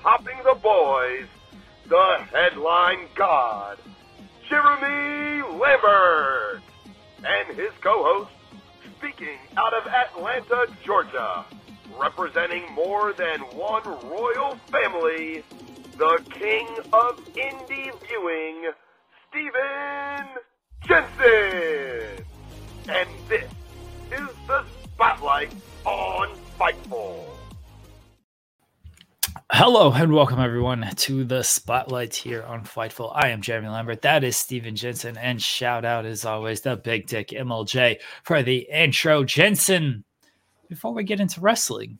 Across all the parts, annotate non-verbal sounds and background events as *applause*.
Team Popping the Boys, the headline god, Jeremy Lambert, and his co-host, speaking out of Atlanta, Georgia, representing more than one royal family, the king of indie viewing, Stephen Jensen. And this is the spotlight on Fightful. Hello and welcome everyone to the spotlight here on Fightful. I am Jeremy Lambert. That is Stephen Jensen. And shout out as always the Big Dick MLJ for the intro. Jensen, before we get into wrestling,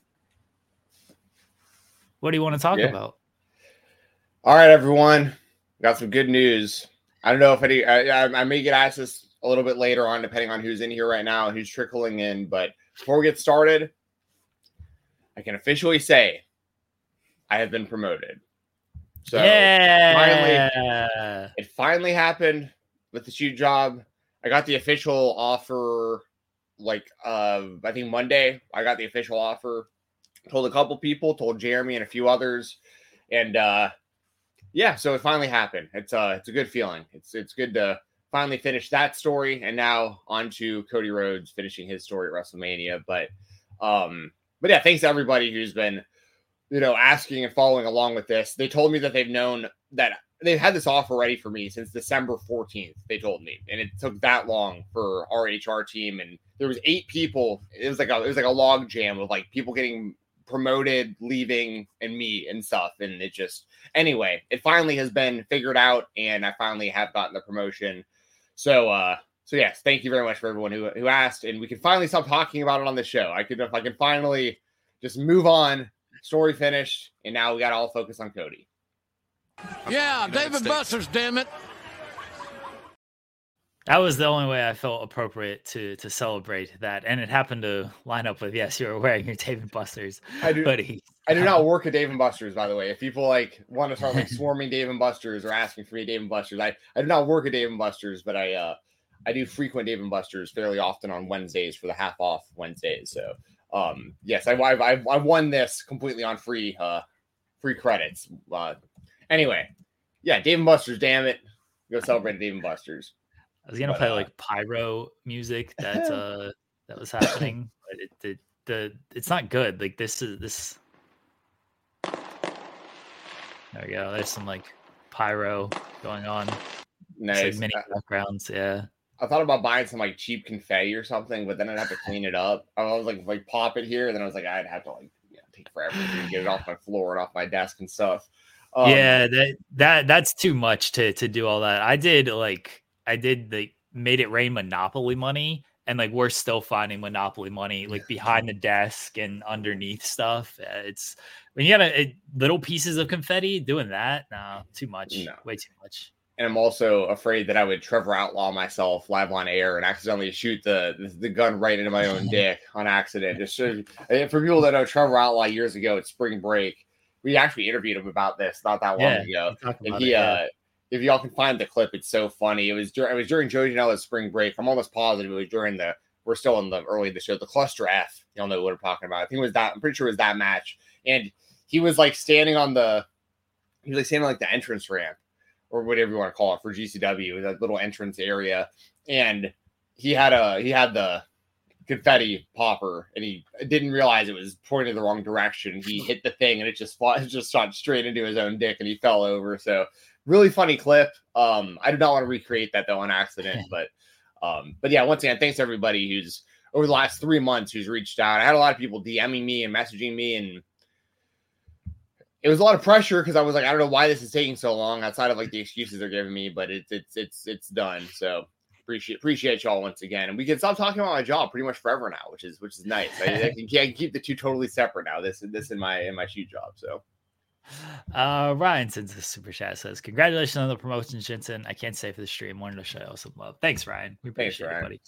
what do you want to talk Yeah. about? All right, everyone. Got some good news. I don't know if any. I, I, I may get asked this a little bit later on, depending on who's in here right now and who's trickling in. But before we get started, I can officially say I have been promoted. So yeah. it finally happened with the shoot job. I got the official offer like uh I think Monday. I got the official offer. Told a couple people, told Jeremy and a few others. And uh yeah, so it finally happened. It's uh it's a good feeling. It's it's good to finally finish that story and now on to Cody Rhodes finishing his story at WrestleMania. But um but yeah, thanks to everybody who's been you know asking and following along with this. They told me that they've known that they've had this offer ready for me since December 14th. They told me, and it took that long for our HR team. And there was eight people. It was like a it was like a log jam of like people getting promoted, leaving, and me and stuff. And it just anyway, it finally has been figured out, and I finally have gotten the promotion. So uh so yes, thank you very much for everyone who who asked, and we can finally stop talking about it on the show. I could if I can finally just move on. Story finished, and now we got to all focus on Cody. Yeah, Dave and Buster's, damn it. That was the only way I felt appropriate to to celebrate that. And it happened to line up with yes, you were wearing your Dave and Buster's I do. hoodie. I do not work at Dave and Buster's, by the way. If people like want to start like swarming Dave and Buster's or asking for me at Dave and Buster's, I, I do not work at Dave and Buster's, but I uh I do frequent Dave and Buster's fairly often on Wednesdays for the half off Wednesdays. So um, yes, I, I I won this completely on free uh free credits. Uh, anyway, yeah, Dave and Buster's. Damn it, go celebrate Dave and Buster's. I was gonna But, play uh, like pyro music *laughs* that uh that was happening, but it, the the it's not good. Like this is this. There we go. There's some like pyro going on. Nice. like mini I- backgrounds. Yeah. I thought about buying some like cheap confetti or something, but then I'd have to clean it up. I was like, like pop it here, and then I was like, I'd have to like you know, take forever to get it off my floor and off my desk and stuff. Um, yeah, that that that's too much to to do all that. I did like I did the made it rain Monopoly money, and like we're still finding Monopoly money like behind the desk and underneath stuff. Uh, It's when you got a, a little pieces of confetti doing that. No, too much. No. Way too much. And I'm also afraid that I would Trevor Outlaw myself live on air and accidentally shoot the the, the gun right into my own *laughs* dick on accident. Just so, for people that know Trevor Outlaw years ago at Spring Break, we actually interviewed him about this not that long Yeah, ago. And he, it, yeah. uh, if y'all can find the clip, it's so funny. It was during it was during Joe Janela's spring break. I'm almost positive it was during the we're still in the early of the show, the cluster F. Y'all know what I'm talking about. I think it was that. I'm pretty sure it was that match. And he was like standing on the he was like standing on, like the entrance ramp or whatever you want to call it for GCW, that little entrance area. And he had a he had the confetti popper and he didn't realize it was pointed the wrong direction. He *laughs* hit the thing and it just fought, it just shot straight into his own dick and he fell over. So really funny clip. Um, I do not want to recreate that though on accident, *laughs* but um, but yeah, once again, thanks to everybody who's over the last three months who's reached out. I had a lot of people DMing me and messaging me and it was a lot of pressure because I was like, I don't know why this is taking so long outside of like the excuses they're giving me, but it's it's it's it's done. So appreciate appreciate y'all once again, and we can stop talking about my job pretty much forever now, which is which is nice. I, I, can, I can keep the two totally separate now. This this in my in my shoe job. So Uh, Ryan sends a super chat says, Congratulations on the promotion, Jensen. I can't say for the stream. Wanted to show you some love. Thanks, Ryan. We Thanks, appreciate Ryan. it, buddy.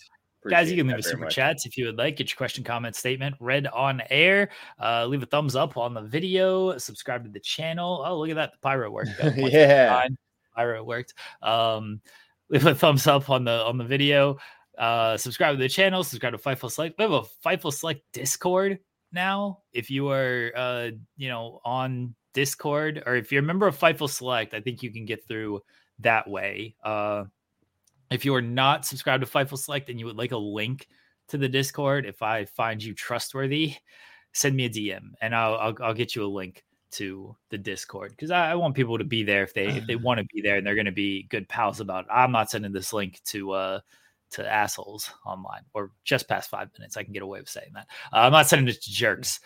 Guys, you can leave very super much. chats if you would like. Get your question, comment, statement read on air. Uh, leave a thumbs up on the video. Subscribe to the channel. Oh, look at that. The pyro worked. Got a point. Yeah. Pyro worked. Um, leave a thumbs up on the on the video. Uh, subscribe to the channel. Subscribe to Fightful Select. We have a Fightful Select Discord now. If you are, uh, you know, on Discord or if you're a member of Fightful Select, I think you can get through that way. Uh, if you are not subscribed to Fightful Select and you would like a link to the Discord, if I find you trustworthy, send me a DM and I'll I'll, I'll get you a link to the Discord because I, I want people to be there if they if they *sighs* want to be there and they're going to be good pals about. It. I'm not sending this link to uh to assholes online or just past five minutes. I can get away with saying that. Uh, I'm not sending it to jerks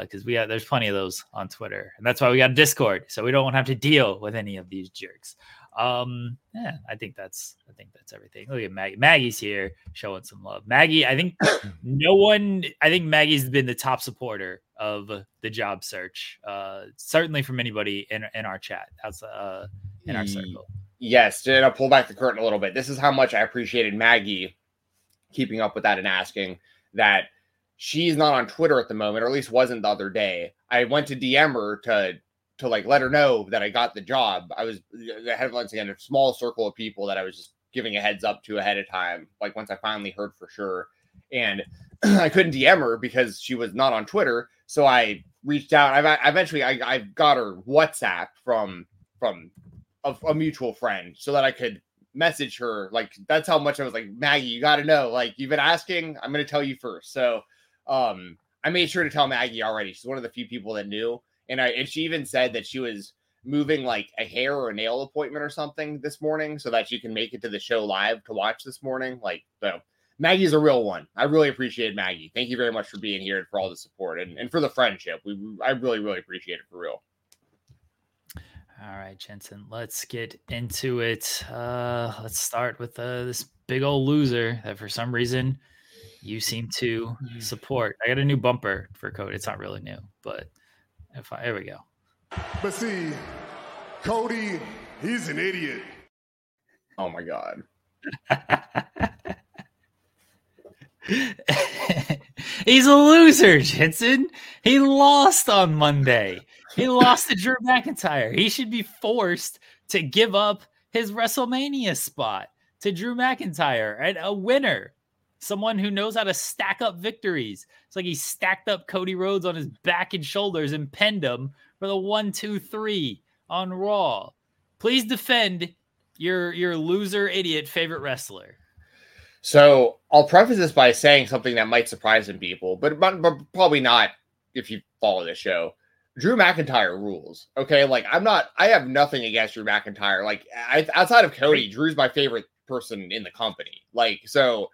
because we got there's plenty of those on Twitter and that's why we got a Discord so we don't have to deal with any of these jerks. Um, yeah, I think that's I think that's everything. Look at Maggie. Maggie's here showing some love. Maggie, I think *coughs* no one. I think Maggie's been the top supporter of the job search. Uh, certainly from anybody in in our chat. That's uh in our circle. Yes, to uh, pull back the curtain a little bit. This is how much I appreciated Maggie keeping up with that and asking that she's not on Twitter at the moment, or at least wasn't the other day. I went to DM her to to like let her know that I got the job. I was I had once again a small circle of people that I was just giving a heads up to ahead of time. Like once I finally heard for sure, and *clears throat* I couldn't DM her because she was not on Twitter. So I reached out. I eventually I, I got her WhatsApp from from a, a mutual friend so that I could message her. Like that's how much I was like, Maggie, you got to know. Like you've been asking, I'm to tell you first. So um, I made sure to tell Maggie already. She's one of the few people that knew, and I and she even said that she was moving like a hair or a nail appointment or something this morning so that she can make it to the show live to watch this morning. Like so. Maggie's a real one. I really appreciate Maggie. Thank you very much for being here and for all the support and, and for the friendship. We I really, really appreciate it for real. All right, Jensen, let's get into it. Uh, let's start with uh, this big old loser that for some reason you seem to support. I got a new bumper for code. It's not really new, but if I, here we go. But see, Cody, he's an idiot. Oh my god. *laughs* He's a loser, Jensen. He lost on Monday. He lost to Drew McIntyre. He should be forced to give up his WrestleMania spot to Drew McIntyre and a winner. Someone who knows how to stack up victories. It's like he stacked up Cody Rhodes on his back and shoulders and pinned him for the one, two, three on Raw. Please defend your your loser idiot favorite wrestler. So I'll preface this by saying something that might surprise some people, but, but, but probably not if you follow the show. Drew McIntyre rules. Okay, like I'm not. I have nothing against Drew McIntyre. Like I, outside of Cody, Drew's my favorite person in the company. Like so,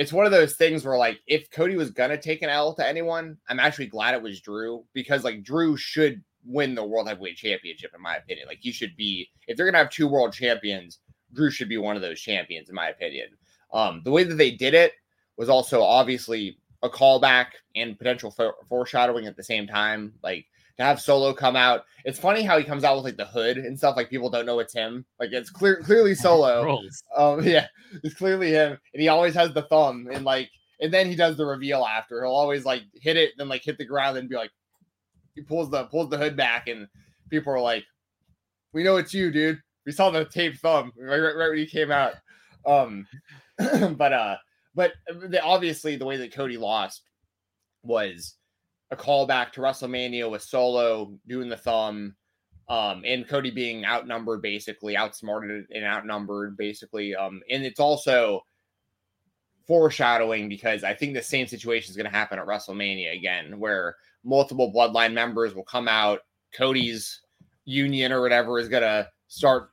it's one of those things where like if Cody was gonna take an L to anyone, I'm actually glad it was Drew because like Drew should win the World Heavyweight Championship in my opinion. Like he should be. If they're gonna have two world champions, Drew should be one of those champions in my opinion. Um, the way that they did it was also obviously a callback and potential for- foreshadowing at the same time. Like to have Solo come out. It's funny how he comes out with like the hood and stuff. Like people don't know it's him. Like it's clear, clearly *laughs* Solo. um, *laughs* yeah, it's clearly him, and he always has the thumb and like, and then he does the reveal after. He'll always like hit it, then like hit the ground, and be like, he pulls the pulls the hood back, and people are like, "We know it's you, dude. We saw the tape thumb right, right, right when he came out." Um, *clears throat* but uh, but the, obviously the way that Cody lost was a callback to WrestleMania with Solo doing the thumb, um, and Cody being outnumbered, basically outsmarted and outnumbered, basically. Um, and it's also foreshadowing because I think the same situation is going to happen at WrestleMania again, where multiple Bloodline members will come out. Cody's union or whatever is going to start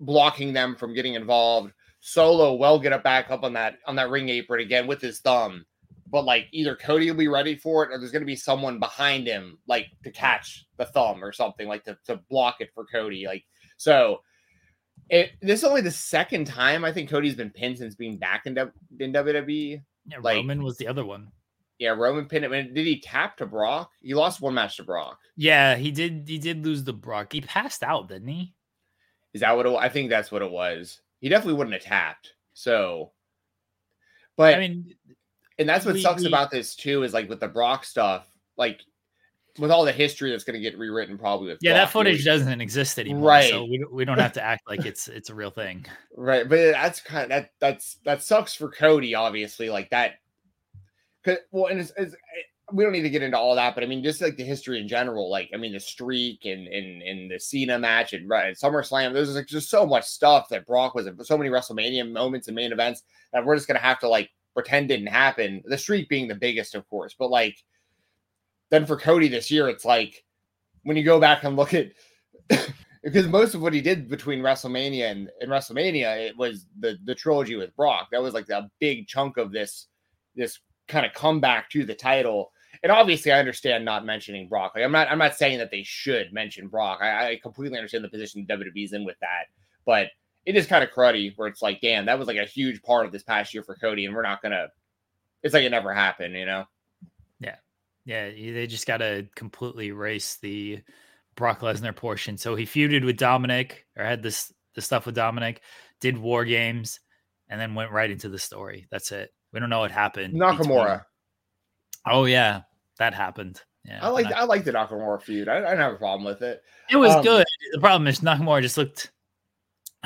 blocking them from getting involved. Solo will get it back up on that on that ring apron again with his thumb but like either Cody will be ready for it or there's going to be someone behind him like to catch the thumb or something like to, to block it for Cody. Like, so it, this is only the second time I think Cody's been pinned since being back in, in WWE. Yeah, like, Roman was the other one. Yeah, Roman pinned him. Did he tap to Brock? He lost one match to Brock. Yeah, he did. He did lose the Brock. He passed out, didn't he? Is that what it, I think? That's what it was. He definitely wouldn't have tapped. So, but I mean, and that's what we, sucks we, about this too is like with the Brock stuff, like with all the history that's going to get rewritten probably with yeah Brock, that footage doesn't exist anymore right. so we, we don't have to act like it's it's a real thing. *laughs* Right but that's kind of that that's that sucks for cody obviously like that well and it's, it's, we don't need to get into all that but i mean just like the history in general like i mean the streak and and, and the cena match and, right, and summerslam there's like just so much stuff that brock was in so many wrestlemania moments and main events that we're just going to have to like pretend didn't happen. The streak being the biggest, of course, but like then for Cody this year, it's like when you go back and look at *laughs* because most of what he did between WrestleMania and, and WrestleMania, it was the the trilogy with Brock. That was like a big chunk of this this kind of comeback to the title. And obviously, I understand not mentioning Brock. Like, I'm not I'm not saying that they should mention Brock. I, I completely understand the position WWE's in with that, but it is kind of cruddy where it's like, damn, that was like a huge part of this past year for Cody, and we're not gonna. It's like it never happened, you know. Yeah, yeah. They just got to completely erase the Brock Lesnar portion. So he feuded with Dominik, or had this the stuff with Dominik, did War Games, and then went right into the story. That's it. We don't know what happened. Nakamura. Oh yeah, that happened. Yeah, I like I like the Nakamura feud. I, I don't have a problem with it. It was um, good. The problem is Nakamura just looked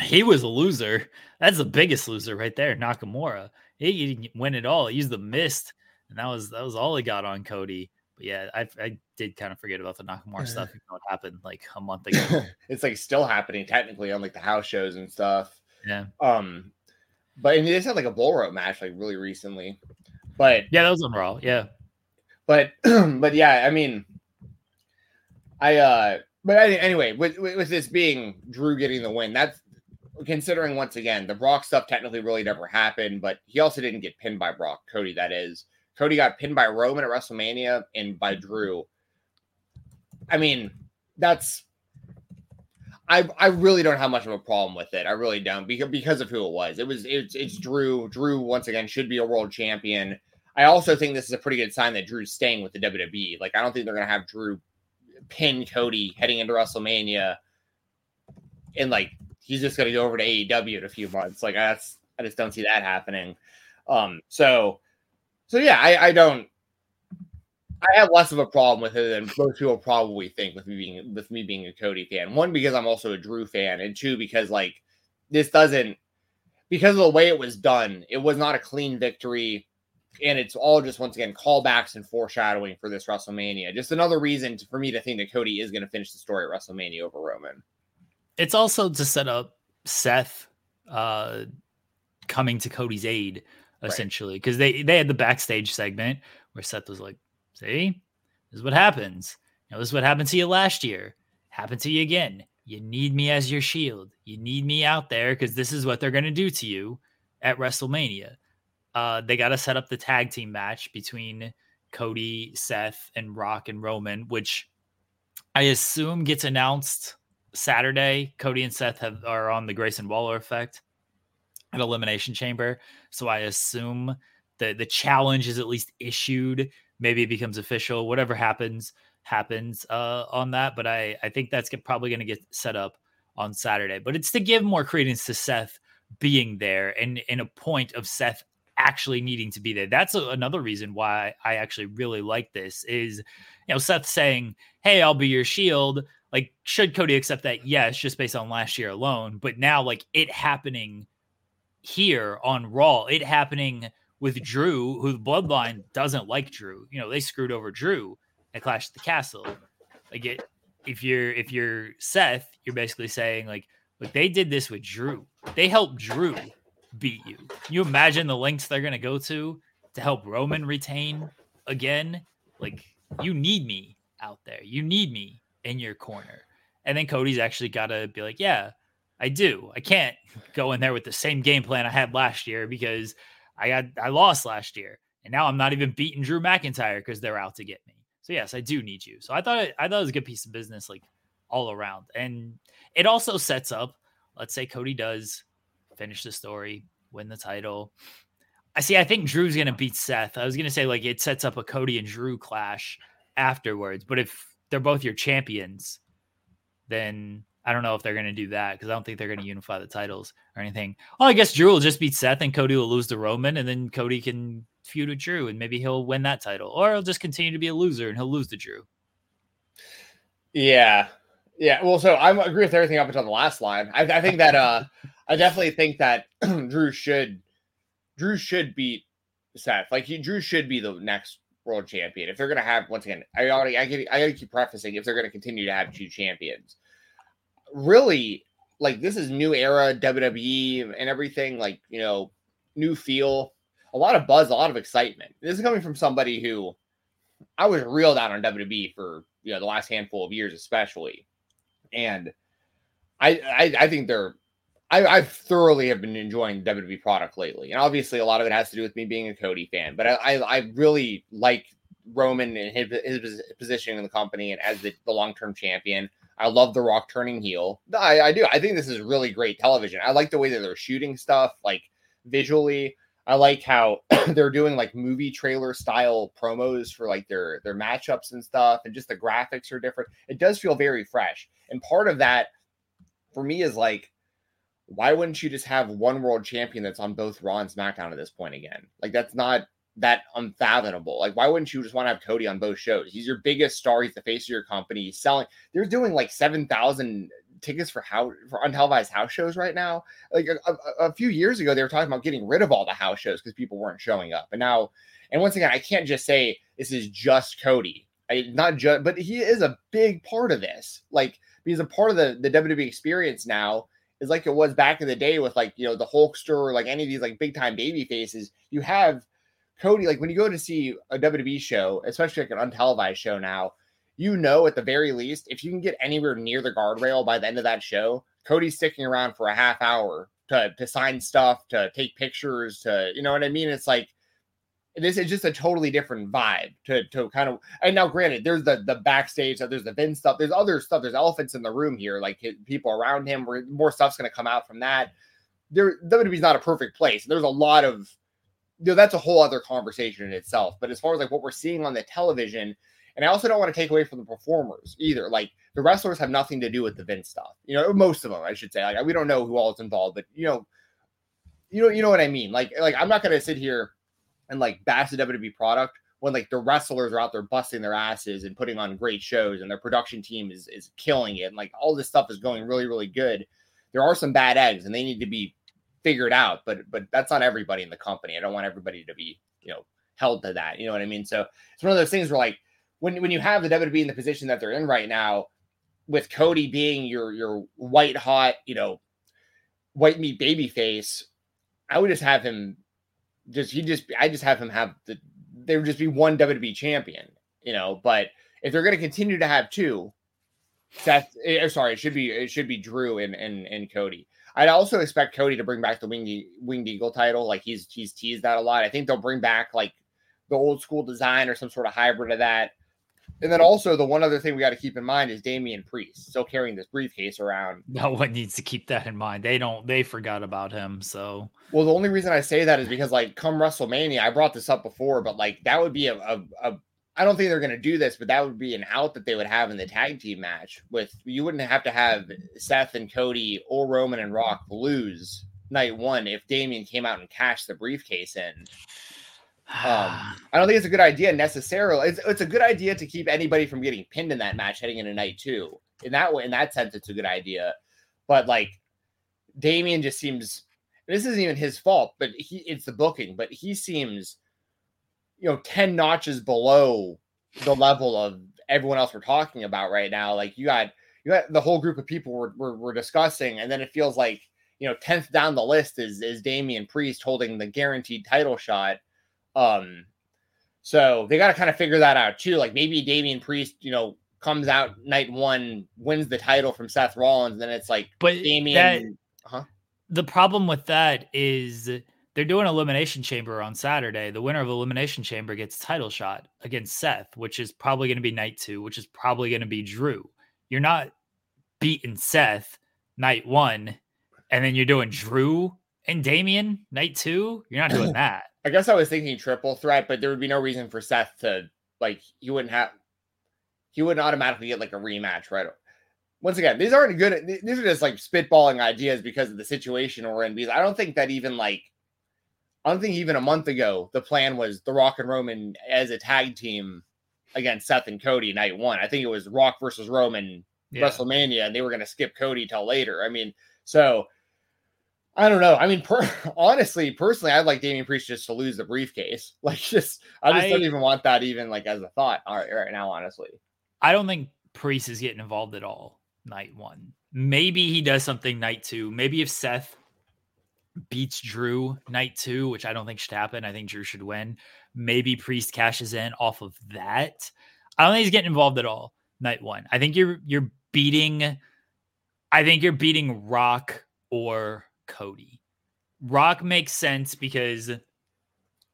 he was a loser. That's the biggest loser right there, Nakamura. He didn't win it all. He used the mist, and that was that was all he got on Cody. But yeah, I, I did kind of forget about the Nakamura stuff. You know, it happened like a month *laughs* ago. it's like still happening technically on like the house shows and stuff. Yeah. Um, but and they just had like a bull rope match like really recently. But yeah, that was on Raw. Yeah. But *clears throat* but yeah, I mean, I uh, but anyway, with with this being Drew getting the win, that's considering once again the Brock stuff technically really never happened, but he also didn't get pinned by Brock. Cody, that is. Cody got pinned by Roman at WrestleMania and by mm-hmm. Drew. I mean, that's I I really don't have much of a problem with it. I really don't because because of who it was. It was it's it's Drew. Drew once again should be a world champion. I also think this is a pretty good sign that Drew's staying with the WWE. Like I don't think they're gonna have Drew pin Cody heading into WrestleMania and like he's just going to go over to AEW in a few months. Like that's I just don't see that happening. Um, so so yeah, I, I don't. I have less of a problem with it than most people probably think with me being with me being a Cody fan. One because I'm also a Drew fan, and two because like this doesn't because of the way it was done. It was not a clean victory. and it's all just once again callbacks and foreshadowing for this WrestleMania. Just another reason to, for me to think that Cody is going to finish the story at WrestleMania over Roman. It's also to set up Seth uh, coming to Cody's aid essentially because right. they they had the backstage segment where Seth was like, "See, this is what happens. You know, this is what happened to you last year. Happened to you again. You need me as your shield. You need me out there because this is what they're going to do to you at WrestleMania." Uh, they got to set up the tag team match between Cody, Seth, and Rock and Roman, which I assume gets announced Saturday. Cody and Seth have, are on the Grayson Waller effect at Elimination Chamber. So I assume that the challenge is at least issued. Maybe it becomes official. Whatever happens, happens uh, on that. But I, I think that's probably going to get set up on Saturday. But it's to give more credence to Seth being there and in a point of Seth actually needing to be there. That's a, another reason why I actually really like this is, you know, Seth saying, "Hey, I'll be your shield." Like, should Cody accept that? Yes, just based on last year alone. But now, like it happening here on Raw, it happening with Drew, who the Bloodline doesn't like Drew. You know, they screwed over Drew at Clash at the Castle. Like, it, if you're if you're Seth, you're basically saying like, look, they did this with Drew. They helped Drew beat you. You imagine the lengths they're gonna go to to help Roman retain again? Like you need me out there. You need me in your corner. And then Cody's actually got to be like, yeah, I do. I can't go in there with the same game plan I had last year because I got I lost last year, and now I'm not even beating Drew McIntyre because they're out to get me. So yes, I do need you. So I thought it, I thought it was a good piece of business, like all around, and it also sets up. Let's say Cody does finish the story, win the title. I see. I think Drew's gonna beat Seth. I was gonna say like it sets up a Cody and Drew clash afterwards. But if they're both your champions, then I don't know if they're gonna do that because I don't think they're gonna unify the titles or anything. Oh, I guess Drew will just beat Seth and Cody will lose to Roman, and then Cody can feud with Drew and maybe he'll win that title, or he'll just continue to be a loser and he'll lose to Drew. Yeah, yeah. Well, so I agree with everything up until the last line. I, I think that uh *laughs* I definitely think that *clears throat* Drew should Drew should beat Seth. Like he, Drew should be the next world champion. If they're gonna have once again, I already I get I gotta keep prefacing if they're gonna continue to have two champions. Really, like this is new era WWE and everything, like you know, new feel, a lot of buzz, a lot of excitement. This is coming from somebody who I was reeled out on WWE for you know the last handful of years, especially. And I, I, I think they're I, I thoroughly have been enjoying WWE product lately, and obviously a lot of it has to do with me being a Cody fan. But I, I, I really like Roman and his, his positioning in the company and as the, the long term champion. I love The Rock turning heel. I, I do. I think this is really great television. I like the way that they're shooting stuff, like visually. I like how *clears throat* they're doing like movie trailer style promos for like their their matchups and stuff, and just the graphics are different. It does feel very fresh, and part of that for me is like why wouldn't you just have one world champion that's on both Raw and SmackDown at this point again? Like that's not that unfathomable. Like why wouldn't you just want to have Cody on both shows? He's your biggest star. He's the face of your company. He's selling. They're doing like seven thousand tickets for how for untelevised house shows right now. Like a, a, a, few years ago, they were talking about getting rid of all the house shows because people weren't showing up. And now, and once again, I can't just say this is just Cody. I, not just, but he is a big part of this. Like he's a part of the the WWE experience now is like it was back in the day with like you know the Hulkster or like any of these like big time baby faces. You have Cody like when you go to see a WWE show, especially like an untelevised show now, you know at the very least if you can get anywhere near the guardrail by the end of that show, Cody's sticking around for a half hour to to sign stuff, to take pictures, to you know what I mean. It's like this is just a totally different vibe to to kind of and now granted there's the the backstage there's the Vince stuff there's other stuff there's elephants in the room here like people around him where more stuff's going to come out from that. There WWE's not a perfect place. There's a lot of you know that's a whole other conversation in itself but as far as like what we're seeing on the television and I also don't want to take away from the performers either like the wrestlers have nothing to do with the Vince stuff you know most of them I should say like we don't know who all is involved but you know you know you know what I mean like like I'm not going to sit here and like bash the WWE product when like the wrestlers are out there busting their asses and putting on great shows and their production team is is killing it and like all this stuff is going really really good. There are some bad eggs and they need to be figured out, but but that's not everybody in the company. I don't want everybody to be you know held to that. You know what I mean? So it's one of those things where like when when you have the WWE in the position that they're in right now, with Cody being your your white hot, you know, white meat baby face, I would just have him just he just I just have him have the there would just be one WWE champion, you know. But if they're going to continue to have two, Seth, eh, sorry, it should be it should be Drew and and and Cody. I'd also expect Cody to bring back the winged winged eagle title, like he's he's teased that a lot. I think they'll bring back like the old school design or some sort of hybrid of that. And then also the one other thing we got to keep in mind is Damian Priest still carrying this briefcase around. *laughs* No one needs to keep that in mind. They don't. They forgot about him. So well, the only reason I say that is because like come WrestleMania, I brought this up before, but like that would be a, a, a I don't think they're going to do this, but that would be an out that they would have in the tag team match. With you wouldn't have to have Seth and Cody or Roman and Rock lose night one if Damian came out and cashed the briefcase in. Um, *sighs* I don't think it's a good idea necessarily. It's, it's a good idea to keep anybody from getting pinned in that match heading into night two. In that way, in that sense, it's a good idea. But like Damian just seems this isn't even his fault, but he it's the booking, but he seems you know 10 notches below the level of everyone else we're talking about right now. Like you got you got the whole group of people we're, we're, we're discussing, and then it feels like you know 10th down the list is is Damian Priest holding the guaranteed title shot um, so they got to kind of figure that out too. Like maybe Damian Priest, you know, comes out night one, wins the title from Seth Rollins, then it's like, but Damian. That, huh? The problem with that is they're doing elimination chamber on Saturday. The winner of elimination chamber gets title shot against Seth, which is probably going to be night two, which is probably going to be Drew. You're not beating Seth night one, and then you're doing Drew and Damian night two. You're not doing *laughs* that. I guess I was thinking triple threat, but there would be no reason for Seth to like he wouldn't have he wouldn't automatically get like a rematch, right? Once again, these aren't good. These are just like spitballing ideas because of the situation we're in. Because I don't think that even like I don't think even a month ago the plan was the Rock and Roman as a tag team against Seth and Cody night one. I think it was Rock versus Roman yeah. WrestleMania, and they were going to skip Cody till later. I mean, so I don't know. I mean, per, *laughs* honestly, personally, I'd like Damian Priest just to lose the briefcase. *laughs* Like, just I just I, don't even want that even like as a thought. All right, right now, honestly, I don't think Priest is getting involved at all. Night one, maybe he does something night two. Maybe if Seth beats Drew night two, which I don't think should happen. I think Drew should win. Maybe Priest cashes in off of that. I don't think he's getting involved at all. Night one, I think you're you're beating. I think you're beating Rock or Cody. Rock makes sense because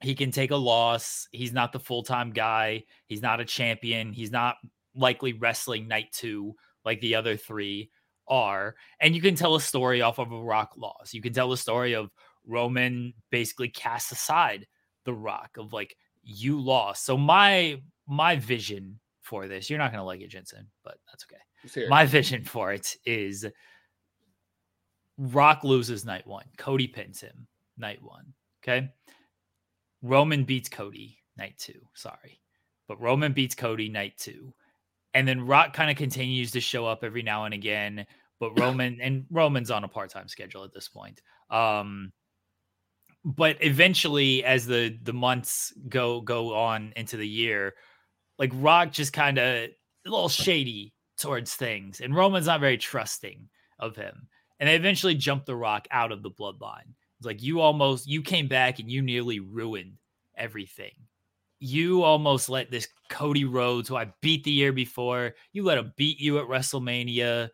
he can take a loss. He's not the full time guy. He's not a champion. He's not likely wrestling night two like the other three are. And you can tell a story off of a Rock loss. You can tell a story of Roman basically cast aside the Rock of like you lost. So my my vision for this, you're not gonna like it, Jensen, but that's okay. My vision for it is Rock loses night one. Cody pins him night one. Okay. Roman beats Cody night two. Sorry. But Roman beats Cody night two. And then Rock kind of continues to show up every now and again. But Roman and Roman's on a part-time schedule at this point. Um, but eventually, as the the months go go on into the year, like Rock just kind of a little shady towards things, and Roman's not very trusting of him and they eventually jumped the rock out of the bloodline. It's like you almost you came back and you nearly ruined everything. You almost let this Cody Rhodes, who I beat the year before, you let him beat you at WrestleMania.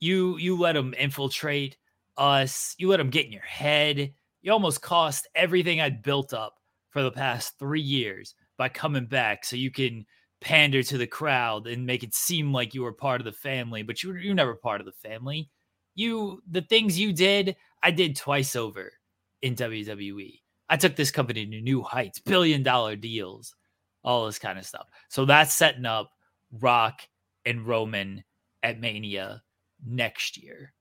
You you let him infiltrate us. You let him get in your head. You almost cost everything I'd built up for the past three years by coming back so you can pander to the crowd and make it seem like you were part of the family, but you were, you never part of the family you the things you did, I did twice over in WWE. I took this company to new heights, billion dollar deals, all this kind of stuff. So that's setting up Rock and Roman at Mania next year.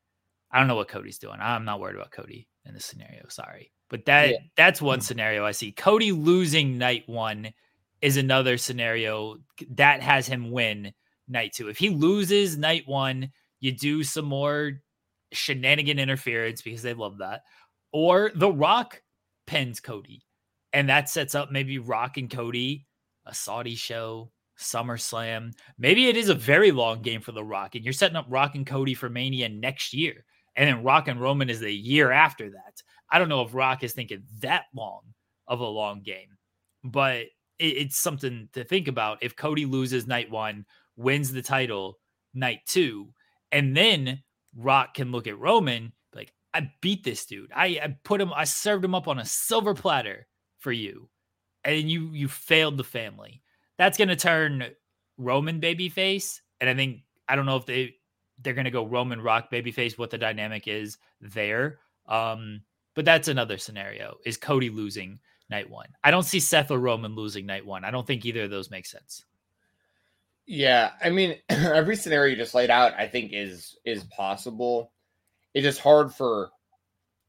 I don't know what Cody's doing. I'm not worried about Cody in this scenario. Sorry. But that yeah. that's one scenario I see. Cody losing night one is another scenario that has him win night two. If he loses night one, you do some more shenanigan interference because they love that, or The Rock pins Cody And that sets up maybe Rock and Cody, a Saudi show, SummerSlam. Maybe it is a very long game for The Rock, and you're setting up Rock and Cody for Mania next year. And then Rock and Roman is the year after that. I don't know if Rock is thinking that long of a long game, but it, it's something to think about. If Cody loses night one, wins the title night two, and then Rock can look at Roman like, I beat this dude. I, I put him, I served him up on a silver platter for you. And you you failed the family. That's gonna turn Roman babyface. And I think I don't know if they they're gonna go Roman Rock babyface, what the dynamic is there. Um, but that's another scenario. Is Cody losing night one? I don't see Seth or Roman losing night one. I don't think either of those make sense. Yeah, I mean, *clears throat* every scenario you just laid out, I think is is possible. It's just hard for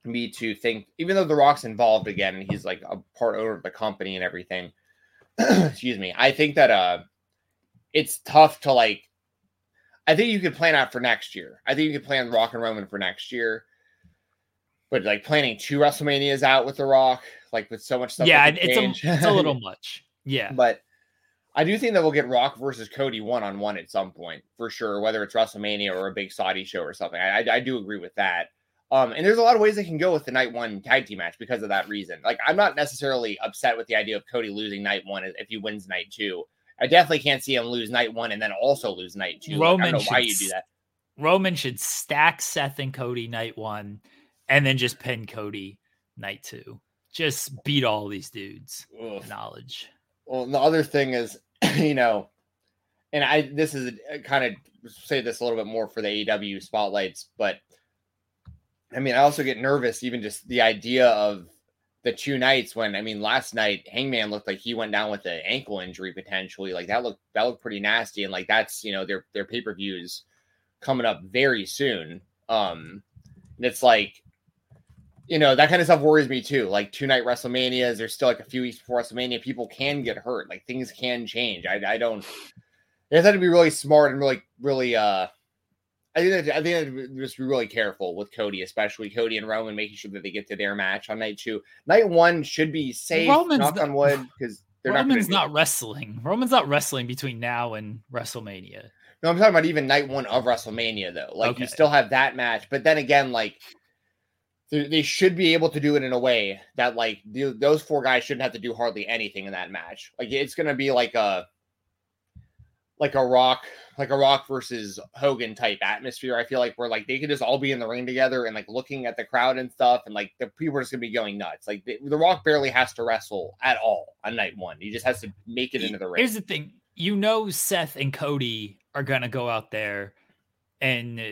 me to think, even though The Rock's involved again, and he's like a part owner of the company and everything. *clears throat* excuse me. I think that uh, it's tough to like. I think you could plan out for next year. I think you could plan Rock and Roman for next year. But like planning two WrestleManias out with The Rock, like with so much stuff. Yeah, it's a, it's a little *laughs* much. Yeah, but I do think that we'll get Rock versus Cody one on one at some point for sure, whether it's WrestleMania or a big Saudi show or something. I, I, I, do agree with that. Um, and there's a lot of ways they can go with the night one tag team match because of that reason. Like, I'm not necessarily upset with the idea of Cody losing night one if he wins night two. I definitely can't see him lose night one and then also lose night two. Roman like, I don't know why you do that. Roman should stack Seth and Cody night one and then just pin Cody night two. Just beat all these dudes. Ugh. Knowledge. Well, the other thing is, *clears throat* you know, and I this is a, kind of say this a little bit more for the AEW spotlights, but I mean, I also get nervous even just the idea of the two nights when I mean, last night Hangman looked like he went down with an ankle injury potentially. Like that looked that looked pretty nasty, and like that's you know their their pay per views coming up very soon. Um, and it's like you know, that kind of stuff worries me too. Like two night WrestleManias, there's still like a few weeks before WrestleMania. People can get hurt. Like things can change. I, I don't. They have to be really smart and really, really. uh I think that, I think that just be really careful with Cody, especially Cody and Roman, making sure that they get to their match on night two. Night one should be safe. Roman's knock on wood, because Roman's not, not wrestling. Roman's not wrestling between now and WrestleMania. No, I'm talking about even night one of WrestleMania though. Like okay. you still have that match, but then again, like they should be able to do it in a way that like those four guys shouldn't have to do hardly anything in that match. Like it's gonna be like a like a rock like a rock versus Hogan type atmosphere. I feel like where like they could just all be in the ring together and like looking at the crowd and stuff, and like the people are just gonna be going nuts. Like the, the Rock barely has to wrestle at all on night one. He just has to make it into the ring. Here's the thing: you know, Seth and Cody are gonna go out there, and uh,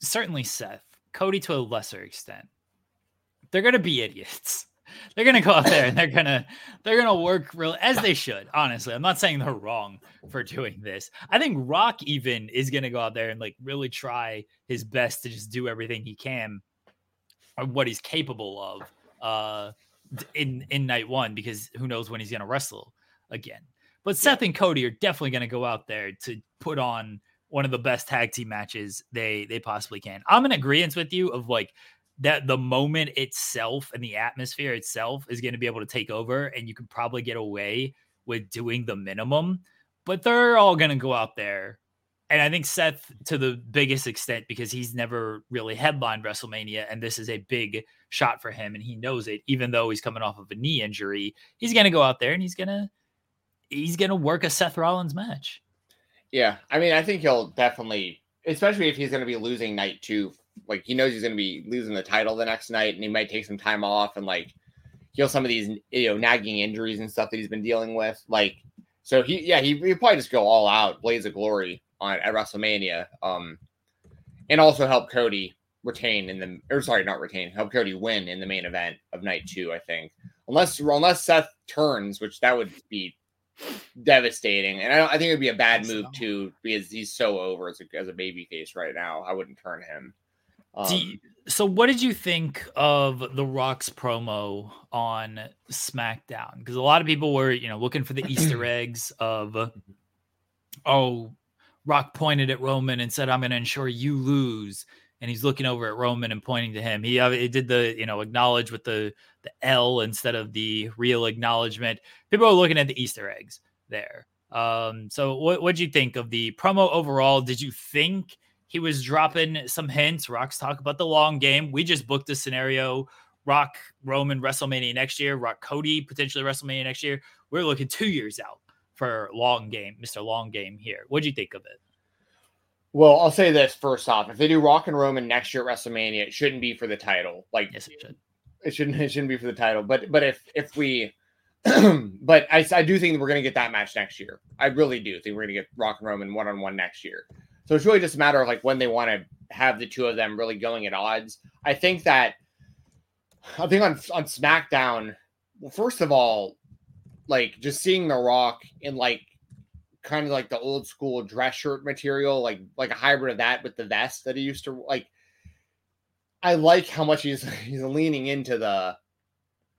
certainly Seth Cody to a lesser extent. They're gonna be idiots. *laughs* They're gonna go out there and they're gonna they're gonna work real as they should. Honestly, I'm not saying they're wrong for doing this. I think Rock even is gonna go out there and like really try his best to just do everything he can or what he's capable of uh in in night one because who knows when he's gonna wrestle again. But Seth and Cody are definitely gonna go out there to put on one of the best tag team matches they they possibly can. I'm in agreement with you of like that the moment itself and the atmosphere itself is going to be able to take over and you can probably get away with doing the minimum, but they're all going to go out there. And I think Seth to the biggest extent because he's never really headlined WrestleMania and this is a big shot for him and he knows it even though he's coming off of a knee injury. He's going to go out there and he's going to he's going to work a Seth Rollins match. Yeah, I mean, I think he'll definitely, especially if he's going to be losing night two. Like he knows he's going to be losing the title the next night, and he might take some time off and like heal some of these you know nagging injuries and stuff that he's been dealing with. Like, so he, yeah, he he probably just go all out, blaze of glory on at WrestleMania, um, and also help Cody retain in the or sorry, not retain, help Cody win in the main event of night two. I think unless unless Seth turns, which that would be devastating. And I, I think it would be a bad move so. too because he's so over as a, as a baby face right now. I wouldn't turn him. Um, you, so, what did you think of the Rock's promo on SmackDown? Because a lot of people were, you know, looking for the Easter *clears throat* eggs of, oh, Rock pointed at Roman and said, "I'm going to ensure you lose." And he's looking over at Roman and pointing to him. He, uh, he did the you know acknowledge with the the L instead of the real acknowledgement. People are looking at the Easter eggs there. Um, so what what do you think of the promo overall? Did you think he was dropping some hints? Rock's talk about the long game. We just booked a scenario. Rock Roman WrestleMania next year. Rock Cody potentially WrestleMania next year. We're looking two years out for long game, Mr. Long Game here. What do you think of it? Well, I'll say this first off: if they do Rock and Roman next year at WrestleMania, it shouldn't be for the title. Like, yes, it should. It shouldn't. It shouldn't be for the title. But but if if we, *clears throat* but I I do think we're gonna get that match next year. I really do think we're gonna get Rock and Roman one on one next year. So it's really just a matter of like when they want to have the two of them really going at odds. I think that I think on on SmackDown, well, first of all, like just seeing The Rock in like kind of like the old school dress shirt material, like like a hybrid of that with the vest that he used to like. I like how much he's *laughs* he's leaning into the,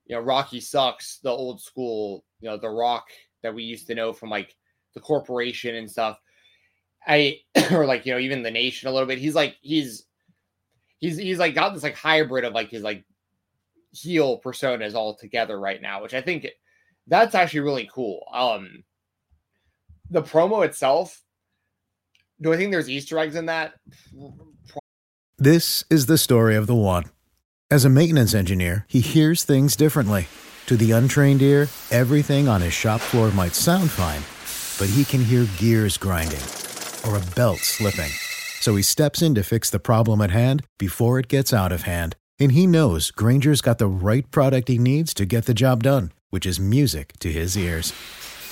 you know, Rocky sucks, the old school, you know, the Rock that we used to know from like the corporation and stuff. I *clears throat* or like you know even the nation a little bit. He's like he's he's he's like got this like hybrid of like his like heel personas all together right now, which I think that's actually really cool. Um, the promo itself, do I think there's Easter eggs in that? This is the story of the one. As a maintenance engineer, he hears things differently. To the untrained ear, everything on his shop floor might sound fine, but he can hear gears grinding or a belt slipping. So he steps in to fix the problem at hand before it gets out of hand. And he knows Grainger's got the right product he needs to get the job done, which is music to his ears.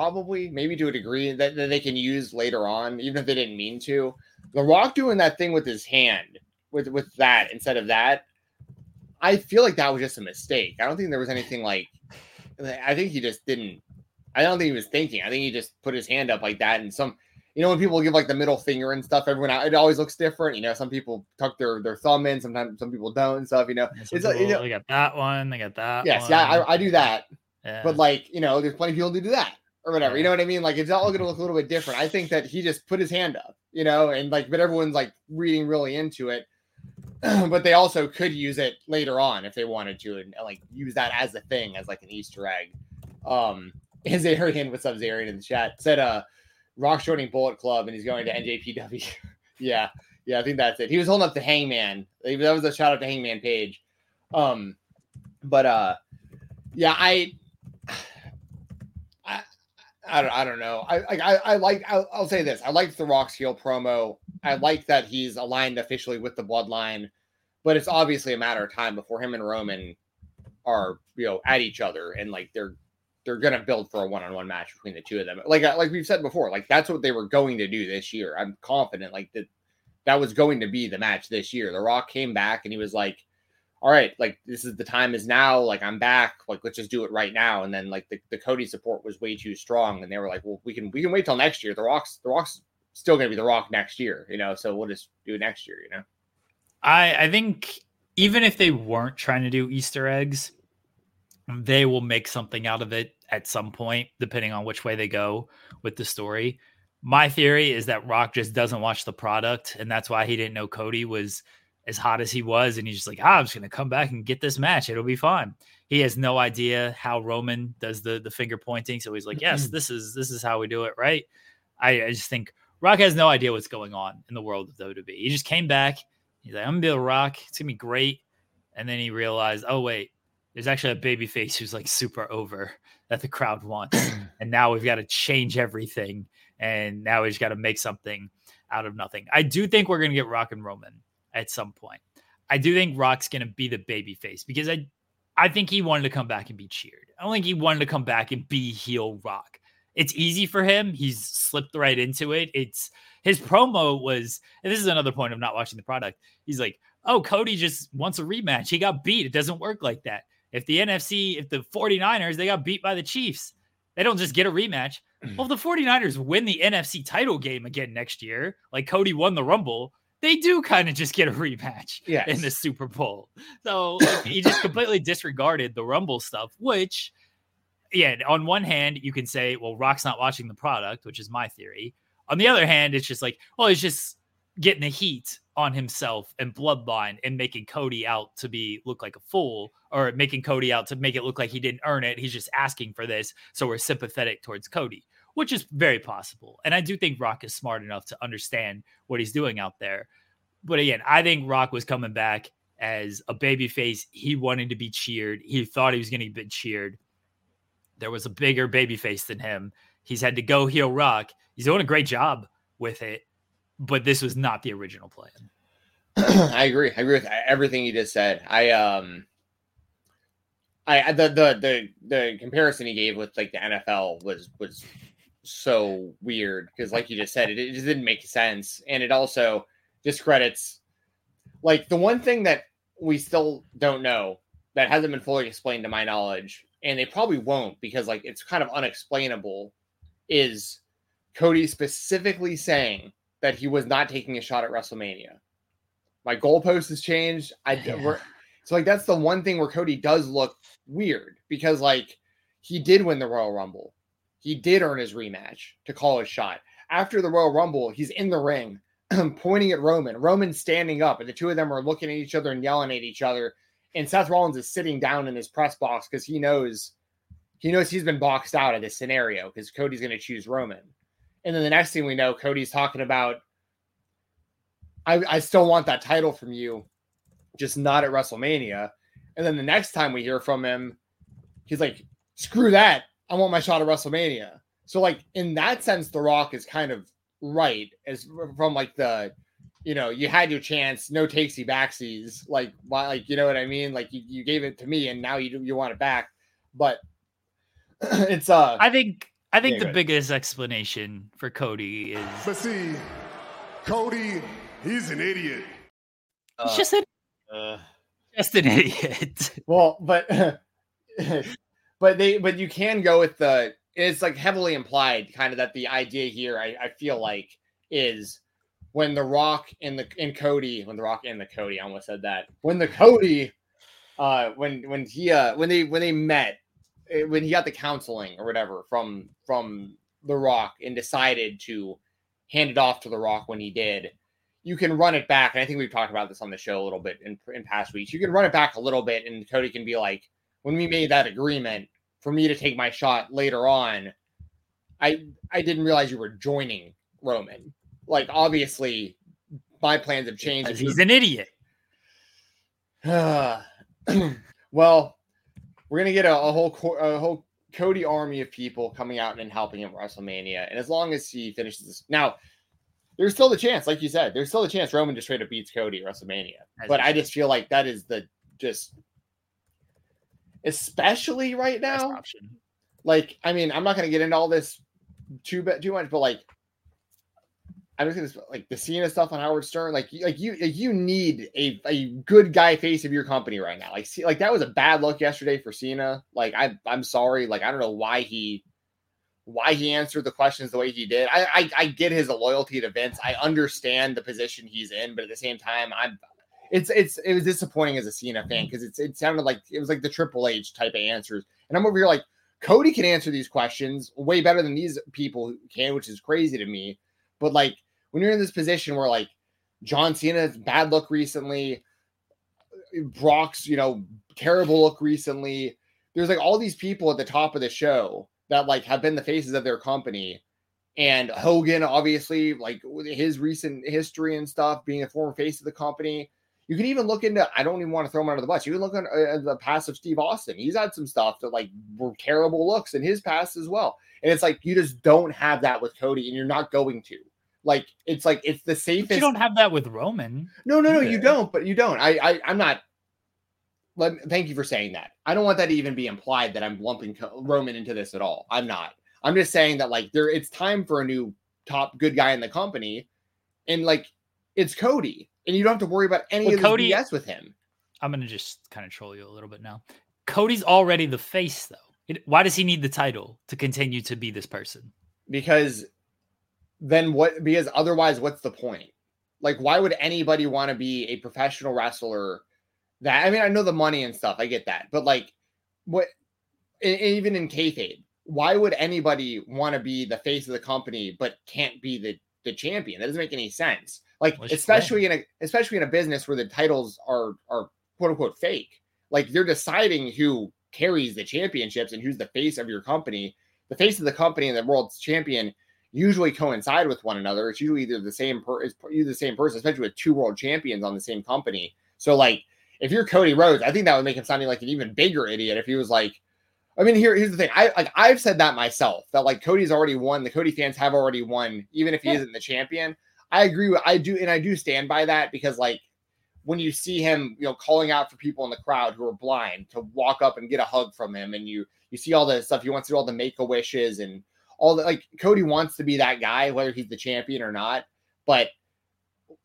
Probably, maybe to a degree that, that they can use later on, even if they didn't mean to. The Rock doing that thing with his hand, with with that instead of that, I feel like that was just a mistake. I don't think there was anything like. I think he just didn't. I don't think he was thinking. I think he just put his hand up like that, and some. You know, when people give like the middle finger and stuff, everyone it always looks different. You know, some people tuck their their thumb in, sometimes some people don't and stuff. You know, Some it's people, you know, they got that one. They got that. yes, one. yeah, I, I do that. Yeah. But like, you know, there's plenty of people who do that or whatever. You know what I mean? Like it's all gonna look a little bit different. I think that he just put his hand up, you know, and like, but everyone's like reading really into it. *clears throat* but they also could use it later on if they wanted to, and like use that as a thing, as like an Easter egg. Um, *laughs* is Arian, what's up, Zarian in the chat? Said uh Rock joining Bullet Club and he's going to NJPW. *laughs* yeah, yeah, I think that's it. He was holding up the hangman. That was a shout out to Hangman Page. Um, but uh yeah, I, I don't, I don't know. I like I, I like I'll, I'll say this. I liked the Rock's heel promo. I like that he's aligned officially with the bloodline, but it's obviously a matter of time before him and Roman are you know at each other and like they're they're gonna build for a one-on-one match between the two of them. Like uh, like we've said before, like that's what they were going to do this year. I'm confident like that that was going to be the match this year. The Rock came back and he was like, all right, like this is the time is now. Like I'm back. Like let's just do it right now. And then like the, the Cody support was way too strong, and they were like, well, we can we can wait till next year. The Rock's the Rock's still gonna be the Rock next year, you know. So we'll just do it next year, you know. I I think even if they weren't trying to do Easter eggs, they will make something out of it at some point, depending on which way they go with the story. My theory is that Rock just doesn't watch the product, and that's why he didn't know Cody was as hot as he was, and he's just like, ah, I'm just gonna come back and get this match. It'll be fine. He has no idea how Roman does the the finger pointing, so he's like, yes, this is this is how we do it, right? I, I just think Rock has no idea what's going on in the world of WWE. He just came back. He's like, I'm gonna be a Rock. It's gonna be great. And then he realized, oh wait, there's actually a baby face who's like super over that the crowd wants. *clears throat* and now we've got to change everything. And now we've got to make something out of nothing. I do think we're gonna get Rock and Roman at some point. I do think Rock's gonna be the baby face because I I think he wanted to come back and be cheered. I don't think he wanted to come back and be heel Rock. It's easy for him. He's slipped right into it. It's his promo was, and this is another point of not watching the product. He's like, oh, Cody just wants a rematch. He got beat. It doesn't work like that. If the NFC, if the 49ers, they got beat by the Chiefs, they don't just get a rematch. Mm. Well, if the 49ers win the NFC title game again next year, like Cody won the Rumble, they do kind of just get a rematch Yes. in the Super Bowl. So like, he just *coughs* completely disregarded the Rumble stuff, which, yeah, on one hand, you can say, well, Rock's not watching the product, which is my theory. On the other hand, it's just like, well, he's just getting the heat on himself and bloodline and making Cody out to be look like a fool or making Cody out to make it look like he didn't earn it. He's just asking for this. So we're sympathetic towards Cody, which is very possible. And I do think Rock is smart enough to understand what he's doing out there. But again, I think Rock was coming back as a babyface. He wanted to be cheered. He thought he was going to be cheered. There was a bigger babyface than him. He's had to go heel Rock. He's doing a great job with it, but this was not the original plan. *clears throat* I agree. I agree with everything you just said. I um I the the the the comparison he gave with like the NFL was was so weird because like you just said it, it just didn't make sense and it also discredits like the one thing that we still don't know that hasn't been fully explained to my knowledge and they probably won't because like it's kind of unexplainable is Cody specifically saying that he was not taking a shot at WrestleMania my goalpost has changed. I Yeah. we're, so like that's the one thing where Cody does look weird because like he did win the Royal Rumble. He did earn his rematch to call his shot. After the Royal Rumble, he's in the ring *clears throat* pointing at Roman. Roman's standing up, and the two of them are looking at each other and yelling at each other. And Seth Rollins is sitting down in his press box because he knows he knows he's been boxed out of this scenario because Cody's going to choose Roman. And then the next thing we know, Cody's talking about I, I still want that title from you, just not at WrestleMania. And then the next time we hear from him, he's like, screw that. I want my shot at WrestleMania. So, like, in that sense, The Rock is kind of right as from like the, you know, you had your chance, no takesy backsies. Like, why, like, you know what I mean? Like, you, you gave it to me and now you, you want it back. But *clears throat* it's, uh, I think I think Yeah, the biggest explanation for Cody is But see, Cody, he's an idiot. he's just an, uh, just an idiot. Well, but *laughs* but they but you can go with the it's like heavily implied kind of that the idea here I, I feel like is when the rock and the and Cody when the rock and the Cody I almost said that. When the Cody uh when when he uh when they when they met eh, when he got the counseling or whatever from from the rock and decided to hand it off to the rock when he did you can run it back and i think we've talked about this on the show a little bit in, in past weeks you can run it back a little bit and cody can be like when we made that agreement for me to take my shot later on i i didn't realize you were joining roman like obviously my plans have changed he's an idiot. *sighs* well, we're gonna get a, a whole co- a whole Cody army of people coming out and helping him at WrestleMania, and as long as he finishes this, now there's still the chance, like you said, there's still a chance Roman just straight up beats Cody at WrestleMania. But I just feel like that is the just, especially right now. Like, I mean, I'm not gonna get into all this too too much, but like. I'm just gonna like the Cena stuff on Howard Stern. Like, you- like you, like you need a, a good guy face of your company right now. Like, see, like that was a bad look yesterday for Cena. Like, I, I'm sorry. Like, I don't know why he, why he answered the questions the way he did. I, I, I get his loyalty to Vince. I understand the position he's in, but at the same time, I'm, it's, it's, it was disappointing as a Cena fan mm-hmm. because it's, it sounded like it was like the Triple H type of answers, and I'm over here like Cody can answer these questions way better than these people can, which is crazy to me. But like when you're in this position where like John Cena's bad look recently. Brock's, you know, terrible look recently. There's like all these people at the top of the show that like have been the faces of their company. And Hogan, obviously, like his recent history and stuff, being a former face of the company. You can even look into, I don't even want to throw him under the bus. You can look at uh, the past of Steve Austin. He's had some stuff that like were terrible looks in his past as well. And it's like, you just don't have that with Cody and you're not going to. Like, it's like, it's the safest. But you don't have that with Roman. No, no, no, you don't. But you don't. I, I I'm not. Let thank you for saying that. I don't want that to even be implied that I'm lumping Roman into this at all. I'm not. I'm just saying that like there, it's time for a new top good guy in the company, and like it's Cody, and you don't have to worry about any well, of the Cody, BS with him. I'm gonna just kind of troll you a little bit now. Cody's already the face, though. It, why does he need the title to continue to be this person? Because then what? Because otherwise, what's the point? Like, why would anybody want to be a professional wrestler? That I mean, I know the money and stuff. I get that, but like, what? Even in kayfabe, why would anybody want to be the face of the company but can't be the the champion? That doesn't make any sense. Like, especially in a especially in a business where the titles are are quote unquote fake. Like, they're deciding who carries the championships and who's the face of your company. The face of the company and the world's champion usually coincide with one another. It's usually either the same per is either the same person, especially with two world champions on the same company. So like if you're Cody Rhodes, I think that would make him sounding like an even bigger idiot if he was like, I mean, here, here's the thing. I like I've said that myself that like Cody's already won. The Cody fans have already won, even if he yeah. isn't the champion. I agree with I do, and I do stand by that because like when you see him, you know, calling out for people in the crowd who are blind to walk up and get a hug from him, and you you see all the stuff he wants to do, all the make a wishes and all the like Cody wants to be that guy, whether he's the champion or not. But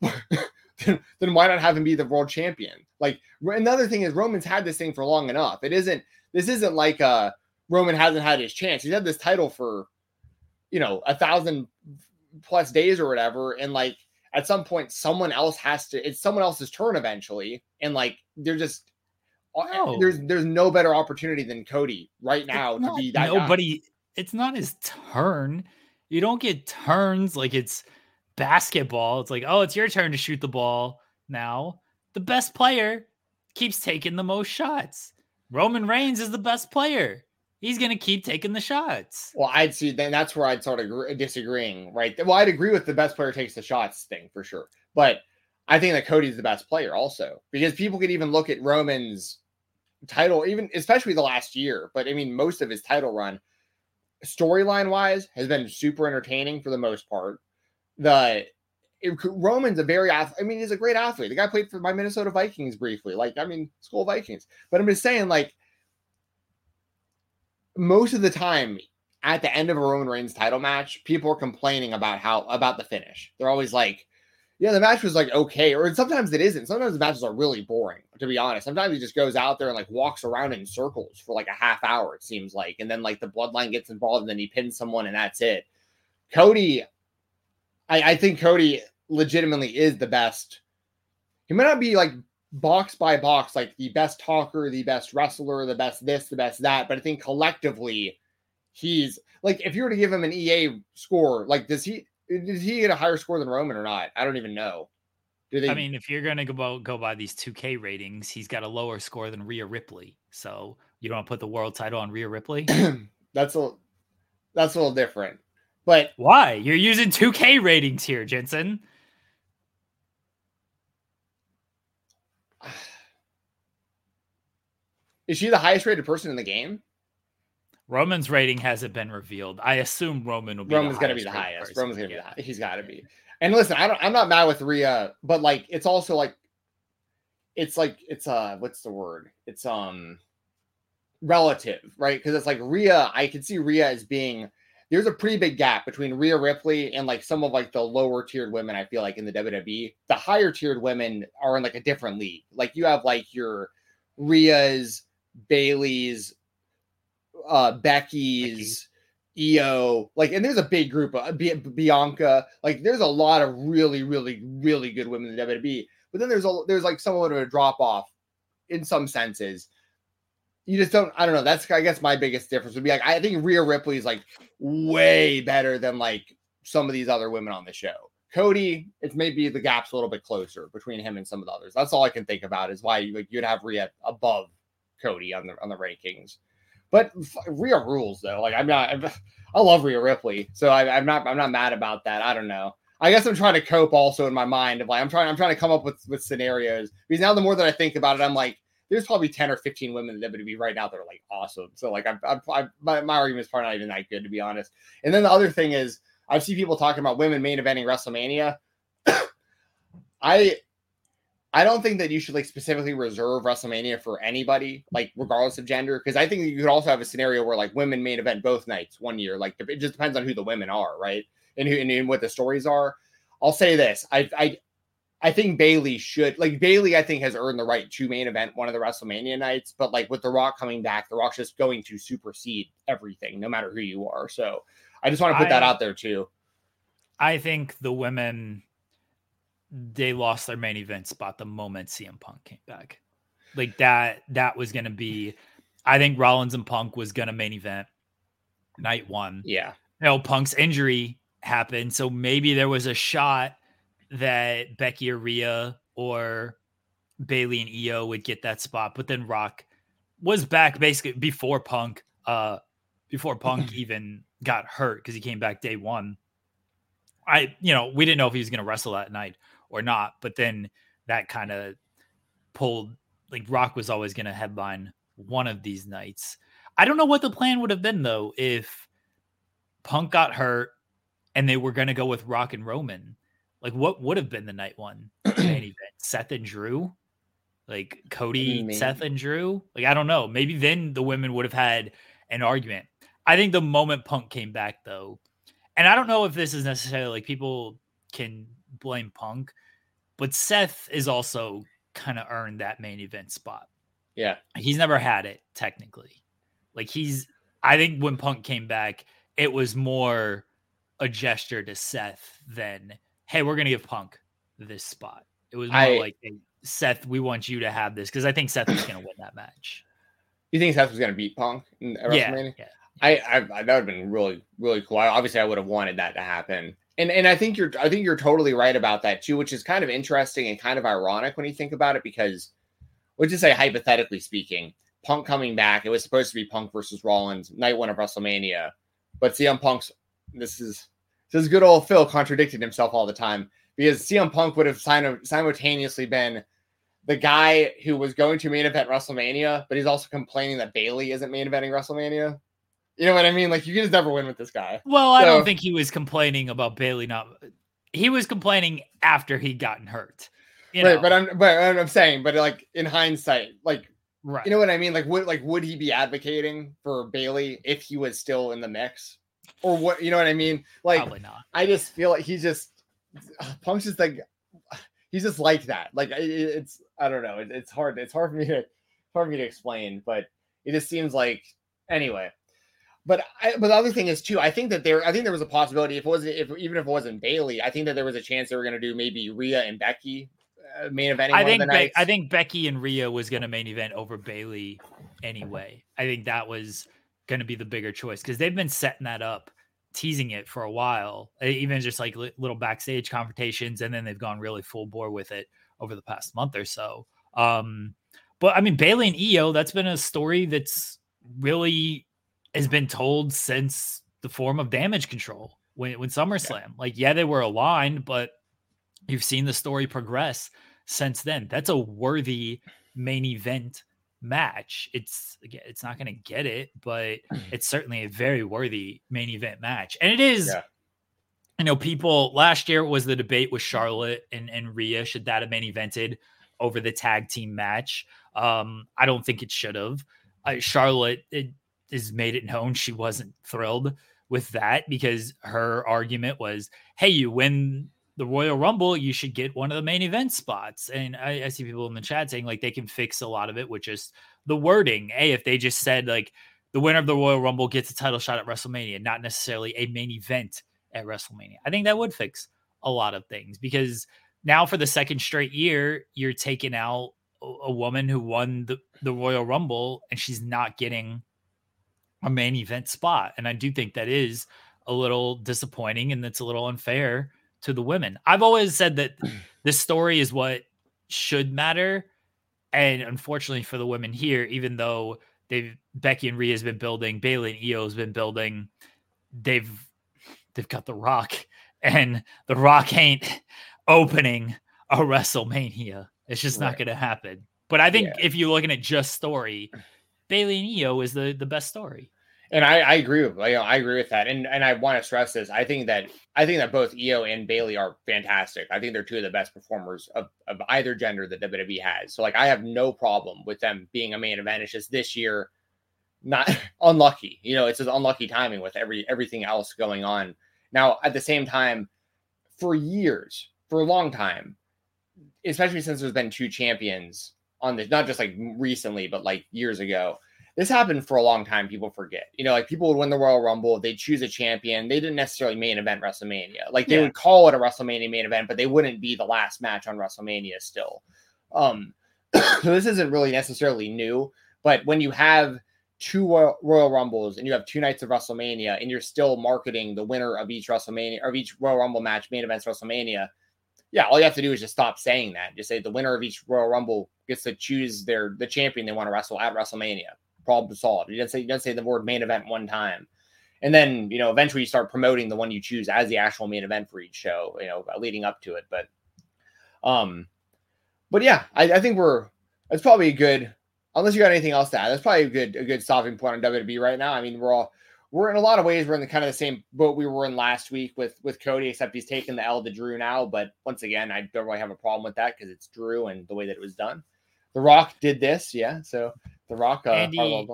*laughs* then, then why not have him be the world champion? Like another thing is Roman's had this thing for long enough. It isn't this isn't like uh Roman hasn't had his chance. He's had this title for you know a thousand plus days or whatever, and like at some point someone else has to it's someone else's turn eventually, and like they're just uh, no. there's there's no better opportunity than Cody right now to be that nobody. Guy it's not his turn. You don't get turns like it's basketball. It's like, oh, it's your turn to shoot the ball now. The best player keeps taking the most shots. Roman Reigns is the best player. He's going to keep taking the shots. Well, I'd see then that's where I'd sort of disagreeing, right? Well, I'd agree with the best player takes the shots thing for sure. But I think that Cody's the best player also because people could even look at Roman's title, even especially the last year, but I mean, most of his title run storyline wise has been super entertaining for the most part. The it, Roman's a very I mean he's a great athlete. The guy played for my Minnesota Vikings briefly. Like I mean school Vikings. But I'm just saying like most of the time at the end of a Roman Reigns title match, people are complaining about how about the finish. They're always like yeah, the match was like okay, or sometimes it isn't. Sometimes the matches are really boring, to be honest. Sometimes he just goes out there and like walks around in circles for like a half hour, it seems like, and then like the bloodline gets involved and then he pins someone and that's it. Cody, I, I think Cody legitimately is the best. He might not be like box by box, like the best talker, the best wrestler, the best this, the best that, but I think collectively he's like if you were to give him an EA score, like does he did he get a higher score than Roman or not? I don't even know. Do they... I mean, if you're gonna go go by these 2K ratings, he's got a lower score than Rhea Ripley. So you don't put the world title on Rhea Ripley. *clears throat* that's a that's a little different. But why? You're using 2K ratings here, Jensen. Is she the highest rated person in the game? Roman's rating hasn't been revealed. I assume Roman will be. Roman's going to be the highest. Roman's going to be the highest. He's got to be. And listen, I don't. I'm not mad with Rhea, but like, it's also like, it's like it's uh, what's the word? It's um, relative, right? Because it's like Rhea. I can see Rhea as being. There's a pretty big gap between Rhea Ripley and like some of like the lower tiered women. I feel like in the WWE, the higher tiered women are in like a different league. Like you have like your Rhea's, Bayley's, uh Becky's, Becky. Io, like, and there's a big group of B- Bianca. Like, there's a lot of really, really, really good women in the WWE. But then there's a there's like somewhat of a drop off in some senses. You just don't. I don't know. That's I guess my biggest difference would be like I think Rhea Ripley is like way better than like some of these other women on the show. Cody, it's maybe the gap's a little bit closer between him and some of the others. That's all I can think about is why like you'd have Rhea above Cody on the on the rankings. But Rhea rules though. Like I'm not, I'm, i love Rhea Ripley, so I, am not, I'm not mad about that. I don't know. I guess I'm trying to cope also in my mind of like I'm trying, I'm trying to come up with with scenarios because now the more that I think about it, I'm like, there's probably 10 or 15 women in WWE right now that are like awesome. So like I'm, I'm, I'm my, my argument is probably not even that good to be honest. And then the other thing is I've seen people talking about women main eventing WrestleMania. *coughs* I I don't think that you should like specifically reserve WrestleMania for anybody, like regardless of gender, because I think you could also have a scenario where like women main event both nights one year. Like it just depends on who the women are, right? And who and, and what the stories are. I'll say this: I I I think Bayley should like Bayley. I think has earned the right to main event one of the WrestleMania nights, but like with The Rock coming back, The Rock's just going to supersede everything, no matter who you are. So I just want to put I, that out there too. I think the women they lost their main event spot the moment CM Punk came back. *sighs* Like that that was going to be I think Rollins and Punk was going to main event night 1. Yeah. You know, Punk's injury happened, so maybe there was a shot that Becky or Rhea or Bayley and Io would get that spot, but then Rock was back basically before Punk uh before Punk *clears throat* even got hurt because he came back day 1. I you know, we didn't know if he was going to wrestle that night or not. But then that kind of pulled like Rock was always going to headline one of these nights. I don't know what the plan would have been though if Punk got hurt and they were going to go with Rock and Roman. Like what would have been the night one main *clears throat* event? Seth and Drew? Like Cody, Seth and Drew? Like I don't know. Maybe then the women would have had an argument. I think the moment Punk came back though, and I don't know if this is necessarily like people can blame Punk, but Seth is also kind of earned that main event spot. Yeah. He's never had it technically. Like he's I think when Punk came back, it was more a gesture to Seth than, hey, we're gonna give Punk this spot. It was more I, like hey, Seth, we want you to have this because I think Seth was gonna win that match. You think Seth was gonna beat Punk in WrestleMania? Yeah, yeah. I, I, I that would have been really really cool. I, obviously, I would have wanted that to happen. And and I think you're I think you're totally right about that too, which is kind of interesting and kind of ironic when you think about it because let's just say hypothetically speaking, Punk coming back, it was supposed to be Punk versus Rollins, night one of WrestleMania. But CM Punk's this is this is good old Phil contradicting himself all the time because CM Punk would have simultaneously been the guy who was going to main event WrestleMania, but he's also complaining that Bayley isn't main eventing WrestleMania. You know what I mean? Like you can just never win with this guy. Well, I don't think he was complaining about Bayley not. He was complaining after he'd gotten hurt. You know? Right, but I'm but I'm saying, but like in hindsight, like right. you know what I mean? Like would like would he be advocating for Bayley if he was still in the mix? Or what you know what I mean? Like probably not. I just feel like he's just *sighs* Punk's just like *sighs* he's just like that. Like it's I don't know. it's hard. It's hard for me to hard for me to explain, but it just seems like anyway but I, but the other thing is too. I think that there. I think there was a possibility if it wasn't if even if it wasn't Bayley, I think that there was a chance they were going to do maybe Rhea and Becky uh, main event. I think Be- I think Becky and Rhea was going to main event over Bayley anyway. I think that was going to be the bigger choice because they've been setting that up, teasing it for a while, even just like little backstage confrontations, and then they've gone really full bore with it over the past month or so. Um, but I mean Bayley and Io, that's been a story that's really has been told since the form of damage control when when SummerSlam. Yeah. Like, yeah, they were aligned, but you've seen the story progress since then. That's a worthy main event match. It's it's not going to get it, but *clears throat* it's certainly a very worthy main event match. And it is yeah. you know, people last year was the debate with Charlotte and and Rhea should that have main evented over the tag team match. Um I don't think it should have. Uh, Charlotte it, has made it known she wasn't thrilled with that because her argument was, "Hey, you win the Royal Rumble, you should get one of the main event spots." And I, I see people in the chat saying like they can fix a lot of it with just the wording. Hey, if they just said like the winner of the Royal Rumble gets a title shot at WrestleMania, not necessarily a main event at WrestleMania. I think that would fix a lot of things because now for the second straight year, you're taking out a woman who won the, the Royal Rumble and she's not getting a main event spot. And I do think that is a little disappointing and that's a little unfair to the women. I've always said that *clears throat* this story is what should matter. And unfortunately for the women here, even though they've Becky and Rhea has been building, Bayley and Io has been building, they've they've got the rock *laughs* and the rock ain't opening a WrestleMania. It's just right. not gonna happen. But I think yeah. if you're looking at just story, *clears throat* Bayley and Io is the the best story. And I, I agree with you know, I agree with that. And and I want to stress this. I think that I think that both Io and Bayley are fantastic. I think they're two of the best performers of, of either gender that WWE has. So like I have no problem with them being a main event. It's just this year not *laughs* unlucky. You know, it's just unlucky timing with every everything else going on. Now, at the same time, for years, for a long time, especially since there's been two champions on this, not just like recently, but like years ago this happened for a long time. People forget, you know, like people would win the Royal Rumble, they'd choose a champion. They didn't necessarily main event WrestleMania. Like they yeah. would call it a WrestleMania main event, but they wouldn't be the last match on WrestleMania still. Um, *coughs* so this isn't really necessarily new, but when you have two Royal Rumbles and you have two nights of WrestleMania and you're still marketing the winner of each WrestleMania or each Royal Rumble match, main events WrestleMania, yeah, all you have to do is just stop saying that. Just say the winner of each Royal Rumble gets to choose their the champion they want to wrestle at WrestleMania problem solved. You don't say you didn't say the word main event one time. And then, you know, eventually you start promoting the one you choose as the actual main event for each show, you know, leading up to it. But um, but yeah, I, I think we're it's probably a good unless you got anything else to add, that's probably a good a good stopping point on WWE right now. I mean, we're all we're in a lot of ways we're in the kind of the same boat we were in last week with with Cody, except he's taken the L to Drew now. But once again, I don't really have a problem with that because it's Drew and the way that it was done. The Rock did this, yeah. So The Rock, uh, Andy,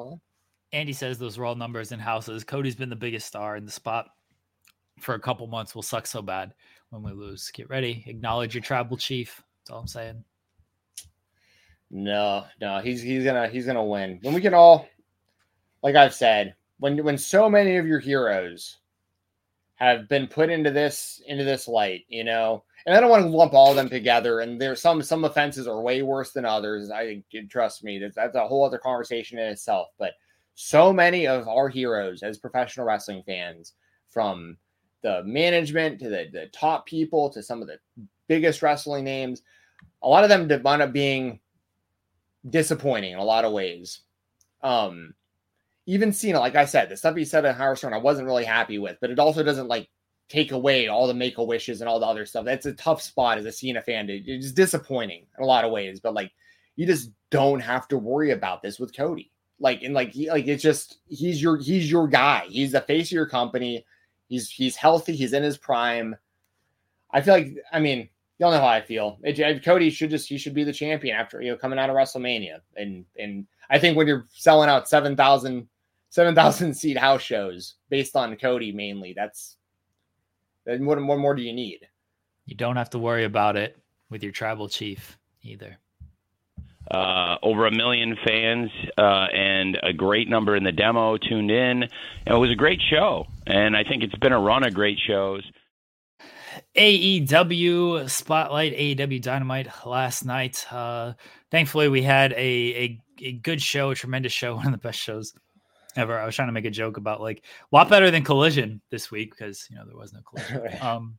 Andy says those are all numbers and houses. Cody's been the biggest star in the spot for a couple months. Will suck so bad when we lose. Get ready. Acknowledge your tribal chief. That's all I'm saying. No, no, he's he's gonna he's gonna win. When we can all, like I've said, when when so many of your heroes have been put into this into this light, you know, and I don't want to lump all of them together. And there's some some offenses are way worse than others. I trust me, that's, that's a whole other conversation in itself. But so many of our heroes as professional wrestling fans, from the management to the, the top people to some of the biggest wrestling names, a lot of them wind up being disappointing in a lot of ways. Um, even Cena, like I said, the stuff he said in Howard Stern, I wasn't really happy with, but it also doesn't like take away all the make a wishes and all the other stuff. That's a tough spot as a Cena fan. It's disappointing in a lot of ways, but like you just don't have to worry about this with Cody. Like and like he, like it's just he's your he's your guy. He's the face of your company. He's he's healthy. He's in his prime. I feel like I mean y'all know how I feel. It, Cody should just he should be the champion after you know coming out of WrestleMania. And and I think when you're selling out 7,000 7,000 *laughs* seat house shows based on Cody mainly, that's then what, what more do you need? You don't have to worry about it with your tribal chief either. Uh, over a million fans uh, and a great number in the demo tuned in. it was a great show, and I think it's been a run of great shows. AEW Spotlight, AEW Dynamite last night. Uh, thankfully, we had a, a, a good show, a tremendous show, *laughs* one of the best shows ever. I was trying to make a joke about like a lot better than Collision this week because you know there was no Collision. *laughs* um,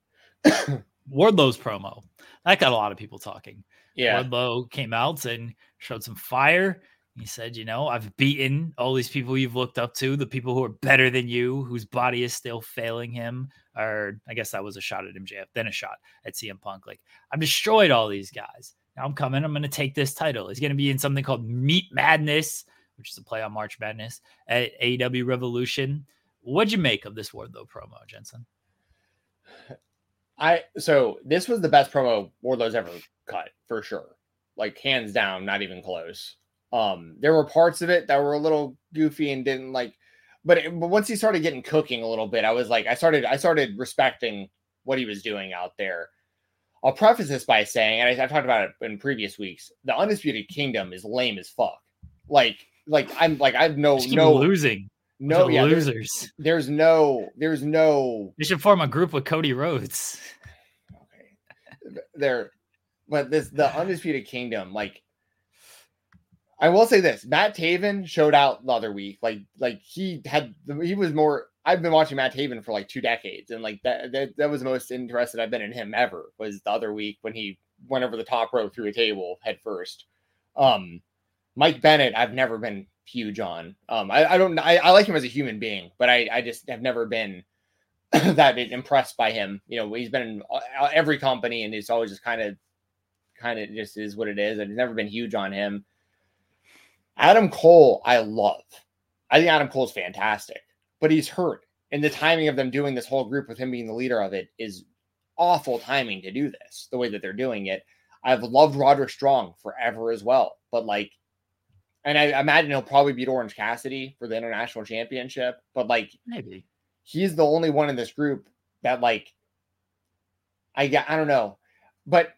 Wardlow's promo that got a lot of people talking. Yeah, Wardlow came out and showed some fire. He said, "You know, I've beaten all these people you've looked up to, the people who are better than you, whose body is still failing him." Or I guess that was a shot at MJF, then a shot at CM Punk. Like I've destroyed all these guys. Now I'm coming. I'm going to take this title. He's going to be in something called Meat Madness which is a play on March Madness at AEW Revolution. What'd you make of this Wardlow promo, Jensen? I so this was the best promo Wardlow's ever cut for sure, like hands down, not even close. Um, there were parts of it that were a little goofy and didn't like, but, it, but once he started getting cooking a little bit, I was like, I started, I started respecting what he was doing out there. I'll preface this by saying, and I, have talked about it in previous weeks, the Undisputed Kingdom is lame as fuck. Like like I'm like I've no no losing. No yeah, losers. There's, there's, no there's no You should form a group with Cody Rhodes. Okay. There but this the undisputed kingdom, like I will say this Matt Taven showed out the other week. Like like he had he was more I've been watching Matt Taven for like two decades, and like that, that that was the most interested I've been in him ever. Was the other week when he went over the top rope through a table head first. Um, Mike Bennett, I've never been huge on. Um, I, I don't, I, I like him as a human being, but I, I just have never been *clears throat* that impressed by him. You know, he's been in every company, and it's always just kind of, kind of just is what it is. I've never been huge on him. Adam Cole, I love. I think Adam Cole's fantastic, but he's hurt. And the timing of them doing this whole group with him being the leader of it is awful timing to do this the way that they're doing it. I've loved Roderick Strong forever as well, but like, and I imagine he'll probably beat Orange Cassidy for the international championship, but like, maybe he's the only one in this group that like, I get, I don't know, but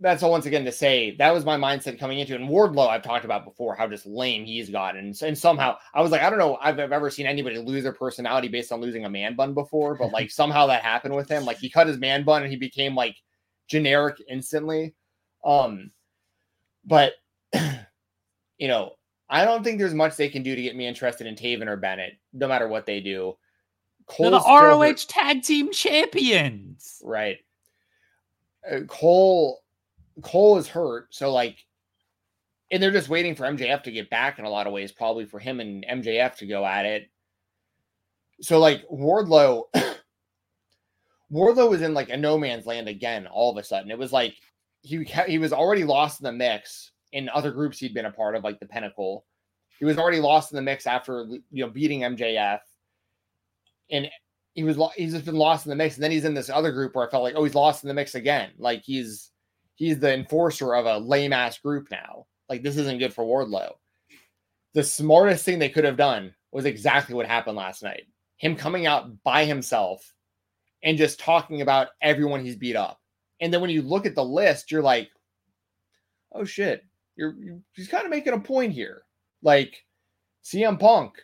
that's all once again to say that was my mindset coming into it. And Wardlow, I've talked about before how just lame he's gotten. And somehow I was like, I don't know, I've, I've ever seen anybody lose their personality based on losing a man bun before, but like *laughs* somehow that happened with him. Like he cut his man bun and he became like generic instantly. Um, but *clears throat* you know, I don't think there's much they can do to get me interested in Taven or Bennett, no matter what they do. Cole's They're the ROH tag team champions. Right. Uh, Cole Cole is hurt, so like, and they're just waiting for MJF to get back in a lot of ways, probably for him and MJF to go at it. So like Wardlow, *coughs* Wardlow was in like a no man's land again. All of a sudden, it was like he he was already lost in the mix in other groups he'd been a part of, like the Pinnacle. He was already lost in the mix after you know beating MJF, and he was he's just been lost in the mix. And then he's in this other group where I felt like, oh, he's lost in the mix again. Like he's he's the enforcer of a lame ass group now. Like this isn't good for Wardlow. The smartest thing they could have done was exactly what happened last night. Him coming out by himself and just talking about everyone he's beat up. And then when you look at the list, you're like, oh shit, you're, you're he's kind of making a point here. Like CM Punk,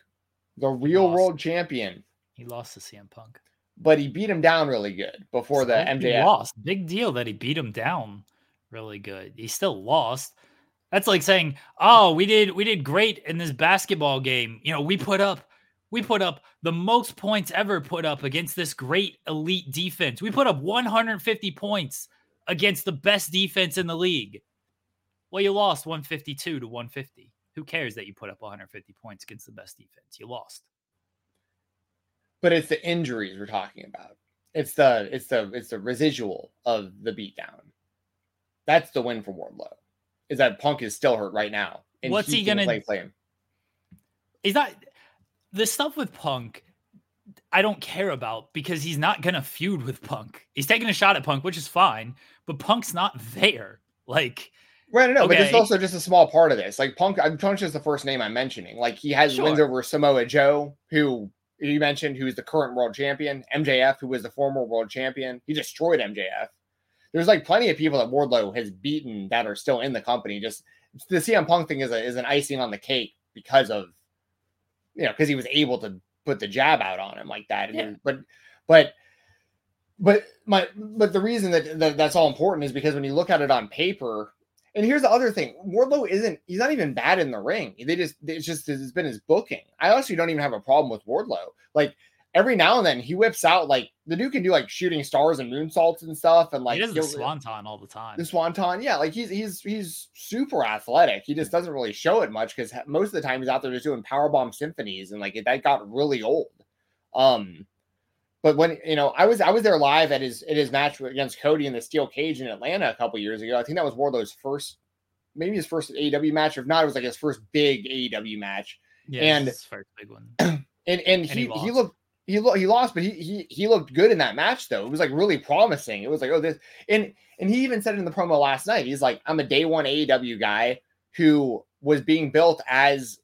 the real world champion. He lost to CM Punk. But he beat him down really good before the MJF. Lost. Big deal that he beat him down really good. He still lost. That's like saying, "Oh, we did we did great in this basketball game. You know, we put up we put up the most points ever put up against this great elite defense. We put up 150 points against the best defense in the league. Well, you lost 152 to 150. Who cares that you put up 150 points against the best defense? You lost. But it's the injuries we're talking about. It's the it's the it's the residual of the beatdown. That's the win for Wardlow. Is that Punk is still hurt right now? What's he, he gonna play, play him? Is that the stuff with Punk? I don't care about because he's not gonna feud with Punk. He's taking a shot at Punk, which is fine, but Punk's not there. Like, right? Know, okay. but it's also just a small part of this. Like Punk, I'm Punk's just the first name I'm mentioning. Like he has sure. wins over Samoa Joe, who you mentioned, who's the current world champion, MJF, who was the former world champion. He destroyed MJF there's like plenty of people that Wardlow has beaten that are still in the company. Just the CM Punk thing is a, is an icing on the cake because of you know because he was able to put the jab out on him like that. Yeah. But but but my but the reason that, that that's all important is because when you look at it on paper, and here's the other thing: Wardlow isn't he's not even bad in the ring. They just it's just it's been his booking. I actually don't even have a problem with Wardlow. Like every now and then he whips out like the dude can do like shooting stars and moonsaults and stuff, and like he does the swanton all the time. The swanton, yeah, like he's he's he's super athletic. He just doesn't really show it much because most of the time he's out there just doing power bomb symphonies, and like that got really old. Um, but when you know, I was I was there live at his at his match against Cody in the steel cage in Atlanta a couple years ago. I think that was Wardlow's first, maybe his first AEW match. If not, it was like his first big AEW match. Yeah, and first big one. *clears throat* And and, and he, he, he looked he lo- he lost, but he he he looked good in that match though. It was like really promising. It was like oh this and and he even said in the promo last night. He's like I'm a day one AEW guy who was being built as.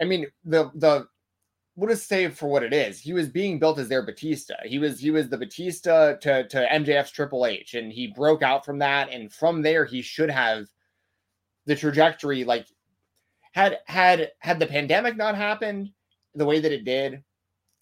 I mean the the what is say for what it is. He was being built as their Batista. He was he was the Batista to to MJF's Triple H, and he broke out from that. And from there, he should have the trajectory like had had had the pandemic not happened the way that it did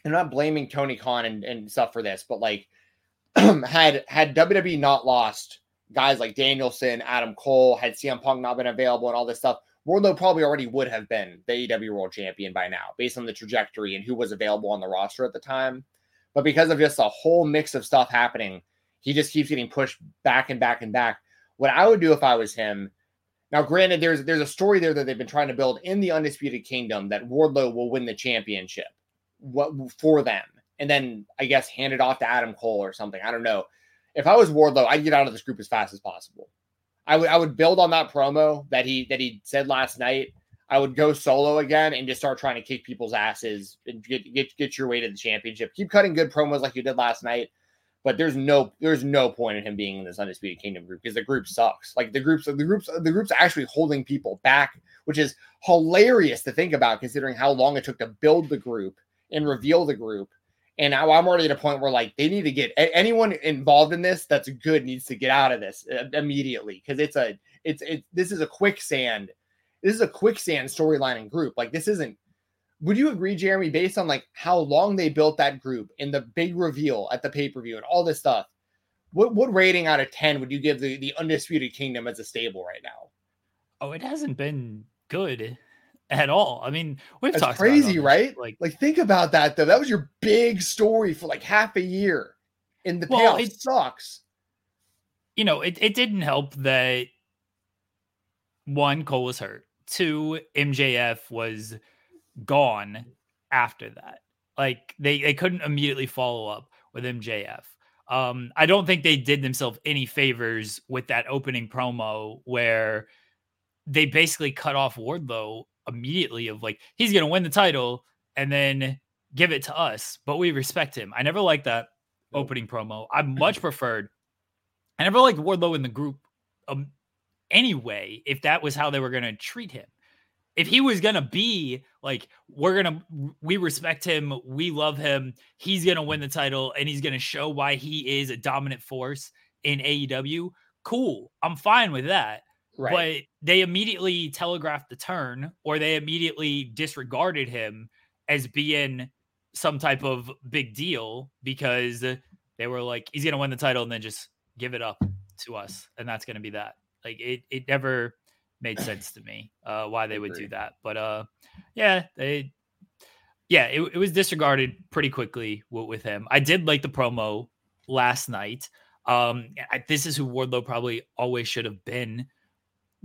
I'm not blaming Tony Khan and, and stuff for this, but like *clears throat* had had WWE not lost guys like Danielson, Adam Cole, had CM Punk not been available and all this stuff, Wardlow probably already would have been the AEW World Champion by now, based on the trajectory and who was available on the roster at the time. But because of just a whole mix of stuff happening, he just keeps getting pushed back and back and back. What I would do if I was him. Now, granted, there's there's a story there that they've been trying to build in the Undisputed Kingdom that Wardlow will win the championship, what for them, and then I guess hand it off to Adam Cole or something. I don't know. If I was Wardlow, I'd get out of this group as fast as possible. I would I would build on that promo that he that he said last night. I would go solo again and just start trying to kick people's asses and get get get your way to the championship. Keep cutting good promos like you did last night, but there's no there's no point in him being in this undisputed kingdom group because the group sucks. Like the groups the groups the groups actually holding people back, which is hilarious to think about considering how long it took to build the group and reveal the group and now I'm already at a point where like they need to get anyone involved in this that's good needs to get out of this uh, immediately because it's a it's it this is a quicksand. This is a quicksand storyline and group. Like this isn't. Would you agree, Jeremy, based on like how long they built that group and the big reveal at the pay per view and all this stuff? What what rating out of ten would you give the the undisputed kingdom as a stable right now? Oh, it hasn't been good at all. I mean, we've That's talked crazy, right? Like, like think about that though. That was your big story for like half a year, and the Well, payoff it- sucks. you know, it, it didn't help that one, Cole was hurt. Two, MJF was gone after that. Like they, they couldn't immediately follow up with MJF. Um, I don't think they did themselves any favors with that opening promo where they basically cut off Wardlow immediately of like he's gonna win the title and then give it to us, but we respect him. I never liked that opening promo. I *laughs* much preferred I never liked Wardlow in the group um, anyway, if that was how they were to treat him. If he was to be like, we're to, we respect him, we love him, he's to win the title, and he's to show why he is a dominant force in AEW, cool. I'm fine with that. Right. But they immediately telegraphed the turn or they immediately disregarded him as being some type of big deal because they were like, he's going to win the title and then just give it up to us. And that's going to be that. Like it, it never made sense to me uh, why they would do that. But uh, yeah, they, yeah, it, it was disregarded pretty quickly with, with him. I did like the promo last night. Um, I, this is who Wardlow probably always should have been.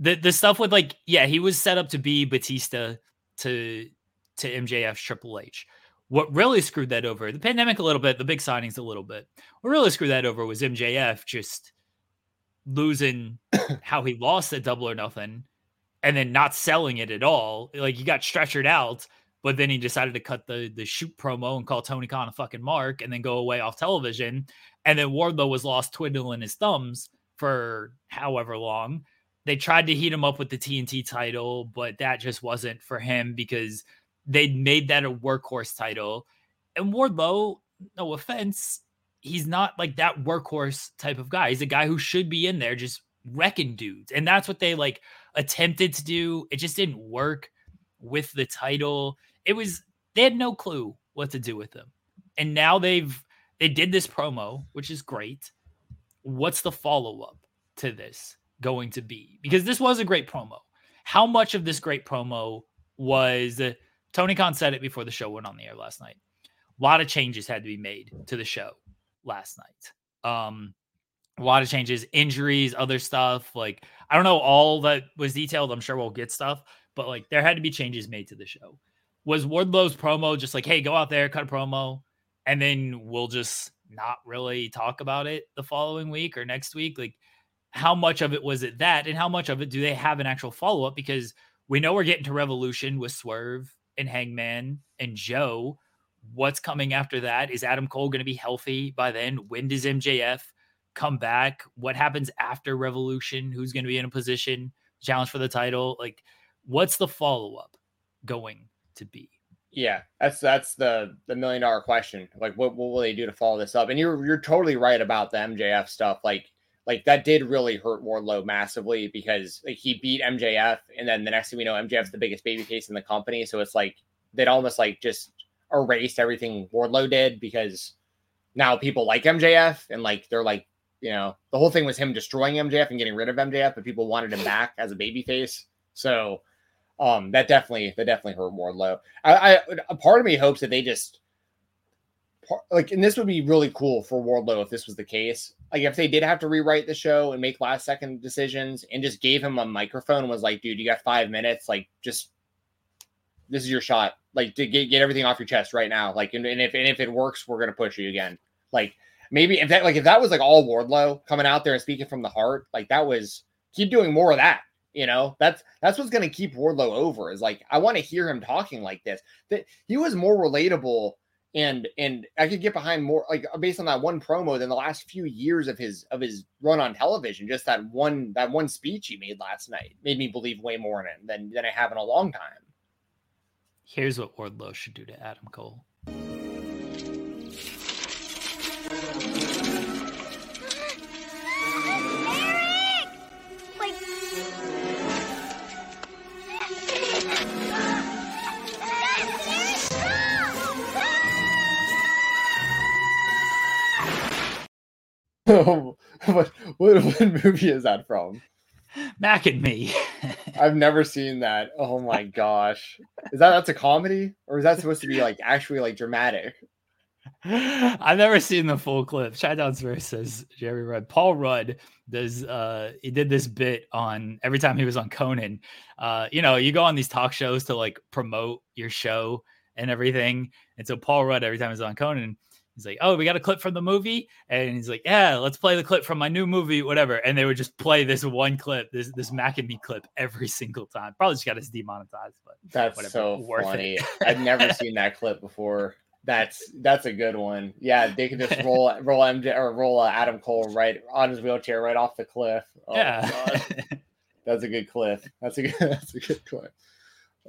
The the stuff with like, yeah, he was set up to be Batista to to MJF's Triple H. What really screwed that over, the pandemic a little bit, the big signings a little bit. What really screwed that over was MJF just losing *coughs* how he lost at Double or Nothing, and then not selling it at all. Like he got stretchered out, but then he decided to cut the the shoot promo and call Tony Khan a fucking mark, and then go away off television. And then Wardlow was lost twiddling his thumbs for however long. They tried to heat him up with the TNT title, but that just wasn't for him because they made that a workhorse title. And Wardlow, no offense, he's not like that workhorse type of guy. He's a guy who should be in there just wrecking dudes. And that's what they like attempted to do. It just didn't work with the title. It was they had no clue what to do with him. And now they've they did this promo, which is great. What's the follow-up to this going to be? Because this was a great promo. How much of this great promo was Tony Khan said it before the show went on the air last night. A lot of changes had to be made to the show last night. Um, a lot of changes, injuries, other stuff. Like I don't know all that was detailed. I'm sure we'll get stuff, but like there had to be changes made to the show. Was Wardlow's promo just like, hey, go out there, cut a promo, and then we'll just not really talk about it the following week or next week? Like, how much of it was it that, and how much of it do they have an actual follow up? Because we know we're getting to Revolution with Swerve and Hangman and Joe. What's coming after that? Is Adam Cole going to be healthy by then? When does MJF come back? What happens after Revolution? Who's going to be in a position challenge for the title? Like, what's the follow up going to be? Yeah, that's that's the the million dollar question. Like, what, what will they do to follow this up? And you're you're totally right about the MJF stuff. Like, like that did really hurt Wardlow massively because like he beat MJF, and then the next thing we know, MJF's the biggest babyface in the company. So it's like they'd almost like just erased everything Wardlow did because now people like MJF and like they're like you know the whole thing was him destroying MJF and getting rid of MJF, but people wanted him back as a babyface. So Um, that definitely that definitely hurt Wardlow. I, I a part of me hopes that they just like, and this would be really cool for Wardlow if this was the case. Like, if they did have to rewrite the show and make last second decisions, and just gave him a microphone, was like, dude, you got five minutes, like, just this is your shot, like, to get get everything off your chest right now, like, and, and if and if it works, we're gonna push you again, like. Maybe if that like if that was like all Wardlow coming out there and speaking from the heart, like that was keep doing more of that you know, that's that's what's to keep Wardlow over. Is like I want to hear him talking like this. That he was more relatable and and I could get behind more like uh, based on that one promo than the last few years of his of his run on television. Just that one that one speech he made last night made me believe way more in him than than I have in a long time. Here's what Wardlow should do to Adam Cole. *laughs* what, what, what movie is that from? Mac and Me. *laughs* I've never seen that. Oh my gosh. Is that that's a comedy or is that supposed to be like actually like dramatic? I've never seen the full clip. Shadow's versus Jerry Rudd. Paul Rudd does uh he did this bit on every time he was on Conan. Uh, you know, you go on these talk shows to like promote your show and everything. And so Paul Rudd, every time he's on Conan, He's like, "Oh, we got a clip from the movie," and he's like, "Yeah, let's play the clip from my new movie, whatever." And they would just play this one clip, this this Mac and Me clip, every single time. Probably just got us demonetized, but that's whatever. so funny. I've never *laughs* seen that clip before. That's that's a good one. Yeah, they could just roll *laughs* roll MJ or roll uh, Adam Cole right on his wheelchair right off the cliff. Oh, yeah, *laughs* that's a good clip. That's a good that's a good clip.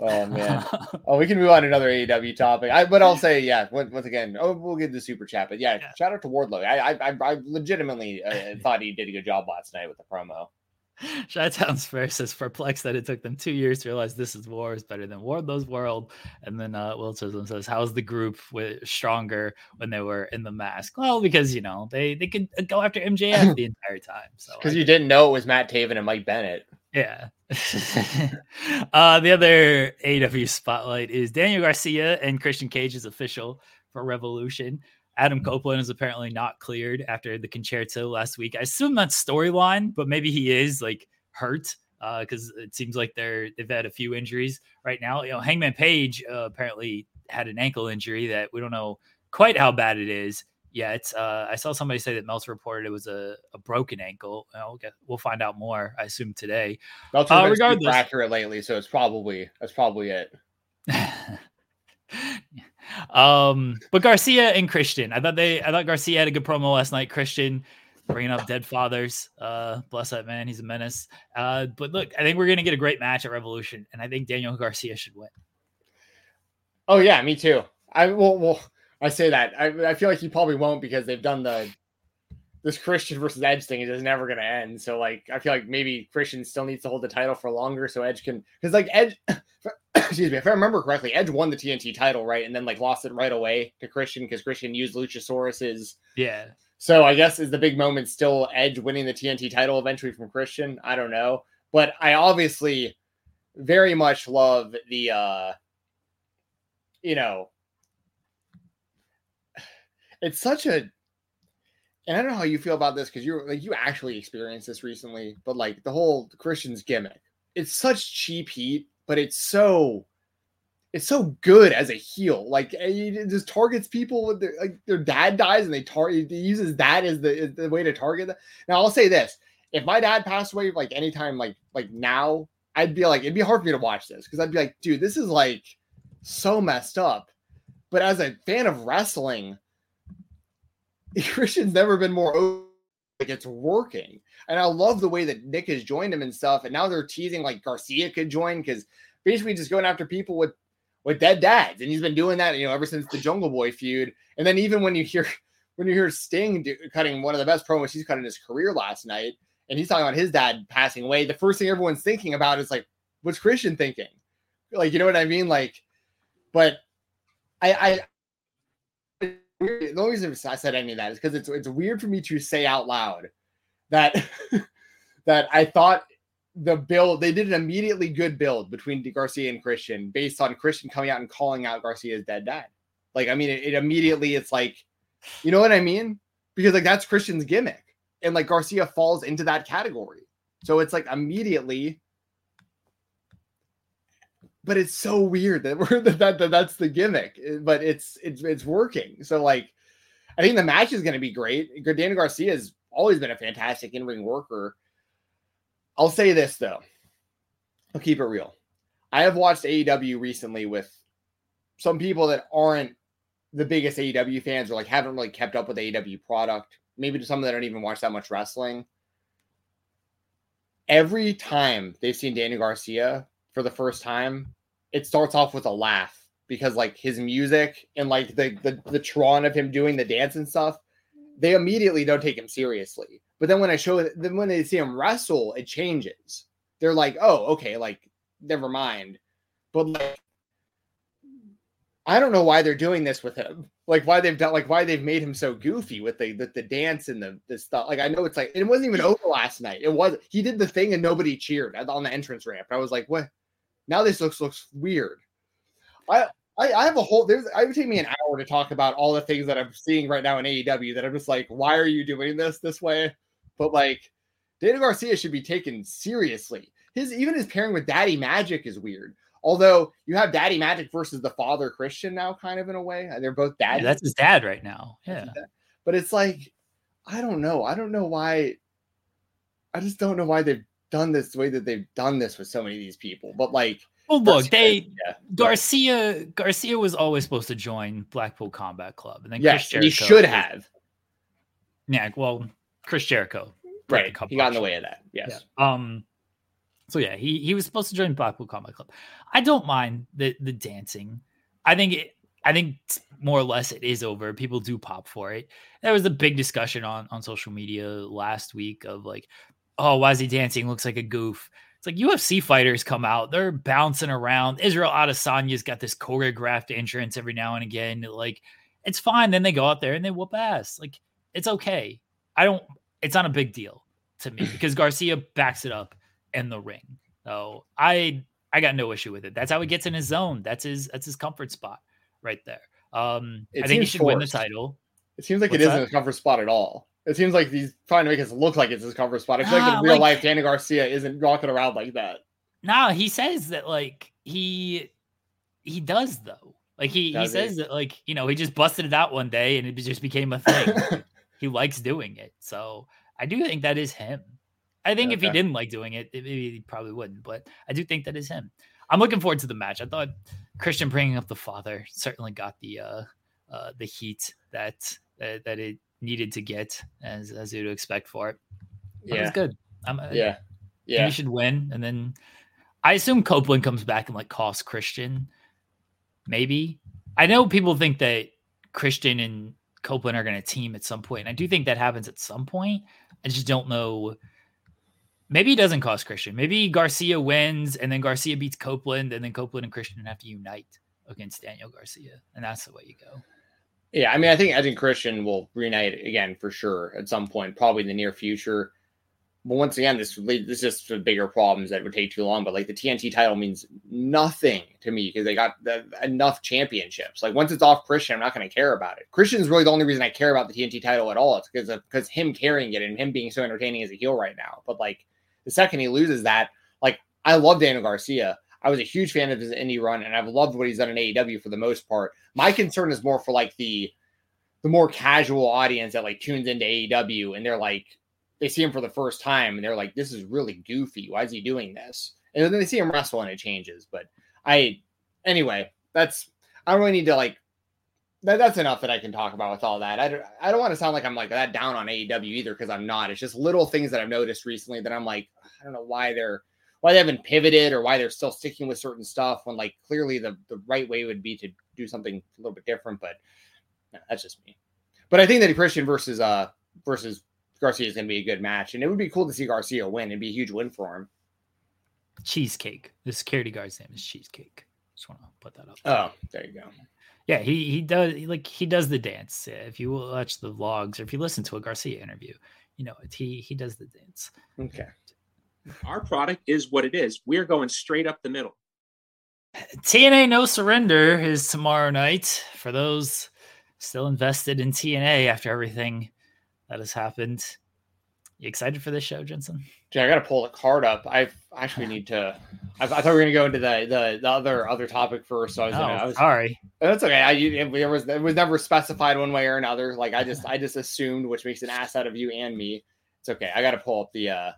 Oh *laughs* man. oh, we can move on to another AEW topic. I, but I'll say, yeah. Once again, oh, we'll get the super chat. But yeah, yeah. shout out to Wardlow. I, I, I legitimately uh, *laughs* thought he did a good job last night with the promo. Shottown's first says perplexed that it took them two years to realize this is war is better than Wardlow's world. And then uh, Will Chisholm says, "How's the group with stronger when they were in the mask?" Well, because you know they they could go after MJF *laughs* the entire time. So because you didn't know it was Matt Taven and Mike Bennett. Yeah. *laughs* uh, the other AW spotlight is Daniel Garcia and Christian Cage is official for Revolution. Adam mm-hmm. Copeland is apparently not cleared after the Con-Chair-To last week. I assume that's storyline, but maybe he is like hurt because uh, it seems like they're they've had a few injuries right now. You know, Hangman Page uh, apparently had an ankle injury that we don't know quite how bad it is yeah, it's. Uh, I saw somebody say that Meltzer reported it was a, a broken ankle. I'll get, we'll find out more. I assume today. Meltzer uh, regardless, accurate lately, so it's probably that's probably it. *laughs* um, but Garcia and Christian, I thought they, I thought Garcia had a good promo last night. Christian bringing up dead fathers. Uh, bless that man, he's a menace. Uh, but look, I think we're gonna get a great match at Revolution, and I think Daniel Garcia should win. Oh yeah, me too. I will. Well, I say that. I, I feel like he probably won't because they've done the this Christian versus Edge thing is just never going to end. So like, I feel like maybe Christian still needs to hold the title for longer so Edge can because like Edge, *coughs* excuse me, if I remember correctly, Edge won the TNT title right and then like lost it right away to Christian because Christian used Luchasaurus's yeah. So I guess is the big moment still Edge winning the TNT title eventually from Christian? I don't know, but I obviously very much love the uh you know it's such a and I don't know how you feel about this because you're like you actually experienced this recently, but like the whole Christian's gimmick, it's such cheap heat, but it's so it's so good as a heel. Like eh, just targets people with their like their dad dies and they target he uses that as the, as the way to target them. Now I'll say this: if my dad passed away like anytime like like now, I'd be like it'd be hard for me to watch this because I'd be like, dude, this is like so messed up. But as a fan of wrestling, *laughs* Christian's never been more like it's working. And I love the way that Nick has joined him and stuff. And now they're teasing like Garcia could join because basically just going after people with with dead dads. And he's been doing that, you know, ever since the Jungle Boy feud. And then even when you hear *laughs* when you hear Sting do, cutting one of the best promos he's cut in his career last night, and he's talking about his dad passing away, the first thing everyone's thinking about is like, what's Christian thinking? Like, you know what I mean? Like, but I I the only reason I said any of that is because it's it's weird for me to say out loud that *laughs* that I thought the build they did an immediately good build between Garcia and Christian based on Christian coming out and calling out Garcia's dead dad. Like, I mean, it, it immediately it's like, you know what I mean? Because like that's Christian's gimmick, and like Garcia falls into that category. So it's like immediately. But it's so weird that *laughs* we're that, that that's the gimmick, eh, but it's it's it's working. So like, I think the match is going to be great. Daniel Garcia has always been a fantastic in ring worker. I'll say this though. I'll keep it real. I have watched AEW recently with some people that aren't the biggest AEW fans or like haven't really kept up with AEW product. Maybe to some that don't even watch that much wrestling. Every time they've seen Daniel Garcia for the first time, it starts off with a laugh because like his music and like the the the tron of him doing the dance and stuff, they immediately don't take him seriously. But then when I show then when they see him wrestle, it changes. They're like, oh, okay, like never mind. But like I don't know why they're doing this with him. Like why they've done like why they've made him so goofy with the the, the dance and the, the stuff. Like I know it's like it wasn't even over last night. It was he did the thing and nobody cheered on the entrance ramp. I was like, what? Now this looks looks weird. I I, I have a whole there's it would take me an hour to talk about all the things that I'm seeing right now in AEW that I'm just like, why are you doing this this way? But like Dana Garcia should be taken seriously. His even his pairing with Daddy Magic is weird. Although you have Daddy Magic versus the father Christian now, kind of in a way. They're both dad. Yeah, that's his dad right now. Yeah. But it's like, I don't know. I don't know why. I just don't know why they've done this the way that they've done this with so many of these people. But like, oh look, they yeah, Garcia Garcia was always supposed to join Blackpool Combat Club, and then yes, Chris Jericho, he should have. Yeah, well, Chris Jericho, right? He got in the way of that. Yes. Yeah. Um. So yeah, he he was supposed to join Blackpool Combat Club. I don't mind the the dancing. I think it. I think more or less it is over. People do pop for it. There was a big discussion on on social media last week of like, oh, why is he dancing? Looks like a goof. It's like UFC fighters come out, they're bouncing around. Israel Adesanya's got this choreographed entrance every now and again. Like, it's fine. Then they go out there and they whoop ass. Like, it's okay. I don't. It's not a big deal to me *clears throat* because Garcia backs it up in the ring. So I I got no issue with it. That's how he gets in his zone. That's his that's his comfort spot right there. Um it I think he should forced. win the title. It seems like What's it isn't a comfort spot at all. It seems like he's trying to make us look like it's his comfort spot. I feel nah, like in real like, life, Danny Garcia isn't walking around like that. No, nah, he says that like he he does though. Like he does he says he? that like you know he just busted it out one day and it just became a thing. *laughs* he likes doing it, so I do think that is him. I think okay. if he didn't like doing it, maybe he probably wouldn't. But I do think that is him. I'm looking forward to the match. I thought Christian bringing up the father certainly got the uh, uh, the heat that uh, that it needed to get, as as you'd expect for it. But yeah, it's good. I'm, uh, yeah, yeah. He should win, and then I assume Copeland comes back and like costs Christian. Maybe I know people think that Christian and Copeland are going to team at some point. And I do think that happens at some point. I just don't know Maybe he doesn't cost Christian. Maybe Garcia wins and then Garcia beats Copeland and then Copeland and Christian have to unite against Daniel Garcia. And that's the way you go. Yeah, I mean, I think I think Christian will reunite again for sure at some point, probably in the near future. But once again, this this is just bigger problems that would take too long. But like the TNT title means nothing to me because they got the, enough championships. Like once it's off Christian, I'm not going to care about it. Christian's really the only reason I care about the TNT title at all. It's because of because him carrying it and him being so entertaining as a heel right now. But like the second he loses that, like I love Daniel Garcia. I was a huge fan of his indie run, and I've loved what he's done in AEW for the most part. My concern is more for like the the more casual audience that like tunes into AEW and they're like they see him for the first time and they're like, this is really goofy. Why is he doing this? And then they see him wrestle and it changes. But I anyway, that's I don't really need to like that, that's enough that I can talk about with all that. I don't, I don't want to sound like I'm like that down on AEW either because I'm not. It's just little things that I've noticed recently that I'm like, I don't know why they're why they haven't pivoted or why they're still sticking with certain stuff when like clearly the the right way would be to do something a little bit different. But that's just me. But I think that Christian versus uh versus Garcia is going to be a good match, and it would be cool to see Garcia win. It'd be a huge win for him. Cheesecake. The security guard's name is Cheesecake. Just want to put that up. Oh, there you go. Yeah, he he does like he does the dance. If you watch the vlogs or if you listen to a Garcia interview, you know he he does the dance. Okay. Our product is what it is. We're going straight up the middle. TNA No Surrender is tomorrow night for those still invested in TNA after everything that has happened. You excited for this show, Jensen? Yeah, I got to pull the card up. I actually need to. I, I, thought we were gonna go into the, the the other other topic first. So I was, oh, gonna, I was sorry. That's okay. I it, it was it was never specified one way or another. Like I just I just assumed, which makes an ass out of you and me. It's okay. I got to pull up the. uh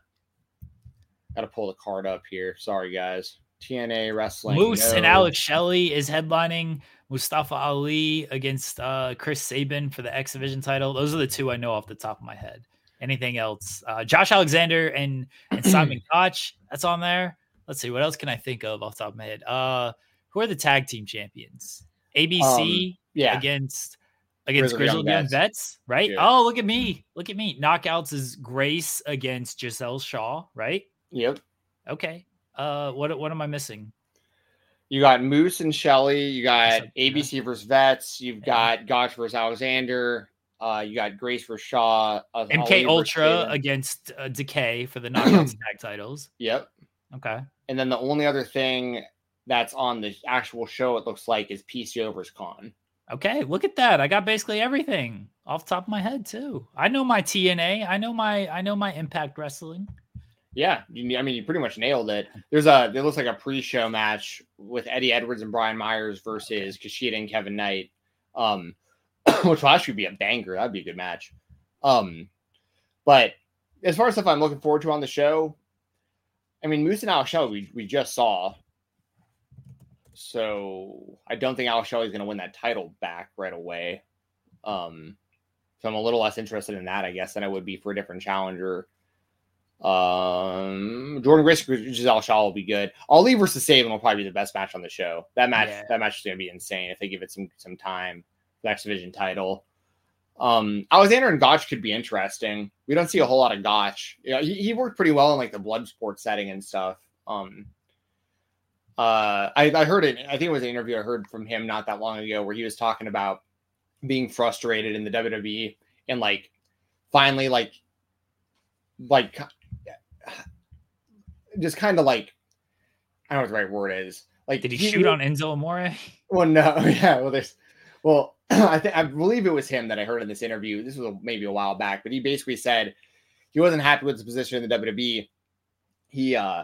Got to pull the card up here. Sorry, guys. TNA Wrestling. Moose no. and Alex Shelley is headlining Mustafa Ali against uh, Chris Sabin for the X Division title. Those are the two I know off the top of my head. Anything else? Uh, Josh Alexander and, and Simon *clears throat* Gotch. That's on there. Let's see. What else can I think of off the top of my head? Uh, who are the tag team champions? ABC Um, yeah. against against Grizzled Grizzled Young Young Vets. Vets, right? Yeah. Oh, look at me. Look at me. Knockouts is Grace against Giselle Shaw, right? Yep. Okay. Uh, what what am I missing? You got Moose and Shelley. You got ABC versus Vets. You've Yeah. got Gotch versus Alexander. Uh, you got Grace versus Shaw. Uh, MK Ultra against uh, Decay for the *clears throat* Knockouts tag titles. Yep. Okay. And then the only other thing that's on the actual show, it looks like, is PCO versus Kon. Okay, look at that. I got basically everything off the top of my head too. I know my TNA. I know my I know my Impact Wrestling. Yeah, you, I mean, you pretty much nailed it. There's a there looks like a pre-show match with Eddie Edwards and Brian Myers versus Kushida and Kevin Knight, um, *clears throat* which will actually be a banger. That'd be a good match. Um, but as far as stuff I'm looking forward to on the show, I mean, Moose and Al Shelley we we just saw, so I don't think Al Shelley is going to win that title back right away. Um, so I'm a little less interested in that, I guess, than I would be for a different challenger. Um, Jordan Grace versus Giselle Shaw will be good. Ali versus Sabin will probably be the best match on the show. That match, Yeah. that match is going to be insane if they give it some some time. The X Division title. Um, Alexander and Gotch could be interesting. We don't see a whole lot of Gotch. Yeah, he, he worked pretty well in like the blood sport setting and stuff. Um, uh, I, I heard it. I think it was an interview I heard from him not that long ago where he was talking about being frustrated in the WWE and like finally like like just kind of like I don't know what the right word is. Like Did he, shoot on Enzo Amore? *laughs* well, no, *laughs* yeah. Well, there's, well, *clears throat* I think I believe it was him that I heard in this interview. This was maybe a while back, but he basically said he wasn't happy with his position in the WWE. He, uh,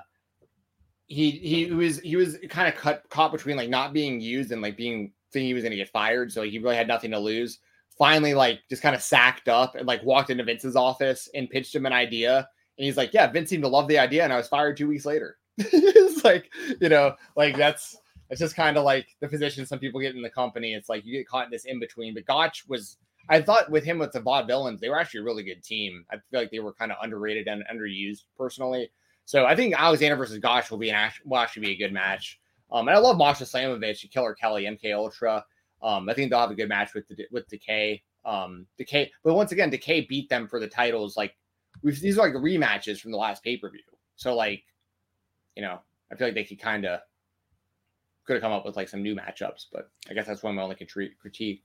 he, he was, he was kind of cut caught between like not being used and like being thinking he was going to get fired. So like, he really had nothing to lose. Finally, like just kind of sacked up and like walked into Vince's office and pitched him an idea. And he's like, "Yeah, Vince seemed to love the idea," and I was fired two weeks later. *laughs* it's like, you know, like that's it's just kind of like the position some people get in the company. It's like you get caught in this in between. But Gotch was, I thought with him with the VOD Vaudevillains, they were actually a really good team. I feel like they were kind of underrated and underused personally. So I think Alexander versus Gotch will be an will actually be a good match. Um, and I love Masha Slamovich, Killer Kelly, MK Ultra. Um, I think they'll have a good match with the, with Decay. Decay, but once again, Decay beat them for the titles. Like we've these are like rematches from the last pay per view. So like, you know, I feel like they could kind of could have come up with like some new matchups, but I guess that's one my only critique.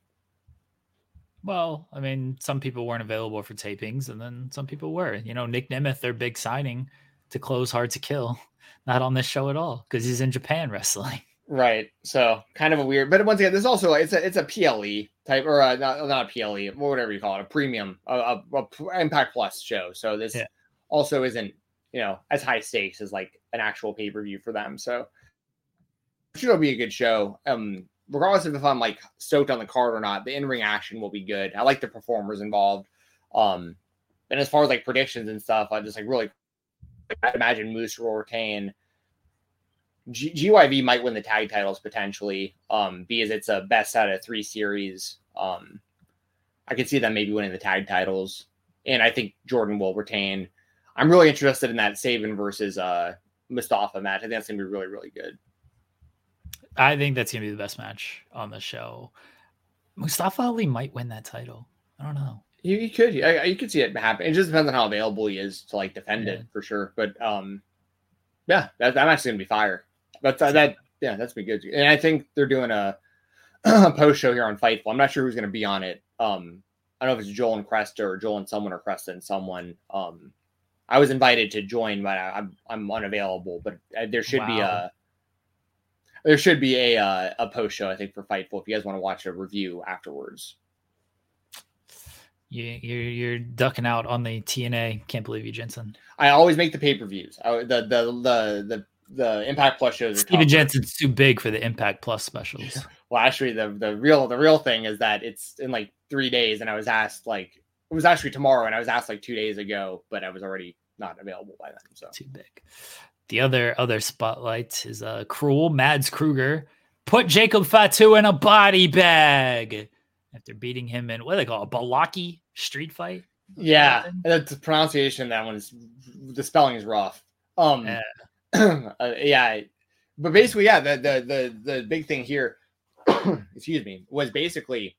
Well, I mean, some people weren't available for tapings, and then some people were. You know, Nick Nemeth, their big signing to close Hard to Kill, *laughs* not on this show at all because he's in Japan *laughs* wrestling. Right. So kind of a weird, but once again, there's also like it's a it's a PLE type or a, not not a PLE, or whatever you call it, a premium, a, a, a Impact Plus show. So this Yeah. also isn't you know as high stakes as like an actual pay per view for them. So it should be a good show. Um, regardless of if I'm like stoked on the card or not, the in ring action will be good. I like the performers involved. Um, and as far as like predictions and stuff, I just like really I imagine Moose will retain. G- GYV might win the tag titles potentially, um, because it's a best out of three series. Um, I could see them maybe winning the tag titles, and I think Jordan will retain. I'm really interested in that Sabin versus uh, Mustafa match. I think that's gonna be really, really good. I think that's gonna be the best match on the show. Mustafa Ali might win that title. I don't know. You, you could, I- you could see it happen. It just depends on how available he is to like defend Yeah. it for sure. But um, yeah, that that match is gonna be fire. But uh, that yeah, that's be good. And I think they're doing *clears throat* a, post show here on Fightful. I'm not sure who's gonna be on it. Um, I don't know if it's Joel and Cresta or Joel and someone or Cresta and someone. Um, I was invited to join, but I, am I'm unavailable. But uh, there should wow. be a there should be a uh, a post show I think for Fightful if you guys want to watch a review afterwards. You, you're you're ducking out on the TNA. Can't believe you, Jensen. I always make the pay per views. The, the the the the Impact Plus shows. Stephen Jensen's too big for the Impact Plus specials. *laughs* well, actually, the the real the real thing is that it's in like three days, and I was asked like it was actually tomorrow, and I was asked like two days ago, but I was already not available by then. So too big. The other other spotlight is uh Krule Mads Kruger put Jacob Fatu in a body bag after beating him in what do they call it, a Balaki street fight. Yeah, that's the pronunciation that one's the spelling is rough. Um, yeah. *clears throat* uh, yeah, but basically, yeah, the the the the big thing here, *clears throat* excuse me, was basically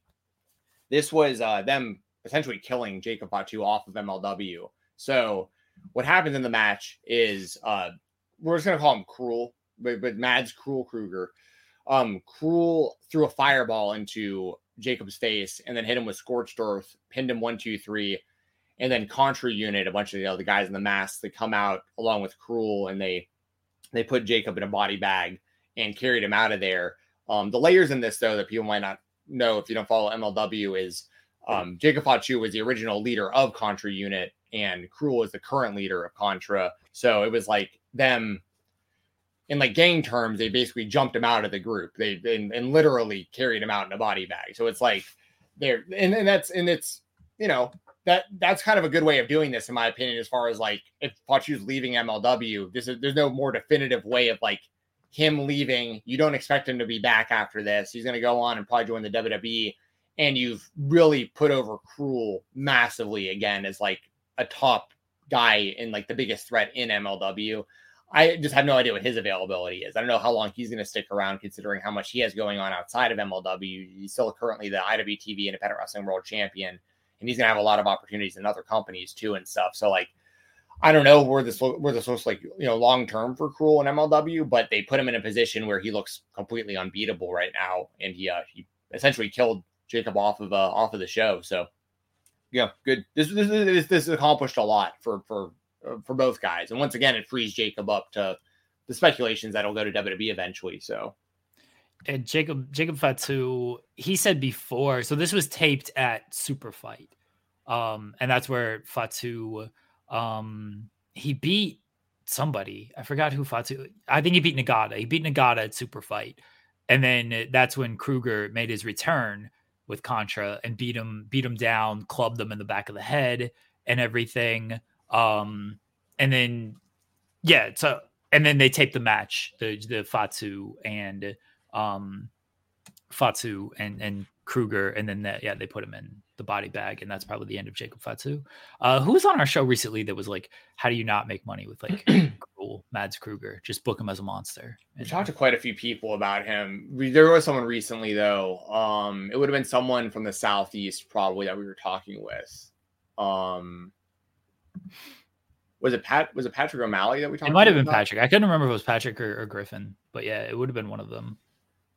this was uh them essentially killing Jacob Fatu off of MLW. So what happens in the match is uh we're just gonna call him Krule, but, but Mads Krule Kruger. Um, Krule threw a fireball into Jacob's face and then hit him with scorched earth, pinned him one, two, three, and then Contra unit, a bunch of the other guys in the mask, they come out along with Krule and they they put Jacob in a body bag and carried him out of there. Um, the layers in this though that people might not know if you don't follow MLW is um, Jacob Fatu was the original leader of Contra unit and Krule is the current leader of Contra. So it was like them in like gang terms, they basically jumped him out of the group. They and, and literally carried him out in a body bag. So it's like they're and, and that's and it's you know that that's kind of a good way of doing this in my opinion. As far as like if Fatu's leaving MLW, this is there's no more definitive way of like him leaving. You don't expect him to be back after this. He's going to go on and probably join the WWE. And you've really put over Krule massively again as like a top guy and like the biggest threat in MLW. I just have no idea what his availability is. I don't know how long he's going to stick around, considering how much he has going on outside of MLW. He's still currently the IWTV Independent Wrestling World Champion, and he's to have a lot of opportunities in other companies too and stuff. So, like, I don't know where this where this looks like you know long term for Krule and MLW, but they put him in a position where he looks completely unbeatable right now, and he uh, he essentially killed Jacob off of uh, off of the show. So, yeah, good. This this this, this accomplished a lot for for uh, for both guys. And once again, it frees Jacob up to the speculations that'll go to WWE eventually. So, and Jacob Jacob Fatu, he said before, so this was taped at Super Fight, um, and that's where Fatu, um, he beat somebody. I forgot who Fatu. I think he beat Nagata. He beat Nagata at Super Fight, and then that's when Kruger made his return with Contra and beat him, beat him down, clubbed him in the back of the head and everything. Um, and then yeah, so and then they tape the match, the the Fatu and um Fatu and and Kruger, and then that, yeah, they put him in the body bag, and that's probably the end of Jacob Fatu. Uh, who was on our show recently that was like, "How do you not make money with like *clears throat* Krule Mads Kruger? Just book him as a monster." We talked to quite a few people about him. We, there was someone recently though. Um, it would have been someone from the southeast probably that we were talking with. Um, was it Pat? Was it Patrick O'Malley that we talked? It might have been about? Patrick. I couldn't remember if it was Patrick or, or Griffin, but yeah, it would have been one of them.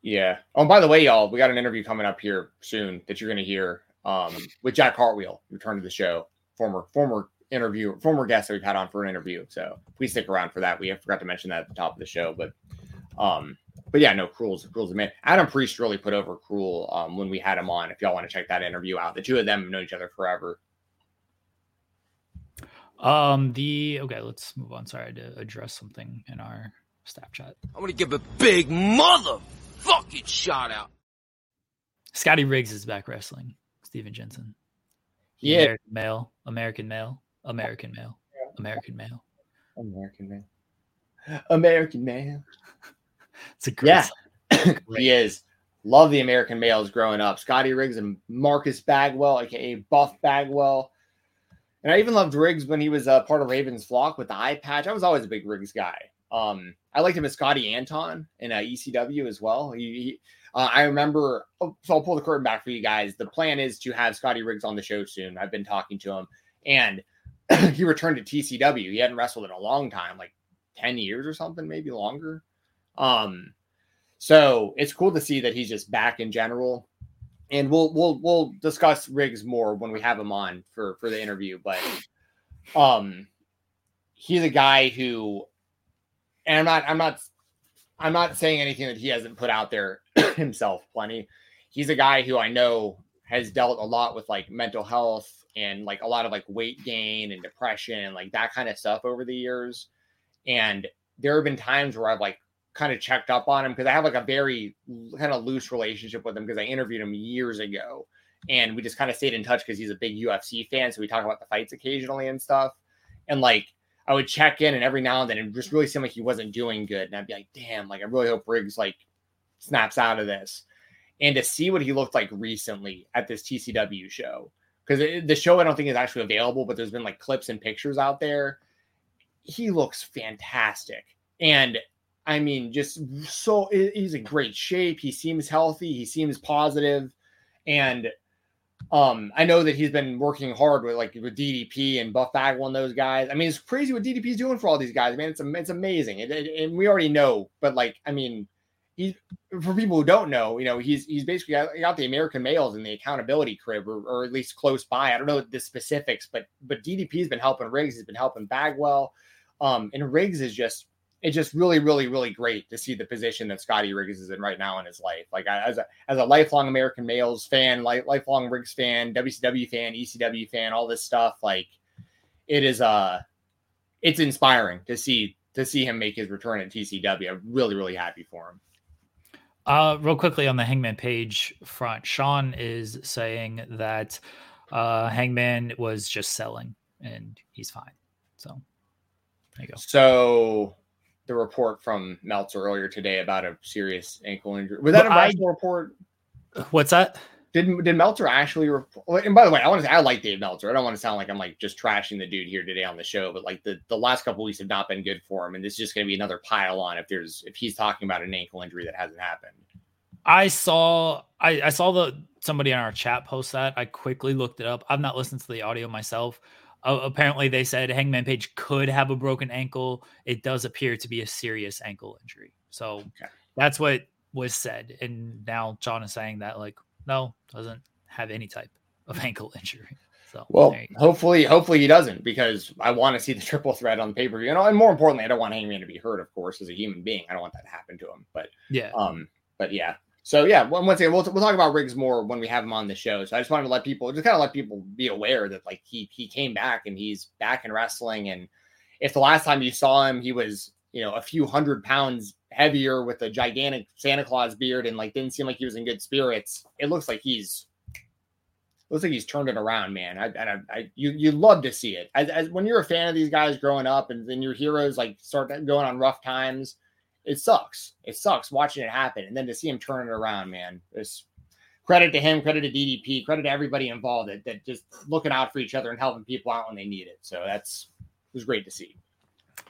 Yeah. Oh, and by the way, y'all, we got an interview coming up here soon that you're going to hear um, with Jack Cartwheel, return to the show, former former interview, former guest that we've had on for an interview. So please stick around for that. We forgot to mention that at the top of the show, but um, but yeah, no, Krule's Krule's a man. Adam Priest really put over Krule um, when we had him on. If y'all want to check that interview out, the two of them know each other forever. Um, the okay, let's move on. Sorry, to address something in our staff chat. I'm gonna give a big motherfucking shot out. Scotty Riggs is back wrestling. Stephen Jensen. Yeah. American male, American male, American male, American male, American male, American male. *laughs* it's a great yeah. *clears throat* he is. Love the American males growing up. Scotty Riggs and Marcus Bagwell, aka Buff Bagwell and I even loved Riggs when he was a uh, part of Ravens flock with the eye patch. I was always a big Riggs guy. Um, I liked him as Scotty Anton in uh, ECW as well. He, he uh, I remember. Oh, so I'll pull the curtain back for you guys. The plan is to have Scotty Riggs on the show soon. I've been talking to him, and *clears throat* he returned to TCW. He hadn't wrestled in a long time, like ten years or something, maybe longer. Um, so it's cool to see that he's just back in general and we'll we'll we'll discuss Riggs more when we have him on for for the interview. But um, he's a guy who, and I'm not, I'm not, I'm not saying anything that he hasn't put out there *clears throat* himself plenty. He's a guy who I know has dealt a lot with like mental health and like a lot of like weight gain and depression and like that kind of stuff over the years. And there have been times where I've like kind of checked up on him because I have like a very kind of loose relationship with him because I interviewed him years ago and we just kind of stayed in touch because he's a big UFC fan. So we talk about the fights occasionally and stuff. And like I would check in and every now and then it just really seemed like he wasn't doing good. And I'd be like, damn, like I really hope Riggs like snaps out of this. And to see what he looked like recently at this TCW show, because the show I don't think is actually available, but there's been like clips and pictures out there. He looks fantastic. And I mean, just so he's in great shape. He seems healthy. He seems positive, and um, I know that he's been working hard with like with DDP and Buff Bagwell and those guys. I mean, it's crazy what DDP is doing for all these guys. Man, it's it's amazing, and, and we already know. But like, I mean, he's for people who don't know, you know, he's he's basically got, got the American males in the accountability crib, or, or, at least close by. I don't know the specifics, but but DDP's been helping Riggs. He's been helping Bagwell, um, and Riggs is just it's just really, really, really great to see the position that Scotty Riggs is in right now in his life. Like as a as a lifelong American males fan, like lifelong Riggs fan, WCW fan, ECW fan, all this stuff. Like it is uh it's inspiring to see to see him make his return at TCW. I'm really, really happy for him. Uh, real quickly on the Hangman page front, Sean is saying that uh, Hangman was just selling and he's fine. So there you go. So the report from Meltzer earlier today about a serious ankle injury. Was that a Russell report? What's that? Did did Meltzer actually report? And by the way, I want to say I like Dave Meltzer. I don't want to sound like I'm like just trashing the dude here today on the show, but like the, the last couple weeks have not been good for him, and this is just going to be another pile on if there's if he's talking about an ankle injury that hasn't happened. I saw I, I saw the somebody on our chat post that. I quickly looked it up. I've not listened to the audio myself, uh, apparently, they said Hangman Page could have a broken ankle. It does appear to be a serious ankle injury. So okay. that's what was said. And now John is saying that, like, no, doesn't have any type of *laughs* ankle injury. So, well, hopefully, hopefully he doesn't because I want to see the *laughs* triple threat on the pay per view. And, and more importantly, I don't want Hangman to be hurt, of course, as a human being. I don't want that to happen to him. But yeah, um, but yeah, so yeah, once again, we'll, we'll talk about Riggs more when we have him on the show. So I just wanted to let people just kind of let people be aware that like he he came back and he's back in wrestling. And if the last time you saw him, he was you know a few hundred pounds heavier with a gigantic Santa Claus beard and like didn't seem like he was in good spirits, it looks like he's looks like he's turned it around, man. I, and I, I you you love to see it. As, as when you're a fan of these guys growing up, and then your heroes like start going on rough times it sucks. It sucks watching it happen. And then to see him turn it around, man, it's credit to him, credit to DDP, credit to everybody involved that, that just looking out for each other and helping people out when they need it. So that's it was great to see.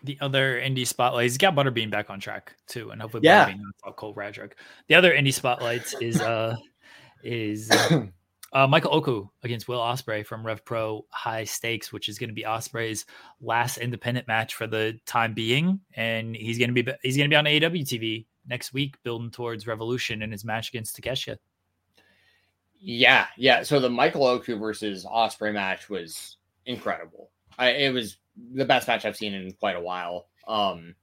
The other indie spotlights, he's got Butterbean back on track too, and hopefully yeah. Butterbean Cole Radrick. The other indie spotlights is uh is Uh, *clears throat* Michael Oku against Will Ospreay from Rev Pro High Stakes, which is going to be Ospreay's last independent match for the time being, and he's going to be he's going to be on AEW TV next week, building towards Revolution in his match against Takeshita. Yeah, yeah. So the Michael Oku versus Ospreay match was incredible. I, it was the best match I've seen in quite a while. Um,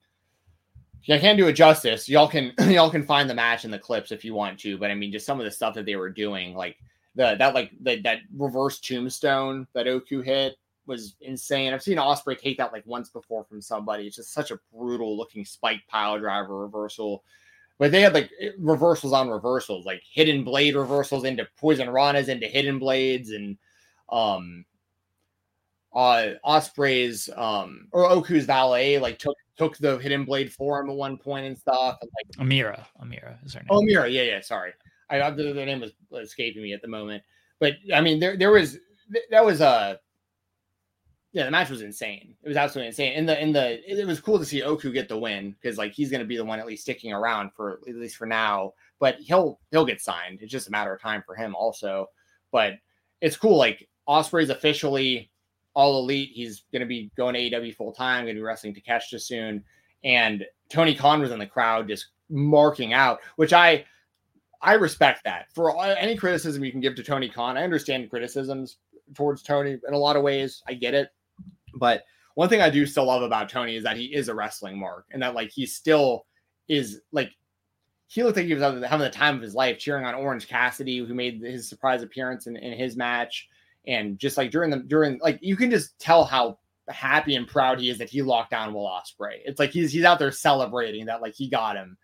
I can't do it justice. Y'all can *clears throat* y'all can find the match in the clips if you want to, but I mean, just some of the stuff that they were doing, like the that like the, that reverse tombstone that Oku hit was insane. I've seen Ospreay take that like once before from somebody. It's just such a brutal looking spike pile driver reversal. But they had like reversals on reversals, like hidden blade reversals into poison ranas into hidden blades and um uh Ospreay's um or Oku's valet like took took the hidden blade for him at one point and stuff. And, like Amira, Amira is her name. Oh, Amira, yeah, yeah. Sorry, I the, the name was escaping me at the moment, but I mean there there was that was a uh, yeah the match was insane. It was absolutely insane. In the in the it was cool to see Oku get the win because like he's going to be the one at least sticking around for at least for now. But he'll he'll get signed. It's just a matter of time for him also. But it's cool. Like Ospreay's officially all elite. He's going to be going to AEW full time. Going to be wrestling Takeshita soon. And Tony Khan was in the crowd just marking out, which I I respect that. For any criticism you can give to Tony Khan, I understand criticisms towards Tony in a lot of ways. I get it. But one thing I do still love about Tony is that he is a wrestling mark and that like he still is like he looked like he was having the time of his life cheering on Orange Cassidy, who made his surprise appearance in, in his match. And just like during the during like you can just tell how happy and proud he is that he locked down Will Ospreay. It's like he's he's out there celebrating that like he got him.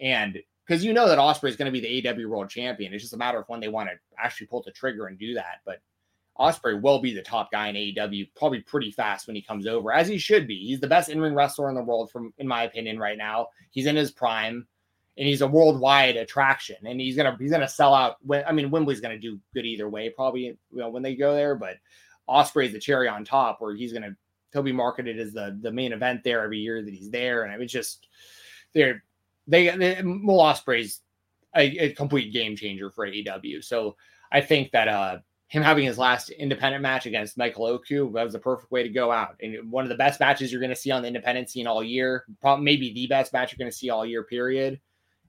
And because you know that Ospreay is going to be the AW World Champion. It's just a matter of when they want to actually pull the trigger and do that. But Ospreay will be the top guy in AEW probably pretty fast when he comes over, as he should be. He's the best in-ring wrestler in the world, from in my opinion, right now. He's in his prime, and he's a worldwide attraction. And he's gonna he's gonna sell out. When, I mean, Wembley's gonna do good either way, probably you know, when they go there. But Ospreay's the cherry on top, where he's gonna he'll be marketed as the the main event there every year that he's there, and it's just they're they, they Will Ospreay's a, a, complete game changer for AEW. So I think that uh him having his last independent match against Michael Oku that was the perfect way to go out, and one of the best matches you're going to see on the independent scene all year, probably maybe the best match you're going to see all year. Period.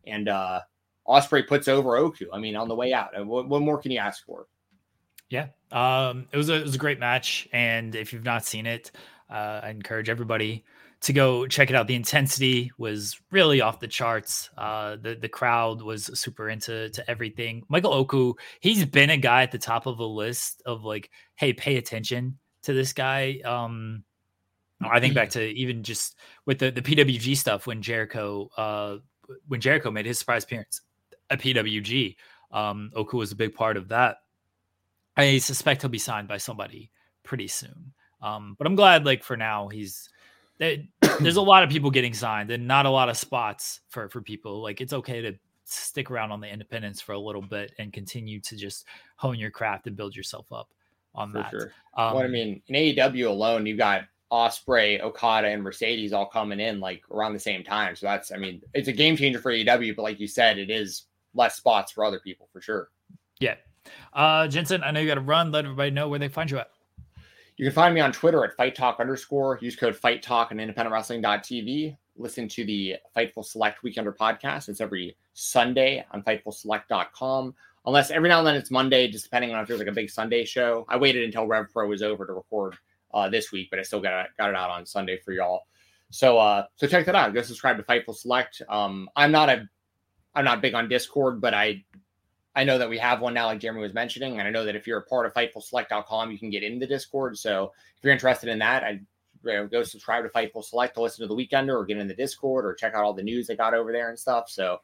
And uh Ospreay puts over Oku. I mean, on the way out, what, what more can you ask for? Yeah, um, it was a it was a great match, and if you've not seen it, uh, I encourage everybody to go check it out. The intensity was really off the charts. Uh, the the crowd was super into to everything. Michael Oku, he's been a guy at the top of a list of like, hey, pay attention to this guy. Um, I think back to even just with the the PWG stuff when Jericho uh, when Jericho made his surprise appearance at PWG. Um, Oku was a big part of that. I suspect he'll be signed by somebody pretty soon. Um, but I'm glad, like for now, he's there's a lot of people getting signed and not a lot of spots for for people. Like it's okay to stick around on the independents for a little bit and continue to just hone your craft and build yourself up on for that. Sure. Um, well, I mean, in AEW alone, you got Ospreay, Okada, and Mercedes all coming in like around the same time. So that's, I mean, it's a game changer for AEW. But like you said, it is less spots for other people for sure. Yeah. Uh, Jensen, I know you got to run. Let everybody know where they find you at. You can find me on Twitter at Fight Talk underscore. Use code Fight Talk on independentwrestling.tv. Listen to the Fightful Select Weekender podcast. It's every Sunday on FightfulSelect.com. Unless every now and then it's Monday, just depending on if there's like a big Sunday show. I waited until Rev Pro was over to record uh, this week, but I still got got it out on Sunday for y'all. So uh, so check that out. Go subscribe to Fightful Select. Um, I'm not a I'm not big on Discord, but I I know that we have one now, like Jeremy was mentioning, and I know that if you're a part of FightfulSelect.com, you can get in the Discord. So if you're interested in that, I you know, go subscribe to Fightful Select to listen to the Weekender, or get in the Discord, or check out all the news they got over there and stuff. So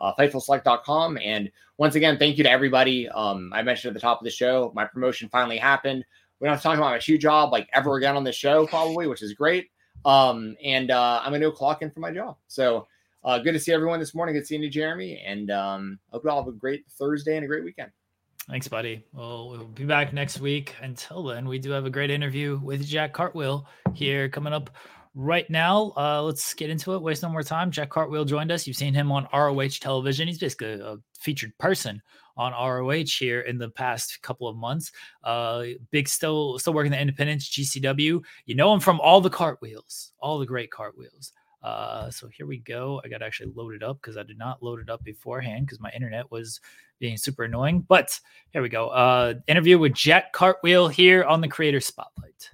uh, FightfulSelect.com. And once again, thank you to everybody. Um, I mentioned at the top of the show, my promotion finally happened. We don't have to talk about my shoe job like ever again on the show, probably, which is great. Um, and uh, I'm gonna go clock in for my job. So uh, good to see everyone this morning. Good seeing you, Jeremy. And um, hope you all have a great Thursday and a great weekend. Thanks, buddy. Well, we'll be back next week. Until then, we do have a great interview with Jack Cartwheel here coming up right now. Uh, let's get into it. Waste no more time. Jack Cartwheel joined us. You've seen him on ROH television. He's basically a featured person on ROH here in the past couple of months. Uh, big still still working the Independence GCW. You know him from all the cartwheels, all the great cartwheels. Uh, so here we go. I got to actually load it up because I did not load it up beforehand because my internet was being super annoying. But here we go. Uh, interview with Jack Cartwheel here on the Creator Spotlight.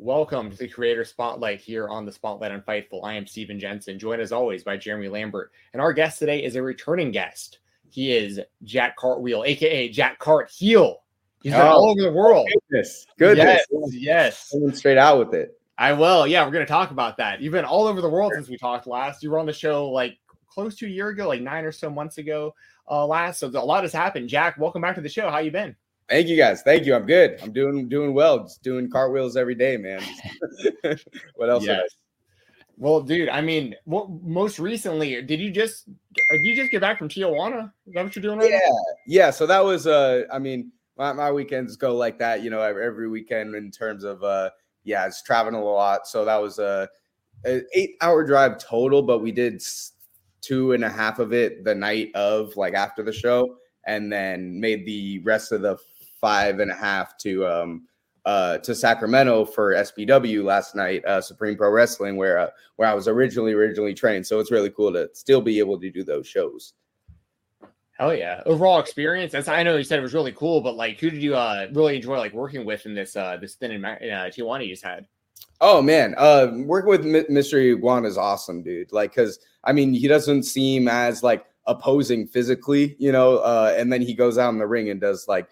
Welcome to the Creator Spotlight here on the Spotlight on Fightful. I am Stephen Jensen, joined as always by Jeremy Lambert. And our guest today is a returning guest. He is Jack Cartwheel, aka Jack Cart Heel. He's been Oh, all over the world. Goodness, goodness. Yes, yes. Coming straight out with it. I will. Yeah, we're going to talk about that. You've been all over the world since we talked last. You were on the show like close to a year ago, like nine or so months ago uh, last. So a lot has happened. Jack, welcome back to the show. How you been? Thank you guys. Thank you. I'm good. I'm doing doing well. Just doing cartwheels every day, man. *laughs* *laughs* what else? Yes. Well, dude, I mean, what, most recently, did you just did you just get back from Tijuana? Is that what you're doing right Yeah, now? yeah. So that was uh I mean, my, my weekends go like that, you know, every, every weekend in terms of uh yeah, it's traveling a lot. So that was a, a eight hour drive total, but we did two and a half of it the night of like after the show, and then made the rest of the five and a half to um uh to Sacramento for SPW last night, uh Supreme Pro Wrestling, where uh, where I was originally originally trained. So it's really cool to still be able to do those shows. Hell yeah! Overall experience. as I know you said it was really cool, but like, who did you uh really enjoy like working with in this uh this thing in uh, Tijuana you just had? Oh man, uh, working with M- Mystery Iguana is awesome, dude. Like, cause I mean, he doesn't seem as like opposing physically, you know. Uh, and then he goes out in the ring and does like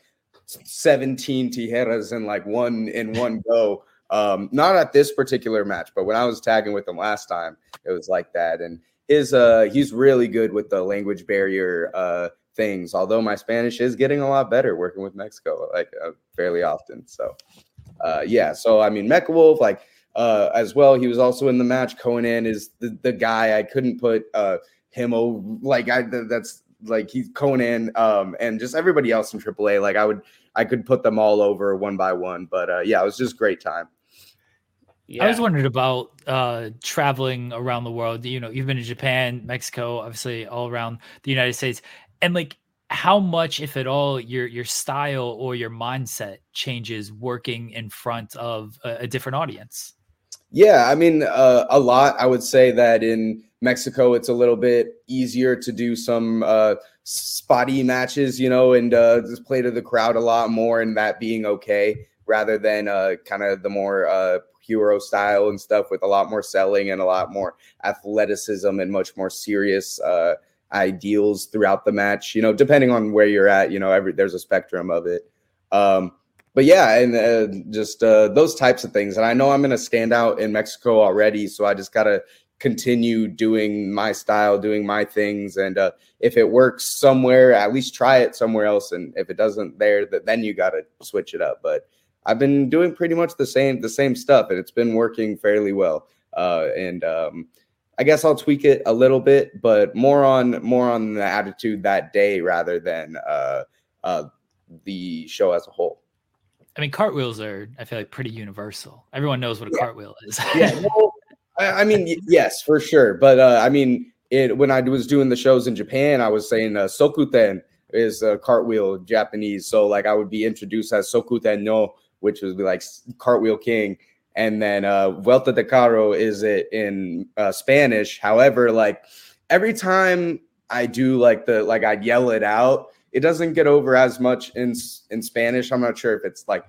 17 tijeras in like one in one go. Um, not at this particular match, but when I was tagging with him last time, it was like that. And his uh he's really good with the language barrier uh things although my spanish is getting a lot better working with mexico like uh, fairly often so uh yeah so i mean mecha wolf like uh as well he was also in the match. Konnan is the, the guy i couldn't put uh him over like i that's like he's Konnan, um and just everybody else in AAA like i would i could put them all over one by one but uh yeah it was just great time yeah. I was wondering about uh, traveling around the world. You know, you've been to Japan, Mexico, obviously all around the United States, and like how much, if at all, your your style or your mindset changes working in front of a, a different audience. Yeah, I mean, uh, a lot. I would say that in Mexico, it's a little bit easier to do some uh, spotty matches, you know, and uh, just play to the crowd a lot more, and that being okay rather than uh, kind of the more uh, hero style and stuff with a lot more selling and a lot more athleticism and much more serious uh, ideals throughout the match. You know, depending on where you're at, you know, every there's a spectrum of it. Um, but yeah, and uh, just uh, those types of things. And I know I'm going to stand out in Mexico already, so I just got to continue doing my style, doing my things. And uh, if it works somewhere, at least try it somewhere else. And if it doesn't there, then you got to switch it up. But I've been doing pretty much the same the same stuff, and it's been working fairly well. Uh, and um, I guess I'll tweak it a little bit, but more on more on the attitude that day rather than uh, uh, the show as a whole. I mean, cartwheels are I feel like pretty universal. Everyone knows what a yeah. cartwheel is. yeah, *laughs* well, I, I, mean, yes, for sure. But uh, I mean, it when I was doing the shows in Japan, I was saying uh, sokuten is a cartwheel Japanese. So like I would be introduced as sokuten no which would be like Cartwheel King. And then uh, Vuelta de Carro is it in uh, Spanish. However, like every time I do like the like I yell it out, it doesn't get over as much in in Spanish. I'm not sure if it's like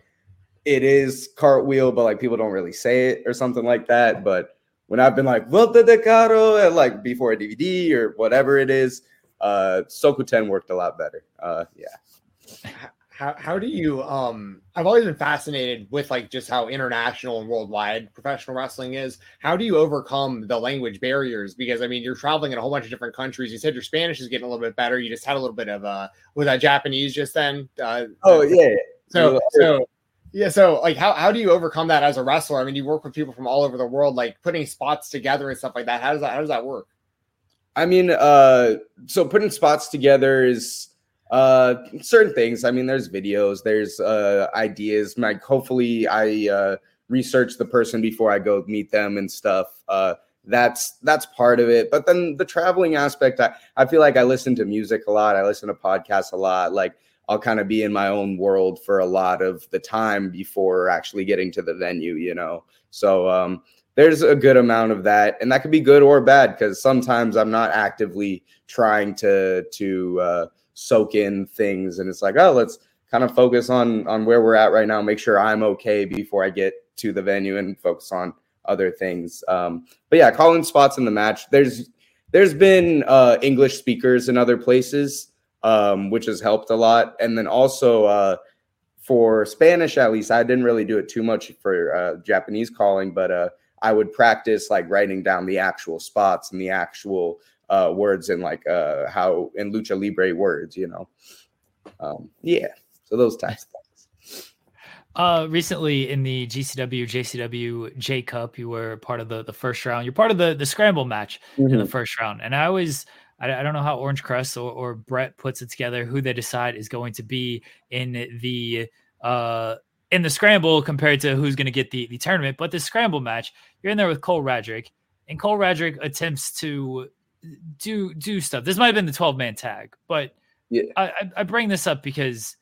it is cartwheel, but like people don't really say it or something like that. But when I've been like Vuelta de Carro and like before a DVD or whatever it is, uh Sokuten worked a lot better. Uh yeah how how do you um I've always been fascinated with like just how international and worldwide professional wrestling is. How do you overcome the language barriers? Because I mean you're traveling in a whole bunch of different countries. You said your Spanish is getting a little bit better. You just had a little bit of uh was that Japanese just then? Uh, oh yeah. So so yeah, so like how, how do you overcome that as a wrestler? I mean, you work with people from all over the world, like putting spots together and stuff like that. How does that how does that work? I mean, uh so putting spots together is uh certain things. I mean there's videos there's uh ideas. Like hopefully i uh research the person before i go meet them and stuff. Uh that's that's part of it. But then the traveling aspect i, I feel like i listen to music a lot. I listen to podcasts a lot. Like i'll kind of be in my own world for a lot of the time before actually getting to the venue you know? So um there's a good amount of that. And that could be good or bad because sometimes i'm not actively trying to to uh soak in things and it's like oh let's kind of focus on on where we're at right now make sure i'm okay before i get to the venue and focus on other things. Um but yeah calling spots in the match there's there's been uh english speakers in other places um which has helped a lot. And then also uh for spanish at least i didn't really do it too much for uh japanese calling but uh i would practice like writing down the actual spots and the actual uh, words in like uh, how in lucha libre words, you know. Um, yeah, so those types of things. Uh, recently in the GCW JCW J Cup, you were part of the the first round. You're part of the the scramble match mm-hmm. in the mm-hmm. first round, and I always. I, I don't know how Orange Crest or, or Brett puts it together, who they decide is going to be in the uh in the scramble compared to who's going to get the the tournament. But the scramble match, you're in there with Cole Radrick, and Cole Radrick attempts to do do stuff. This might have been the 12 man tag, but yeah. I, I bring this up because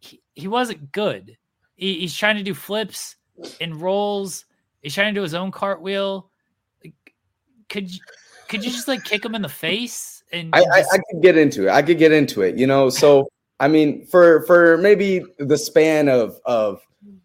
he, he wasn't good. He, he's trying to do flips and rolls. He's trying to do his own cartwheel. Like, could you could you just like kick him in the face and I, I, I could get into it. I could get into it. You know, so I mean, for for maybe the span of of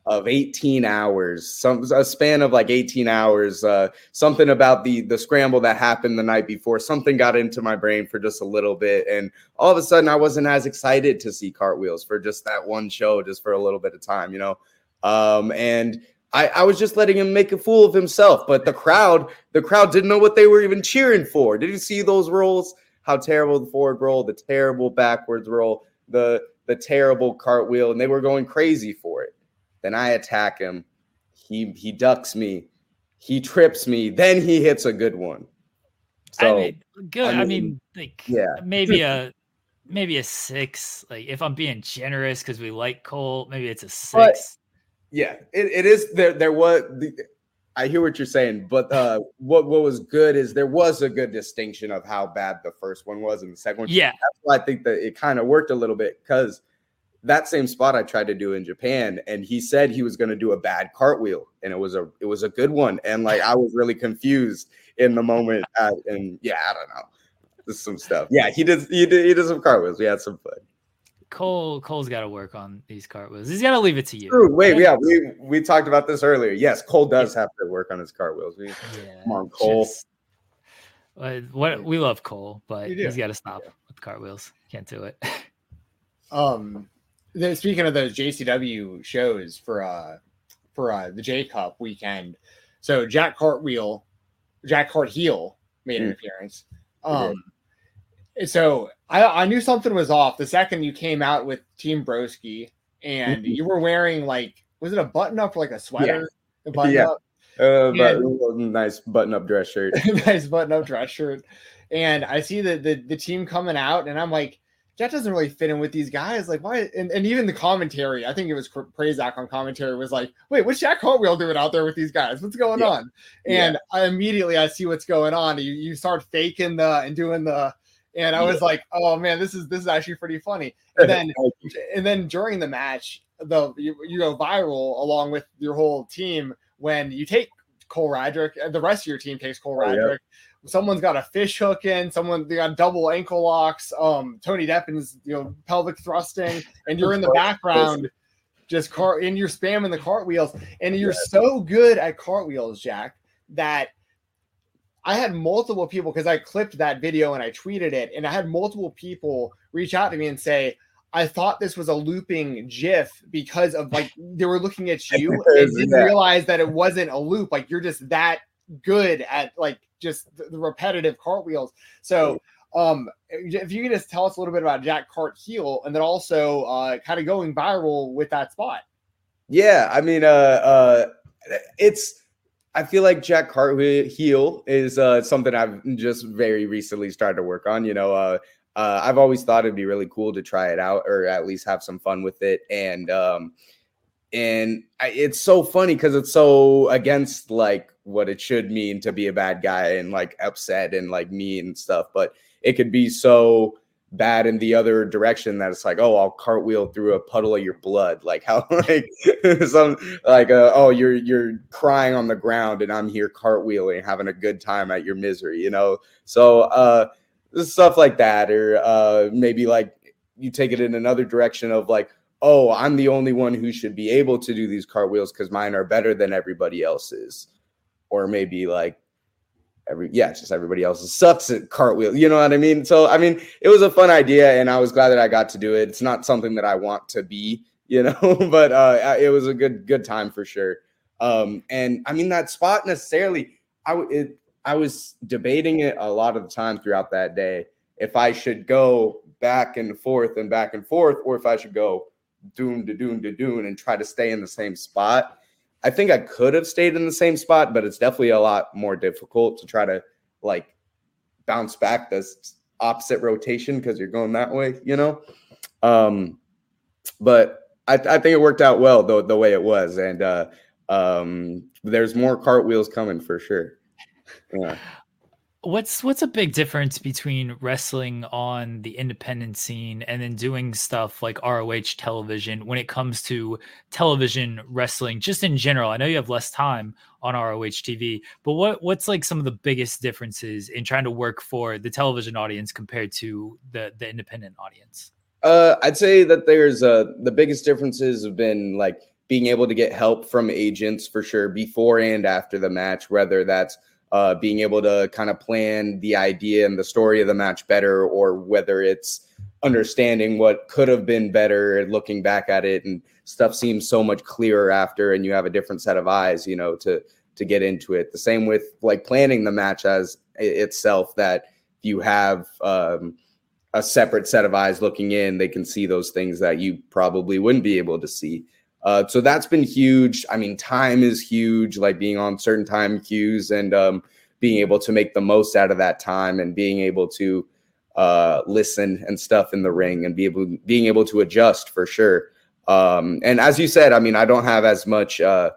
of 18 hours, some a span of like 18 hours, uh, something about the the scramble that happened the night before, something got into my brain for just a little bit, and all of a sudden I wasn't as excited to see cartwheels for just that one show, just for a little bit of time, you know. Um, and I, I was just letting him make a fool of himself, but the crowd, the crowd didn't know what they were even cheering for. Did you see those rolls? How terrible the forward roll, the terrible backwards roll, the the terrible cartwheel, and they were going crazy for it. Then I attack him. He he ducks me. He trips me. Then he hits a good one. So I mean, good. I mean, I mean like yeah, maybe a maybe a six. Like if I'm being generous because we like Cole, maybe it's a six. But, yeah, it, it is there. There was the, I hear what you're saying, but uh, what what was good is there was a good distinction of how bad the first one was and the second one. Yeah, that's why I think that it kind of worked a little bit because that same spot I tried to do in Japan, and he said he was going to do a bad cartwheel, and it was a it was a good one, and like I was really confused in the moment, at, and yeah, I don't know, Just some stuff. Yeah, he did he did he did some cartwheels. We had some fun. Cole Cole's got to work on these cartwheels. He's got to leave it to you. True. Wait, yeah, we we talked about this earlier. Yes, Cole does have to work on his cartwheels. We, yeah, come on, Cole. Just, uh, what we love Cole, but he's got to stop yeah. with cartwheels. Can't do it. *laughs* um, the, speaking of those JCW shows for uh for uh the J Cup weekend, so Jack Cartwheel, Jack Cartheel made an mm. appearance. Um, so I, I knew something was off the second you came out with Team Broski and mm-hmm. you were wearing like was it a button up or like a sweater? Yeah. A button yeah. up? Uh, but nice button up dress shirt. *laughs* nice button up dress shirt. And I see the, the the team coming out, and I'm like, that doesn't really fit in with these guys. Like, why? And, and even the commentary, I think it was Prazak on commentary was like, wait, what's Jack Cartwheel doing out there with these guys? What's going yeah. on? And yeah. I immediately I see what's going on. You, you start faking the and doing the and I was like, "Oh man, this is this is actually pretty funny." *laughs* And then and then during the match, the you, you go viral along with your whole team when you take Cole Radrick, and the rest of your team takes Cole Radrick. Oh, yeah. Someone's got a fish hook in. Someone they got double ankle locks. Um, Tony Deppen's you know pelvic thrusting, and you're in the *laughs* background, just car and you're spamming the cartwheels, and you're so good at cartwheels, Jack, that I had multiple people because I clipped that video and I tweeted it, and I had multiple people reach out to me and say, I thought this was a looping GIF because of like they were looking at *laughs* you and didn't yeah. realize that it wasn't a loop. Like you're just that good at like just the, the repetitive cartwheels. So um if you could just tell us a little bit about Jack Cartheel and then also uh kind of going viral with that spot. Yeah, I mean uh uh it's I feel like Jack Cartwheel heel is uh, something I've just very recently started to work on. You know, uh, uh, I've always thought it'd be really cool to try it out or at least have some fun with it. And um, and I, it's so funny because it's so against like what it should mean to be a bad guy and like upset and like mean and stuff. But it could be so bad in the other direction that it's like oh i'll cartwheel through a puddle of your blood like how *laughs* like *laughs* some like uh, oh you're you're crying on the ground and i'm here cartwheeling having a good time at your misery you know so uh stuff like that or uh maybe like you take it in another direction of like oh i'm the only one who should be able to do these cartwheels because mine are better than everybody else's or maybe like every yeah, just everybody else sucks at cartwheel. You know what I mean? So I mean, it was a fun idea, and I was glad that I got to do it. It's not something that I want to be, *laughs* you know, but uh, it was a good good time for sure. Um, and I mean that spot necessarily, I it, I was debating it a lot of the time throughout that day if I should go back and forth and back and forth, or if I should go doom to doom to doom and try to stay in the same spot. I think I could have stayed in the same spot, but it's definitely a lot more difficult to try to like bounce back this opposite rotation because you're going that way, you know. Um, but I, I, think it worked out well the the way it was, and uh, um, there's more cartwheels coming for sure. Yeah. What's what's a big difference between wrestling on the independent scene and then doing stuff like ROH television when it comes to television wrestling just in general? I know you have less time on ROH TV, but what what's like some of the biggest differences in trying to work for the television audience compared to the the independent audience? Uh, I'd say that there's uh the biggest differences have been like being able to get help from agents for sure before and after the match, whether that's uh, being able to kind of plan the idea and the story of the match better, or whether it's understanding what could have been better and looking back at it and stuff seems so much clearer after and you have a different set of eyes you know to to get into it. The same with like planning the match as itself that you have um, a separate set of eyes looking in they can see those things that you probably wouldn't be able to see uh, so that's been huge i mean time is huge like being on certain time cues and um, being able to make the most out of that time and being able to uh, listen and stuff in the ring and be able being able to adjust for sure. Um, and as you said, I mean, I don't have as much uh,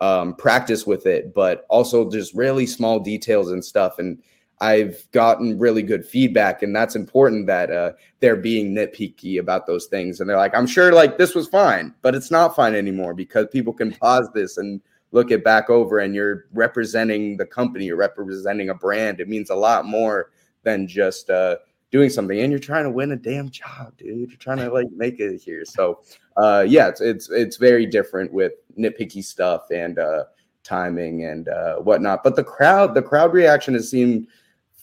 um, practice with it, but also just really small details and stuff. And I've gotten really good feedback, and that's important that uh, they're being nitpicky about those things. And they're like, I'm sure like this was fine, but it's not fine anymore because people can pause this and look it back over, and you're representing the company, you're representing a brand. It means a lot more than just uh, doing something and you're trying to win a damn job, dude. You're trying to like make it here. So uh yeah, it's it's it's very different with nitpicky stuff and uh timing and uh whatnot. But the crowd, the crowd reaction has seemed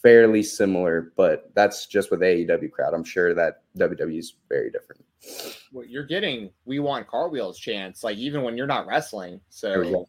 fairly similar, but that's just with AEW crowd. I'm sure that WWE is very different. Well, you're getting we want cartwheels chance, like even when you're not wrestling. So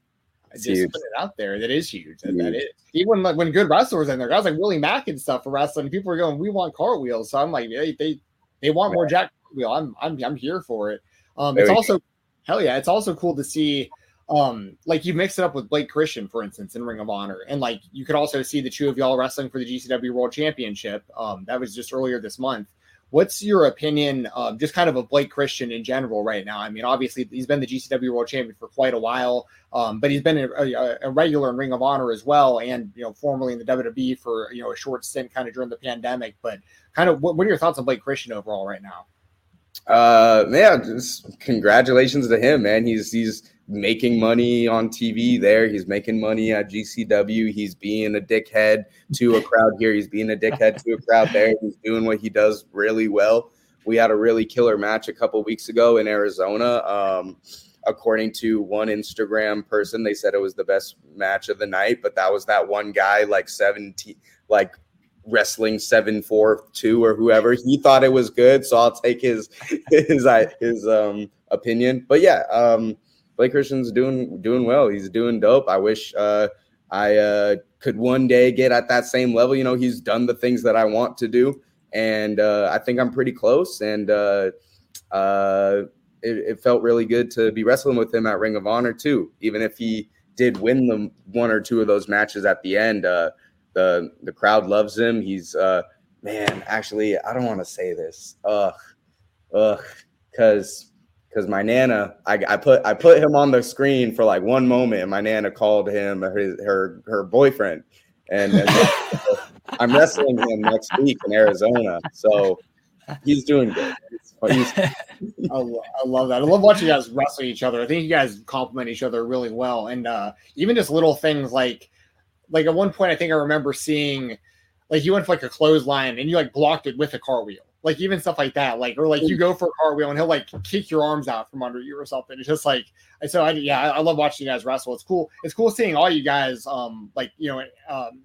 I just huge. put it out there. That is huge. That, that is even like when good wrestlers in there, guys like Willie Mack and stuff for wrestling. People are going, we want cartwheels. So I'm like, they they, they want more Jack wheel. I'm I'm I'm here for it. Um, it's also hell yeah, it's also cool to see. Um, like you mix it up with Blake Christian, for instance, in Ring of Honor, and like you could also see the two of y'all wrestling for the GCW World Championship. Um, that was just earlier this month. What's your opinion, uh, just kind of a Blake Christian in general right now? I mean, obviously he's been the GCW World Champion for quite a while, um, but he's been a, a, a, regular in Ring of Honor as well, and you know, formerly in the WWE for you know a short stint, kind of during the pandemic. But kind of, what, what are your thoughts on Blake Christian overall right now? Uh, yeah, just congratulations to him, man. He's he's making money on TV there. He's making money at GCW. He's being a dickhead to a crowd here. He's being a dickhead to a crowd there. He's doing what he does really well. We had a really killer match a couple weeks ago in Arizona. Um, according to one Instagram person, they said it was the best match of the night, but that was that one guy like 17, like wrestling seven four two or whoever. He thought it was good, so I'll take his *laughs* his his um opinion. But yeah, um Blake Christian's doing doing well. He's doing dope. I wish uh, I uh, could one day get at that same level. You know, he's done the things that I want to do, and uh, I think I'm pretty close. And uh, uh, it, it, felt really good to be wrestling with him at Ring of Honor too. Even if he did win the one or two of those matches at the end, uh, the the crowd loves him. He's man. Actually, I don't want to say this. Ugh, ugh, because because my nana, I, I, put I put him on the screen for like one moment, and my nana called him her her, her boyfriend, and, and *laughs* I'm wrestling him next week in Arizona, so he's doing good. He's, *laughs* I, I, love that. I love watching you guys wrestle each other. I think you guys complement each other really well, and uh, even just little things like like at one point, I think I remember seeing like you went for like a clothesline and you like blocked it with a car wheel like even stuff like that, like or like you go for a cartwheel and he'll like kick your arms out from under you or something. It's just like so. I yeah, I, I love watching you guys wrestle. It's cool. It's cool seeing all you guys, um, like you know, um,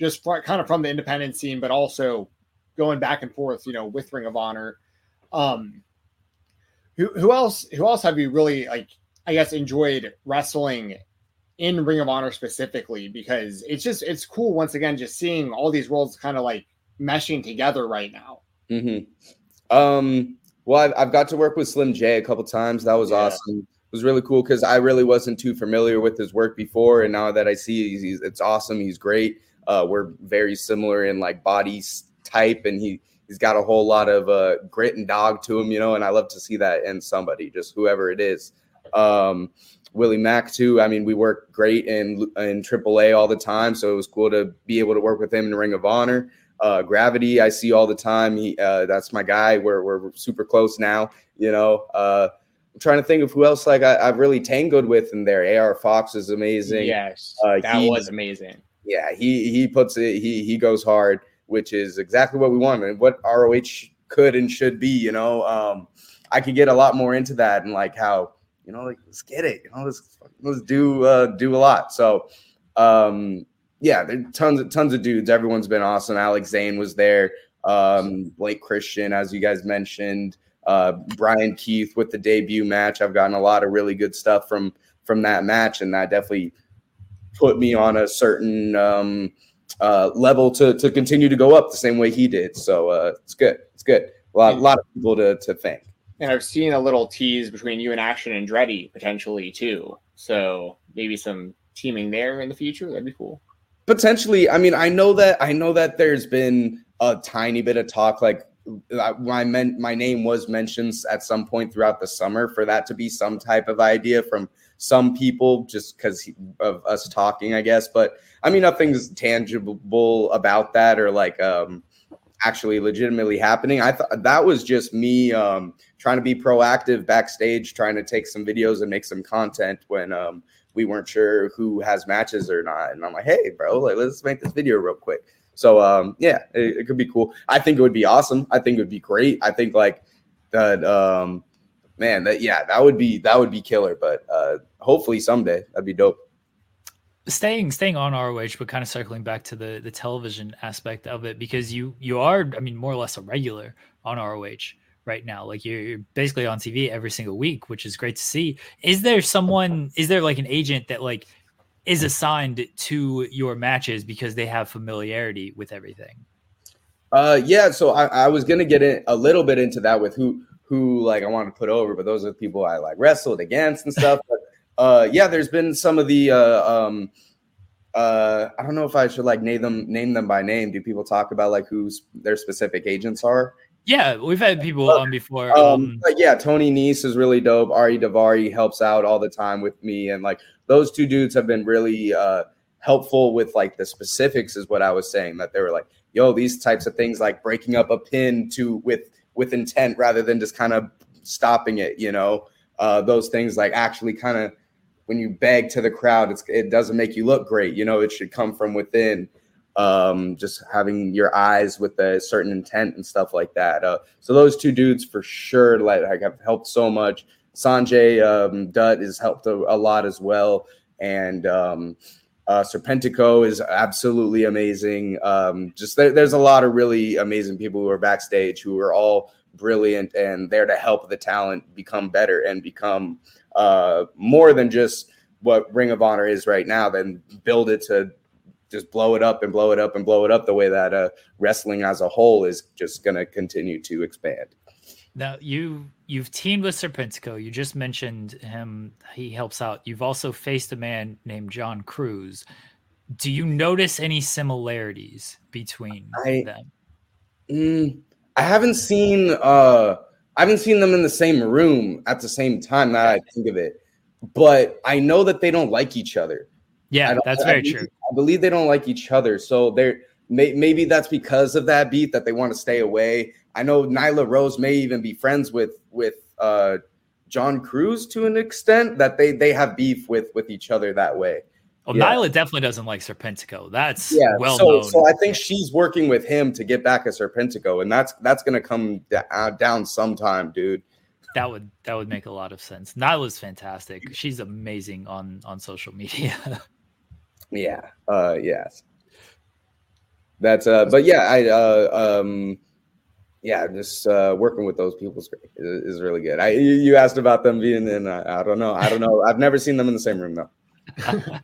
just kind of from the independent scene, but also going back and forth, you know, with Ring of Honor. Um, who who else? Who else have you really like? I guess enjoyed wrestling in Ring of Honor specifically because it's just it's cool once again just seeing all these worlds kind of like meshing together right now. Mm-hmm. Um, well, I've, I've, got to work with Slim J a couple times. That was yeah. awesome. It was really cool because I really wasn't too familiar with his work before, and now that I see he's, he's it's awesome. He's great. Uh, we're very similar in like body type, and he he's got a whole lot of uh, grit and dog to him, you know. And I love to see that in somebody, just whoever it is. Um, Willie Mack too. I mean, we work great in in AAA all the time, so it was cool to be able to work with him in Ring of Honor. Uh, Gravity, I see all the time. He, uh, that's my guy. We're we're super close now. You know, uh, I'm trying to think of who else like I, have really tangled with in there. AR Fox is amazing. Yes, uh, that he, was amazing. Yeah, he he puts it. He he goes hard, which is exactly what we want and what ROH could and should be. You know, um, I could get a lot more into that and like how you know, like let's get it. You know, let's let's do uh, do a lot. So, um, yeah, there tons of tons of dudes. Everyone's been awesome. Alex Zayne was there. Um, Blake Christian, as you guys mentioned, uh, Bryan Keith with the debut match. I've gotten a lot of really good stuff from from that match, and that definitely put me on a certain um, uh, level to to continue to go up the same way he did. So uh, it's good. It's good. A lot, a lot of people to to thank. And I've seen a little tease between you and Action Andretti potentially too. So maybe some teaming there in the future. That'd be cool potentially i mean i know that i know that there's been a tiny bit of talk like uh, my my name was mentioned at some point throughout the summer for that to be some type of idea from some people just because of us talking i guess. But i mean nothing's tangible about that or like um actually legitimately happening. I thought that was just me um trying to be proactive backstage trying to take some videos and make some content when um we weren't sure who has matches or not. And I'm like, hey, bro, like let's make this video real quick. So um, yeah, it, it could be cool. I think it would be awesome. I think it would be great. I think like that um man, that yeah, that would be that would be killer. But uh hopefully someday that'd be dope staying staying on ROH, but kind of circling back to the the television aspect of it, because you you are, I mean, more or less a regular on ROH right now. Like you're, basically on TV every single week, which is great to see. Is there someone? Is there like an agent that like is assigned to your matches because they have familiarity with everything? Uh, yeah. So I, I was gonna get in a little bit into that with who who like I want to put over, but those are the people I like wrestled against and stuff. but uh, yeah, there's been some of the uh, um, uh, I don't know if I should like name them name them by name. Do people talk about like who's their specific agents are? Yeah, we've had people on before. Um, um, yeah, Tony Nese is really dope. Ari Daivari helps out all the time with me, and like those two dudes have been really uh, helpful with like the specifics. Is what I was saying that they were like, "Yo, these types of things like breaking up a pin to with with intent rather than just kind of stopping it." You know, uh, those things like actually kind of when you beg to the crowd, it doesn't make you look great. You know, it should come from within um, just having your eyes with a certain intent and stuff like that. Uh, so those two dudes for sure like, have helped so much. Sanjay um, Dutt has helped a, a lot as well, and um, uh, Serpentico is absolutely amazing. Um, just there, there's a lot of really amazing people who are backstage who are all brilliant and there to help the talent become better and become uh, more than just what Ring of Honor is right now. Then build it to just blow it up and blow it up and blow it up the way that uh, wrestling as a whole is just going to continue to expand. Now you you've teamed with Serpentico. You just mentioned him. He helps out. You've also faced a man named John Cruz. Do you notice any similarities between I, them? Mm, I haven't seen. uh I haven't seen them in the same room at the same time. Now I think of it, but I know that they don't like each other. Yeah, that's very believe, true. I believe they don't like each other, so they're may, maybe that's because of that beat that they want to stay away. I know Nyla Rose may even be friends with with uh, John Cruz to an extent that they they have beef with with each other that way. Well, yeah. Nyla definitely doesn't like Serpentico. That's yeah, well so, known. So I think she's working with him to get back at Serpentico, and that's that's gonna come uh, down sometime, dude. That would that would make a lot of sense. Nyla's fantastic. She's amazing on on social media. *laughs* Yeah. Uh yes. That's uh but yeah, I uh um yeah, just uh working with those people is, is really good. I you asked about them being in I, I don't know. I don't know. I've never seen them in the same room though. *laughs*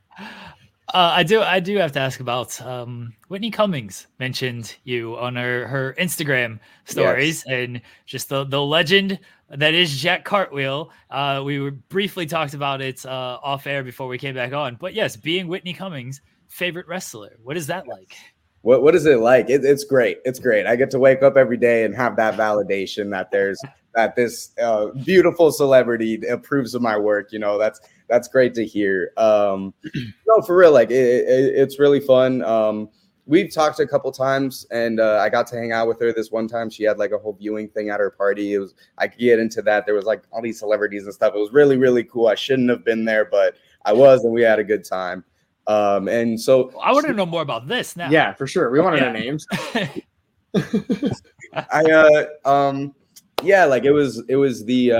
Uh, I do. I do have to ask about um, Whitney Cummings. Mentioned you on her her Instagram stories, yes. and just the the legend that is Jack Cartwheel. Uh, we were briefly talked about it uh, off air before we came back on. But yes, being Whitney Cummings' favorite wrestler, what is that like? What What is it like? It, it's great. It's great. I get to wake up every day and have that validation that there's that this uh, beautiful celebrity approves of my work. You know, that's that's great to hear. Um, *clears throat* no, for real, like it, it, it's really fun. Um, we've talked a couple times, and uh, I got to hang out with her this one time. She had like a whole viewing thing at her party. It was I could get into that. There was like all these celebrities and stuff. It was really really cool. I shouldn't have been there, but I was, and we had a good time. Um, and so I want to know more about this now. Yeah, for sure. We want to Yeah. know names. *laughs* I uh um yeah, like it was it was the uh,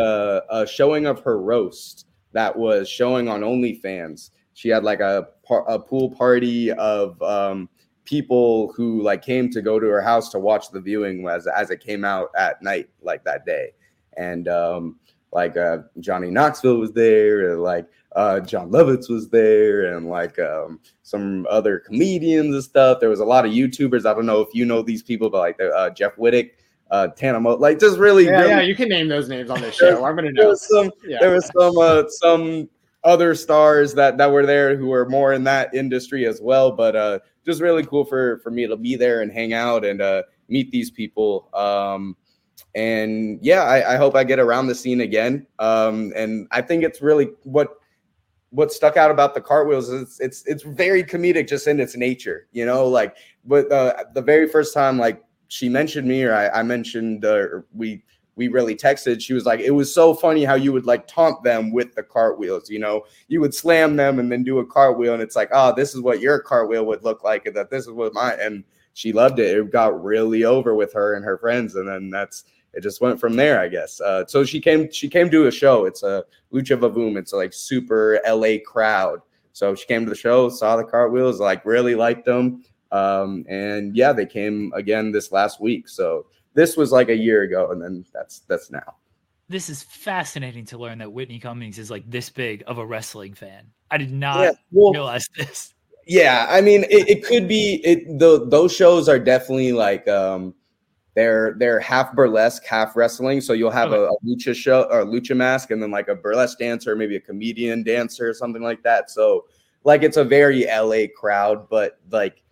uh showing of her roast that was showing on OnlyFans. She had like a a pool party of um people who like came to go to her house to watch the viewing as as it came out at night like that day. And um like uh Johnny Knoxville was there and like uh Jon Lovitz was there and like um some other comedians and stuff. There was a lot of YouTubers. I don't know if you know these people, but like uh, Jeff Wittek, uh, Tana Mo, like just really, Yeah, really yeah, you can name those names on this show. I'm gonna there was some Yeah. there was some uh, some other stars that that were there who were more in that industry as well but uh just really cool for for me to be there and hang out and uh meet these people um and yeah I, I hope i get around the scene again um and i think it's really what what stuck out about the cartwheels is it's it's, it's very comedic just in its nature you know like but uh, the very first time like she mentioned me or i, I mentioned uh, we we really texted. She was like it was so funny how you would like taunt them with the cartwheels you know? You would slam them and then do a cartwheel and it's like oh this is what your cartwheel would look like and that this is what mine and she loved it. It got really over with her and her friends and then that's it just went from there i guess. Uh, so she came she came to a show. It's a lucha vavoom. It's a like super la crowd. So she came to the show saw the cartwheels like really liked them um, and yeah they came again this last week. So this was like a year ago and then that's that's now. This is fascinating to learn that Whitney Cummings is like this big of a wrestling fan. I did not Yeah, well- realize this. yeah i mean it, it could be it the, those shows are definitely like um they're they're half burlesque half wrestling. So you'll have a, a lucha show or a lucha mask and then like a burlesque dancer maybe a comedian dancer or something like that. So like it's a very la crowd but like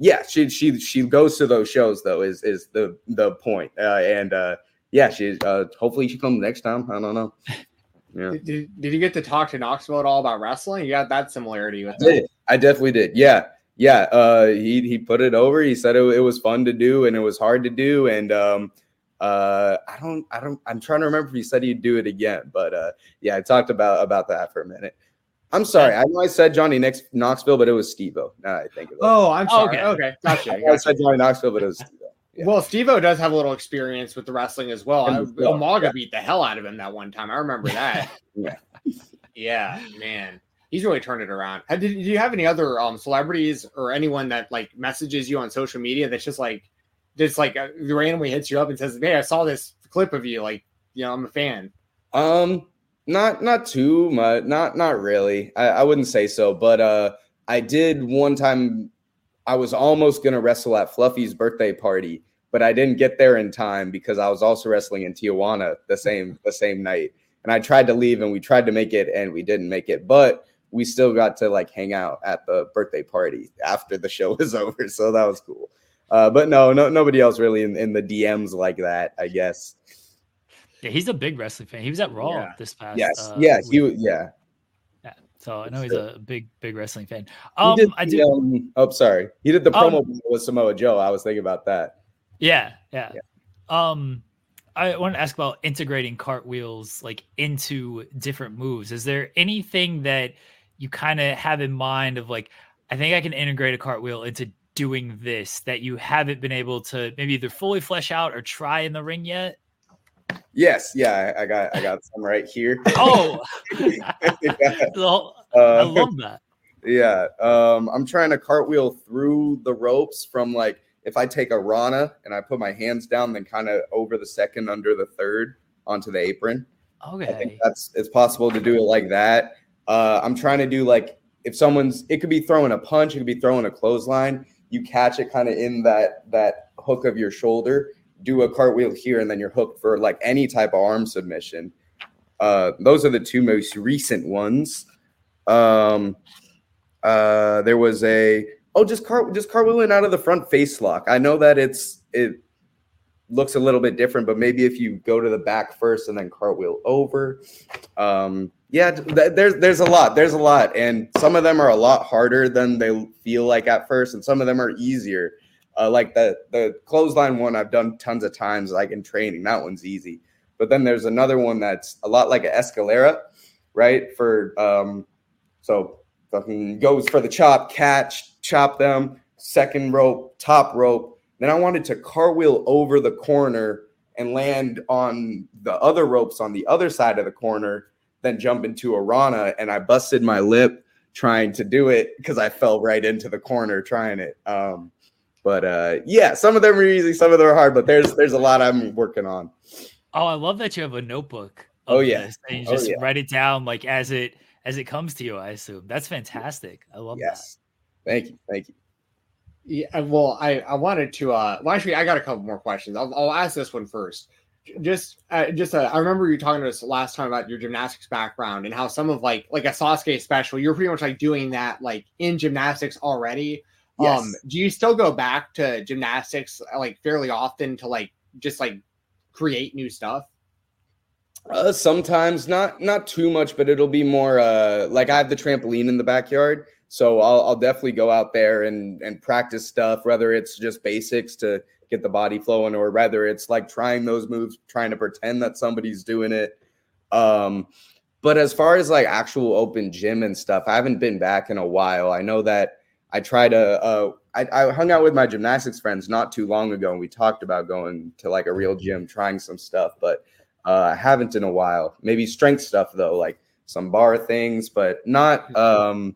yeah she she she goes to those shows though is is the the point uh, and uh yeah she uh hopefully she comes next time i don't know *laughs* yeah Did, did, did you get to talk to Knoxville at all about wrestling? You got that similarity with I did. I definitely did. Yeah. Yeah. Uh he he put it over. He said it, it was fun to do and it was hard to do. And um uh I don't I don't I'm trying to remember if he said he'd do it again, but uh yeah, I talked about about that for a minute. I'm sorry. I know I said Johnny Knox, Knoxville, but it was Steve-O. Now I think of. Oh, I'm sorry. Okay. Okay, gotcha. I I said Johnny Knoxville, but it was Steve-O. Yeah. Well, Steve-O does have a little experience with the wrestling as well. I, Umaga yeah. beat the hell out of him that one time. I remember that. *laughs* Yeah. yeah, man. He's really turned it around. Did, do you have any other um, celebrities or anyone that like messages you on social media that's just like, just like uh, randomly hits you up and says, "Hey, I saw this clip of you. Like, you know, I'm a fan." Um, not not too much. Not not really. I, I wouldn't say so. But uh, I did one time. I was almost gonna wrestle at Fluffy's birthday party, but I didn't get there in time because I was also wrestling in Tijuana the same the same night. And I tried to leave, and we tried to make it, and we didn't make it. But we still got to like hang out at the birthday party after the show *laughs* was over, so that was cool. Uh, but no, no, nobody else really in, in the DMs like that. I guess. Yeah, he's a big wrestling fan. He was at Raw Yeah. this past. Yes. uh, yeah. week. He. was- Yeah. Yeah, so I know he's a big, big wrestling fan. He Um, did I the, do. um, oh, sorry. He did the Um, promo with Samoa Joe. I was thinking about that. Yeah, yeah. Um, I want to ask about integrating cartwheels like into different moves. Is there anything that you kind of have in mind of like, I think I can integrate a cartwheel into doing this that you haven't been able to maybe either fully flesh out or try in the ring yet? Yes. Yeah. I, got. I got some right here. *laughs* Oh, *laughs* yeah. *laughs* I Uh, love that. yeah. Um, I'm trying to cartwheel through the ropes from like if I take a Rana and I put my hands down, then kind of over the second, under the third, onto the apron. Okay, I think that's it's possible to do it like that. Uh, I'm trying to do like if someone's it could be throwing a punch, it could be throwing a clothesline. You catch it kind of in that that hook of your shoulder, do a cartwheel here, and then you're hooked for like any type of arm submission. Uh, those are the two most recent ones. Um, uh, there was a oh just car just cartwheeling out of the front face lock. I know that it's it looks a little bit different, but maybe if you go to the back first and then cartwheel over, um, yeah, th- there's there's a lot, there's a lot, and some of them are a lot harder than they feel like at first, and some of them are easier. Uh, like the the clothesline one, I've done tons of times, like in training. That one's easy, but then there's another one that's a lot like an escalera, right? For um, so fucking goes for the chop, catch, chop them, second rope, top rope. Then I wanted to cartwheel over the corner and land on the other ropes on the other side of the corner, then jump into a Rana. And I busted my lip trying to do it because I fell right into the corner trying it. Um, but uh, yeah, some of them are easy, some of them are hard, but there's there's a lot I'm working on. Oh, I love that you have a notebook. Oh yeah, and you oh, just yeah. write it down like as it as it comes to you. I assume that's fantastic. I love yes. Thank you, thank you. Yeah, well, I I wanted to. uh Well, actually, I got a couple more questions. I'll, I'll ask this one first. Just, uh, just, uh, I remember you talking to us last time about your gymnastics background and how some of like, like a Sasuke special, you're pretty much like doing that like in gymnastics already. Um, do you still go back to gymnastics like fairly often to like just like create new stuff? Uh, sometimes not not too much, but it'll be more uh like I have the trampoline in the backyard, so I'll I'll definitely go out there and and practice stuff, whether it's just basics to get the body flowing, or whether it's like trying those moves, trying to pretend that somebody's doing it. Um, but as far as like actual open gym and stuff, I haven't been back in a while. I know that I try to uh I, I hung out with my gymnastics friends not too long ago and we talked about going to like a real gym, trying some stuff, but uh, I haven't in a while. Maybe strength stuff though, like some bar things, but not *laughs* um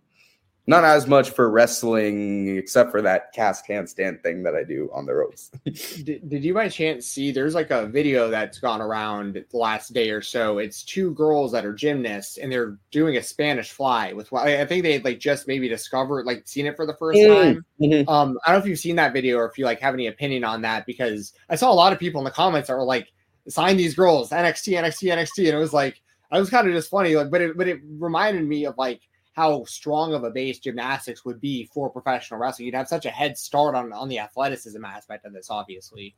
not as much for wrestling, except for that cast handstand thing that I do on the ropes. *laughs* did, did you by chance see there's like a video that's gone around the last day or so. It's two girls that are gymnasts and they're doing a spanish fly with i I think they like just maybe discovered like seen it for the first Mm, time. Um i don't know if you've seen that video or if you like have any opinion on that because i saw a lot of people in the comments that were like sign these girls nxt nxt nxt and it was like i was kind of just funny like but it but it reminded me of like how strong of a base gymnastics would be for professional wrestling. You'd have such a head start on on the athleticism aspect of this, obviously.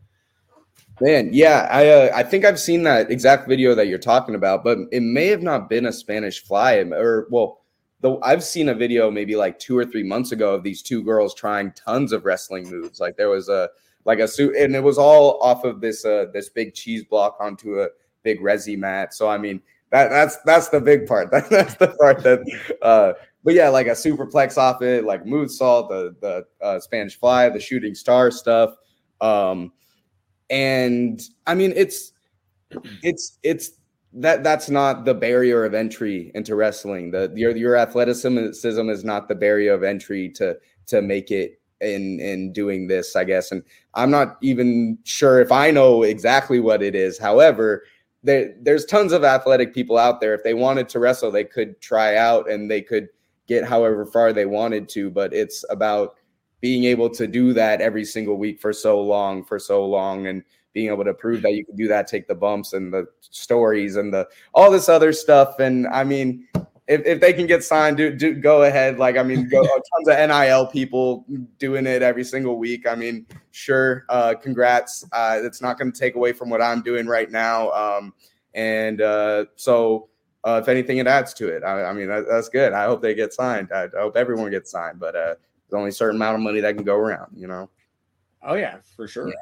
Man, yeah, I uh, I think I've seen that exact video that you're talking about, but it may have not been a Spanish fly, or well, though I've seen a video maybe like two or three months ago of these two girls trying tons of wrestling moves. Like there was a like a suit, and it was all off of this uh this big cheese block onto a big resi mat. So I mean that that's that's the big part. That, *laughs* that's the part that uh but yeah, like a superplex off it, like moonsault, the the uh, Spanish fly, the shooting star stuff. Um and I mean it's it's it's that that's not the barrier of entry into wrestling. The your your athleticism is not the barrier of entry to to make it in in doing this, I guess. And I'm not even sure if I know exactly what it is. However, there, there's tons of athletic people out there. If they wanted to wrestle, they could try out and they could get however far they wanted to. But it's about being able to do that every single week for so long, for so long, and being able to prove that you can do that, take the bumps and the stories and the all this other stuff. And I mean, if, if they can get signed, do, do go ahead. Like I mean, go *laughs* tons of NIL people doing it every single week. I mean, sure, uh, congrats. Uh, it's not going to take away from what I'm doing right now. Um, and uh, so, uh, if anything, it adds to it. I, I mean, that, that's good. I hope they get signed. I, I hope everyone gets signed. But uh, there's only a certain amount of money that can go around. You know. Oh yeah, for sure.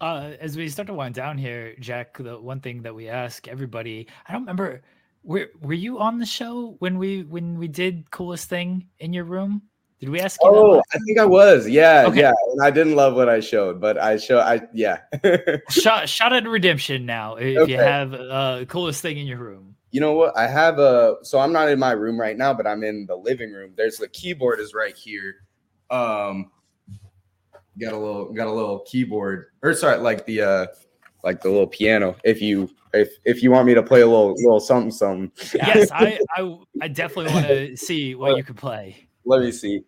Uh, as we start to wind down here, Jack, the one thing that we ask everybody, I don't remember, were were you on the show when we when we did coolest thing in your room? Did we ask you? Oh, I think I was. Yeah, Okay. yeah. And I didn't love what I showed, but I show. I yeah. *laughs* shot shot at redemption now. If you have uh coolest thing in your room. You know what? I have a so I'm not in my room right now, but I'm in the living room. There's the keyboard is right here. Um got a little got a little keyboard or sorry, like the uh like the little piano. If you if if you want me to play a little little something something. Yes, I I, I definitely want to *laughs* see what you could play. Let me see.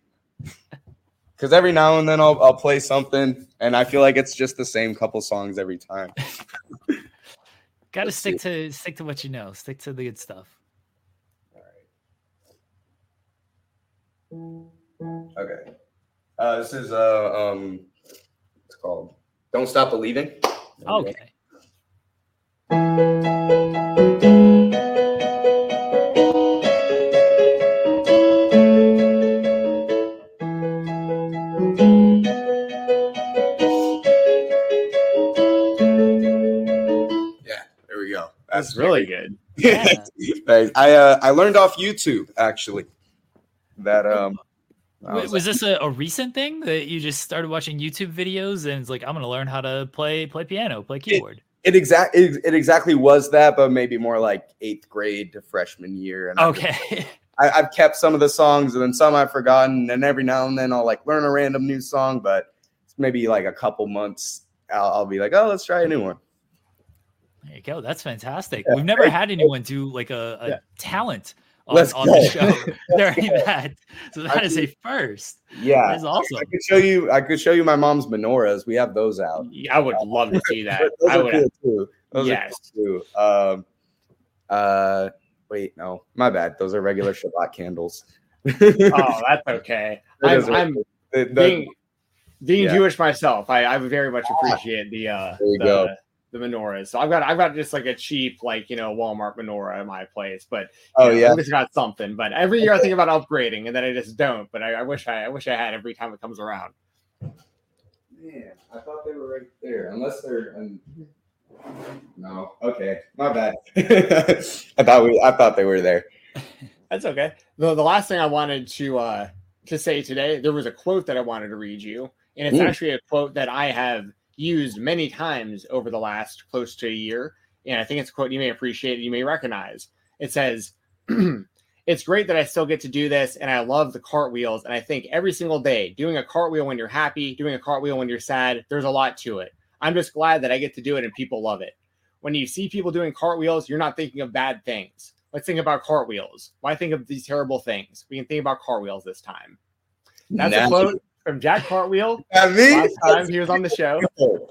Cause every now and then I'll I'll play something and I feel like it's just the same couple songs every time. *laughs* Got to Let's stick to stick to what you know. Stick to the good stuff. Okay. Uh, this is uh um, it's called Don't stop believing. Okay. Yeah, there we go. That's really good. *laughs* I I, uh, I learned off YouTube actually. That um I Wa- was Was this a, a recent thing that you just started watching YouTube videos and it's like I'm gonna learn how to play play piano, play keyboard? It exact it, it exactly was that, but maybe more like eighth grade to freshman year. And Okay. *laughs* I, I've kept some of the songs, and then some I've forgotten. And every now and then I'll like learn a random new song, but it's maybe like a couple months. I'll, I'll be like, oh, let's try a new one. There you go. That's fantastic. Yeah, We've never had anyone do like a, a Yeah. talent on, Let's on the show *laughs* during that. So that I is a first. Yeah, That's awesome. I could show you. I could show you my mom's menorahs. We have those out. Yeah, I would love to see *laughs* that. Those I are would. cool too. Those Yes. are cool too. Um, uh, wait, no, my bad. Those are regular *laughs* Shabbat candles. Oh, that's okay. I'm, I'm the- the- being being Yeah. Jewish myself. I, I very much appreciate the uh There you the, go. The menorahs. So I've got I've got just like a cheap like you know Walmart menorah in my place, but Oh, know, yeah. at least I got something. But every year I think about upgrading, and then I just don't. But I, I wish I I wish I had every time it comes around. Man, I thought they were right there. Unless they're. Um, no. Okay, my bad. *laughs* I thought we. I thought they were there. *laughs* That's okay. The the last thing I wanted to uh to say today, there was a quote that I wanted to read you, and it's Ooh. actually a quote that I have used many times over the last close to a year, and I think it's a quote you may appreciate, you may recognize. It says, *clears throat* "It's great that I still get to do this, and I love the cartwheels. And I think every single day, doing a cartwheel when you're happy, doing a cartwheel when you're sad, there's a lot to it. I'm just glad that I get to do it, and people love it. When you see people doing cartwheels, you're not thinking of bad things." Let's think about cartwheels. Why think of these terrible things? We can think about cartwheels this time. That's a quote from Jack Cartwheel. *laughs* At me? Last time he was on the show. *laughs*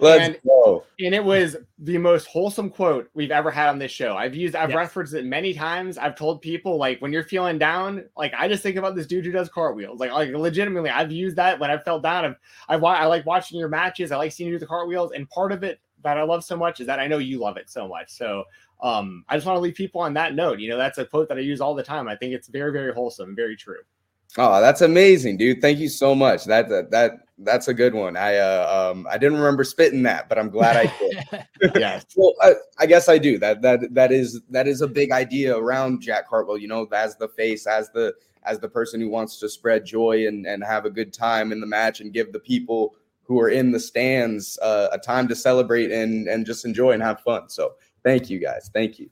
Let's and, go. and it was the most wholesome quote we've ever had on this show. I've used, I've Yes. referenced it many times. I've told people like when you're feeling down, like I just think about this dude who does cartwheels. Like, like legitimately, I've used that when I felt down. I've, I, wa- I like watching your matches. I like seeing you do the cartwheels, and part of it that I love so much is that I know you love it so much. So, um, I just want to leave people on that note. You know, that's a quote that I use all the time. I think it's very, very wholesome, and very true. Oh, that's amazing, dude. Thank you so much. That that, that that's a good one. I uh, um I didn't remember spitting that, but I'm glad I *laughs* did. yes. *laughs* Well, I, I guess I do. That that that is that is a big idea around Jack Cartwheel. You know, as the face, as the as the person who wants to spread joy and and have a good time in the match and give the people who are in the stands uh, a time to celebrate and and just enjoy and have fun. So thank you guys. Thank you.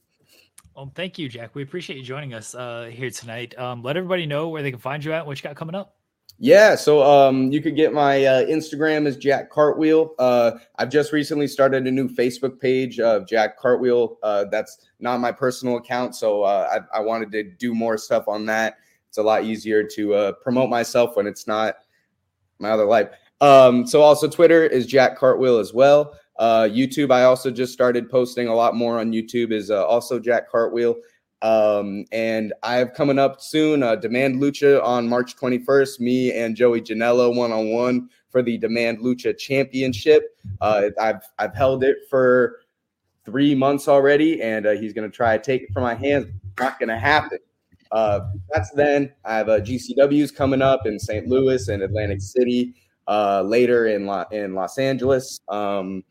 Well, thank you, Jack. We appreciate you joining us uh, here tonight. Um, let everybody know where they can find you at, what you got coming up. Yeah, so um, you could get my uh, Instagram is Jack Cartwheel. Uh, I've just recently started a new Facebook page of Jack Cartwheel. Uh, that's not my personal account, so uh, I, I wanted to do more stuff on that. It's a lot easier to uh, promote myself when it's not my other life. Um, so also Twitter is Jack Cartwheel as well. Uh, YouTube, I also just started posting a lot more on YouTube. Is uh, also Jack Cartwheel. Um, and I have coming up soon uh, Demand Lucha on March 21st. Me and Joey Janela one on one for the Demand Lucha Championship. Uh, I've I've held it for three months already, and uh, he's gonna try to take it from my hands. Not gonna happen. Uh, that's then. I have uh, GCWs coming up in St. Louis and Atlantic City. Uh, later in La- in Los Angeles. Um,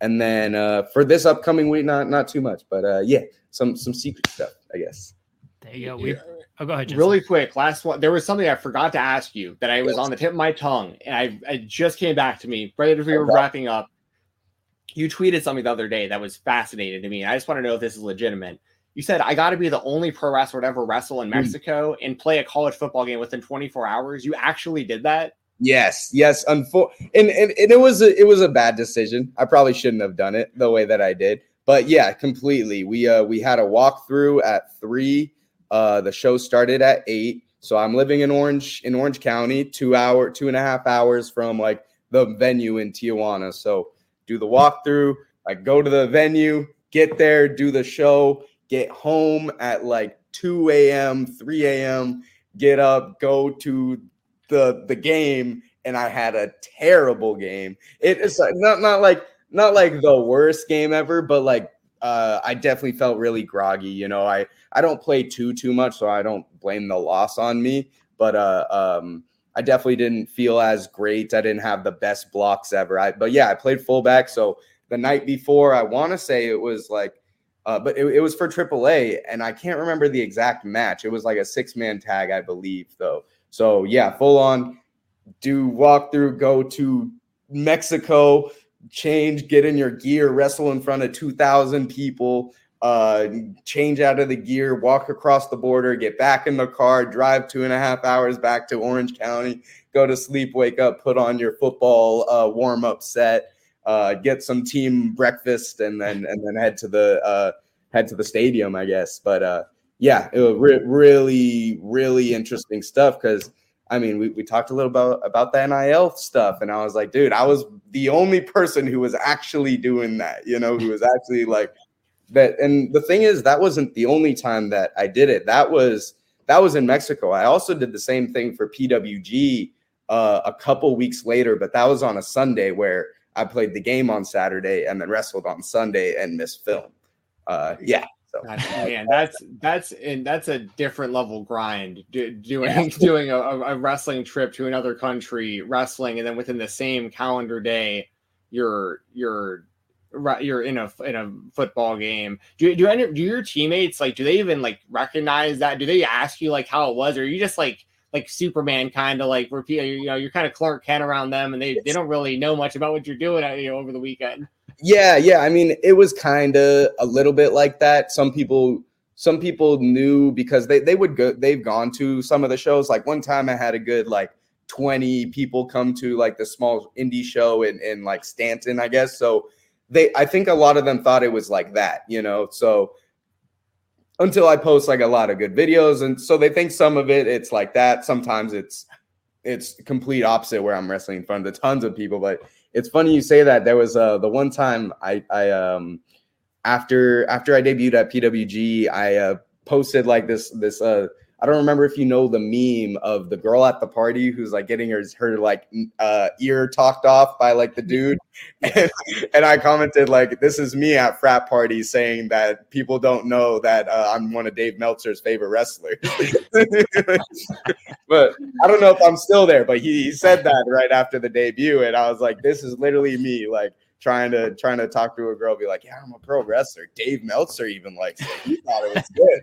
and then uh, for this upcoming week, not not too much, but uh, yeah, some some secret stuff, I guess. There you go. We, oh, go ahead. Jensen. Really quick, last one. There was something I forgot to ask you that I was Yes. on the tip of my tongue, and I, I just came back to me right as we were Okay. wrapping up. You tweeted something the other day that was fascinating to me. I just want to know if this is legitimate. You said I got to be the only pro wrestler to ever wrestle in Hmm. Mexico and play a college football game within 24 hours. You actually did that? Yes, yes. Unfor- and, and and it was a it was a bad decision. I probably shouldn't have done it the way that I did. But yeah, completely. We uh we had a walkthrough at three. Uh, the show started at eight. So I'm living in Orange in Orange County, two hour, two and a half hours from like the venue in Tijuana. So do the walkthrough, like go to the venue, get there, do the show, get home at like 2 a.m., 3 a.m., get up, go to the the game and I had a terrible game. It is not not like not like the worst game ever, but like uh, I definitely felt really groggy. You know, I I don't play too too much, so I don't blame the loss on me. But uh, um, I definitely didn't feel as great. I didn't have the best blocks ever. I but yeah, I played fullback. So the night before, I want to say it was like, uh, but it, it was for AAA, and I can't remember the exact match. It was like a six man tag, I believe, though. So yeah, full on do walk through, go to Mexico, change, get in your gear, wrestle in front of 2,000 people, uh, change out of the gear, walk across the border, get back in the car, drive two and a half hours back to Orange County, go to sleep, wake up, put on your football uh, warm up set, uh, get some team breakfast, and then and then head to the uh, head to the stadium, I guess. But uh, yeah, it was re- really really interesting stuff because I mean, we, we talked a little about about the NIL stuff, and I was like, dude, I was the only person who was actually doing that, you know, who was actually like that. And the thing is, that wasn't the only time that I did it. That was that was in Mexico. I also did the same thing for PWG uh, a couple weeks later, but that was on a Sunday where I played the game on Saturday and then wrestled on Sunday and missed film. Uh, yeah, so man, that's that's and that's a different level grind. Do, doing yeah. *laughs* doing a, a, wrestling trip to another country, wrestling, and then within the same calendar day, you're you're you're in a in a football game. Do do any do your teammates like do they even like recognize that? Do they ask you like how it was, or are you just like like Superman kind of like repeat? You know, you're kind of Clark Kent around them, and they they don't really know much about what you're doing uh, you know, over the weekend. Yeah, yeah. I mean, it was kind of a little bit like that. Some people some people knew because they they would go they've gone to some of the shows. Like one time I had a good like 20 people come to like the small indie show in, in like Stanton, I guess. So they I think a lot of them thought it was like that, you know. So until I post like a lot of good videos. And so they think some of it it's like that. Sometimes it's it's complete opposite where I'm wrestling in front of the tons of people, but it's funny you say that. There was uh, the one time I, I um, after after I debuted at PWG, I uh, posted like this this uh, I don't remember if you know the meme of the girl at the party who's like getting her her like uh, ear talked off by like the dude, *laughs* and, and, I commented like, "This is me at frat parties saying that people don't know that uh, I'm one of Dave Meltzer's favorite wrestlers." *laughs* but I don't know if I'm still there. But he, he said that right after the debut, and I was like, "This is literally me." Like trying to trying to talk to a girl, be like, "Yeah, I'm a pro wrestler." Dave Meltzer even likes it. He thought it was good.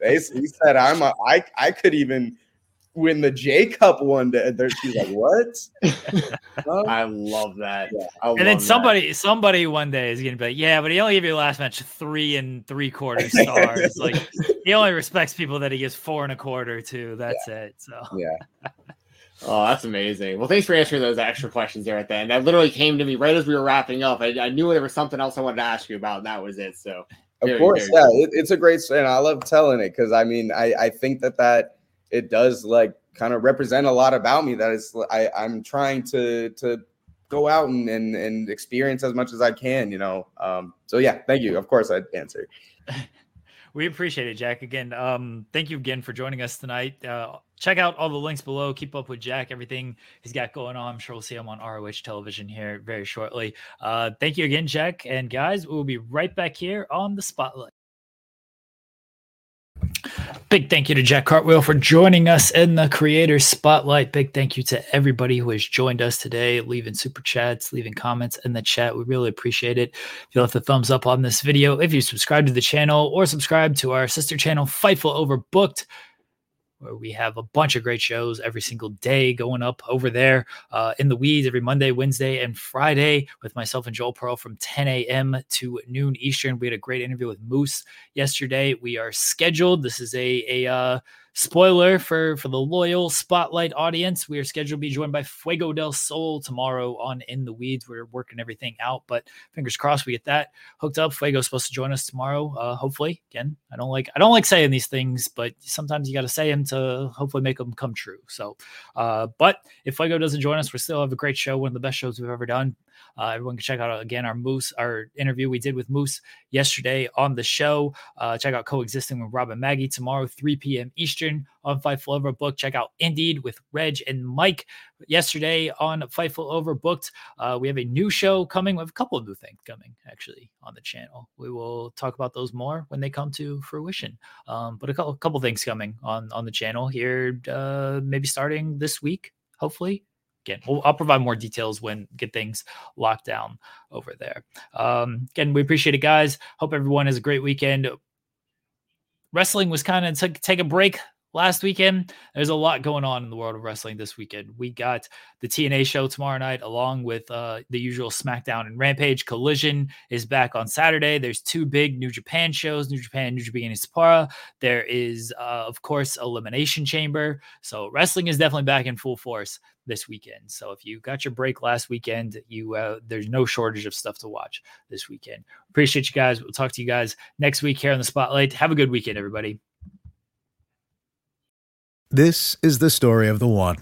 They, he said, "I'm a, I, I could even win the J Cup one day." There, she's like, "What?" *laughs* I love that. Yeah, I and then somebody, that. somebody one day is gonna be like, "Yeah, but he only gave you last match three and three quarter *laughs* stars. like he only respects people that he gives four and a quarter to. That's yeah. it." So yeah. *laughs* Oh, that's amazing. Well, thanks for answering those extra questions there at the end. That literally came to me right as we were wrapping up. I, I knew there was something else I wanted to ask you about, and that was it. So of course, yeah, it, it's a great story and I love telling it because I mean, I I think that that it does like kind of represent a lot about me. That is, I I'm trying to to go out and and, and experience as much as I can, you know. Um, so yeah, thank you. Of course, I'd answer. *laughs* we appreciate it, Jack. Again, um, thank you again for joining us tonight. Uh, check out all the links below. Keep up with Jack, everything he's got going on. I'm sure we'll see him on ROH television here very shortly. Uh, thank you again, Jack. And guys, we'll be right back here on the spotlight. Big thank you to Jack Cartwheel for joining us in the Creator Spotlight. Big thank you to everybody who has joined us today, leaving super chats, leaving comments in the chat. We really appreciate it. If you left a thumbs up on this video, if you subscribe to the channel or subscribe to our sister channel, Fightful Overbooked, where we have a bunch of great shows every single day going up over there uh, in the weeds every Monday, Wednesday, and Friday with myself and Joel Pearl from 10 a.m. to noon Eastern. We had a great interview with Moose yesterday. We are scheduled. This is a a uh, Spoiler for for the loyal spotlight audience: we are scheduled to be joined by Fuego del Sol tomorrow on In the Weeds. We're working everything out, but fingers crossed we get that hooked up. Fuego's supposed to join us tomorrow, uh, hopefully. Again, I don't like I don't like saying these things, but sometimes you got to say them to hopefully make them come true. So, uh, but if Fuego doesn't join us, we still have a great show, one of the best shows we've ever done. Uh, everyone can check out again our Moose, our interview we did with Moose yesterday on the show. Uh, check out Coexisting with Rob and Maggie tomorrow, 3 p.m. Eastern on Fightful Overbooked. Check out Indeed with Reg and Mike yesterday on Fightful Overbooked. Uh, we have a new show coming. We have a couple of new things coming actually on the channel. We will talk about those more when they come to fruition. Um, but a couple, couple things coming on on the channel here, uh, maybe starting this week, hopefully. Again, we'll, I'll provide more details when get things locked down over there. Um, again, we appreciate it, guys. Hope everyone has a great weekend. Wrestling was kind of took take a break last weekend. There's a lot going on in the world of wrestling this weekend. We got the TNA show tomorrow night, along with uh, the usual SmackDown and Rampage. Collision is back on Saturday. There's two big New Japan shows New Japan, and New Japan Sapporo. There is, uh, of course, Elimination Chamber. So wrestling is definitely back in full force this weekend. So if you got your break last weekend, you uh, there's no shortage of stuff to watch this weekend. Appreciate you guys. We'll talk to you guys next week here on the Spotlight. Have a good weekend, everybody. This is the story of the one.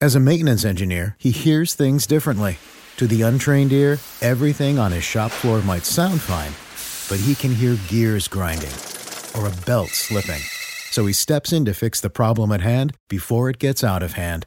As a maintenance engineer, he hears things differently. To the untrained ear, everything on his shop floor might sound fine, but he can hear gears grinding or a belt slipping. So he steps in to fix the problem at hand before it gets out of hand.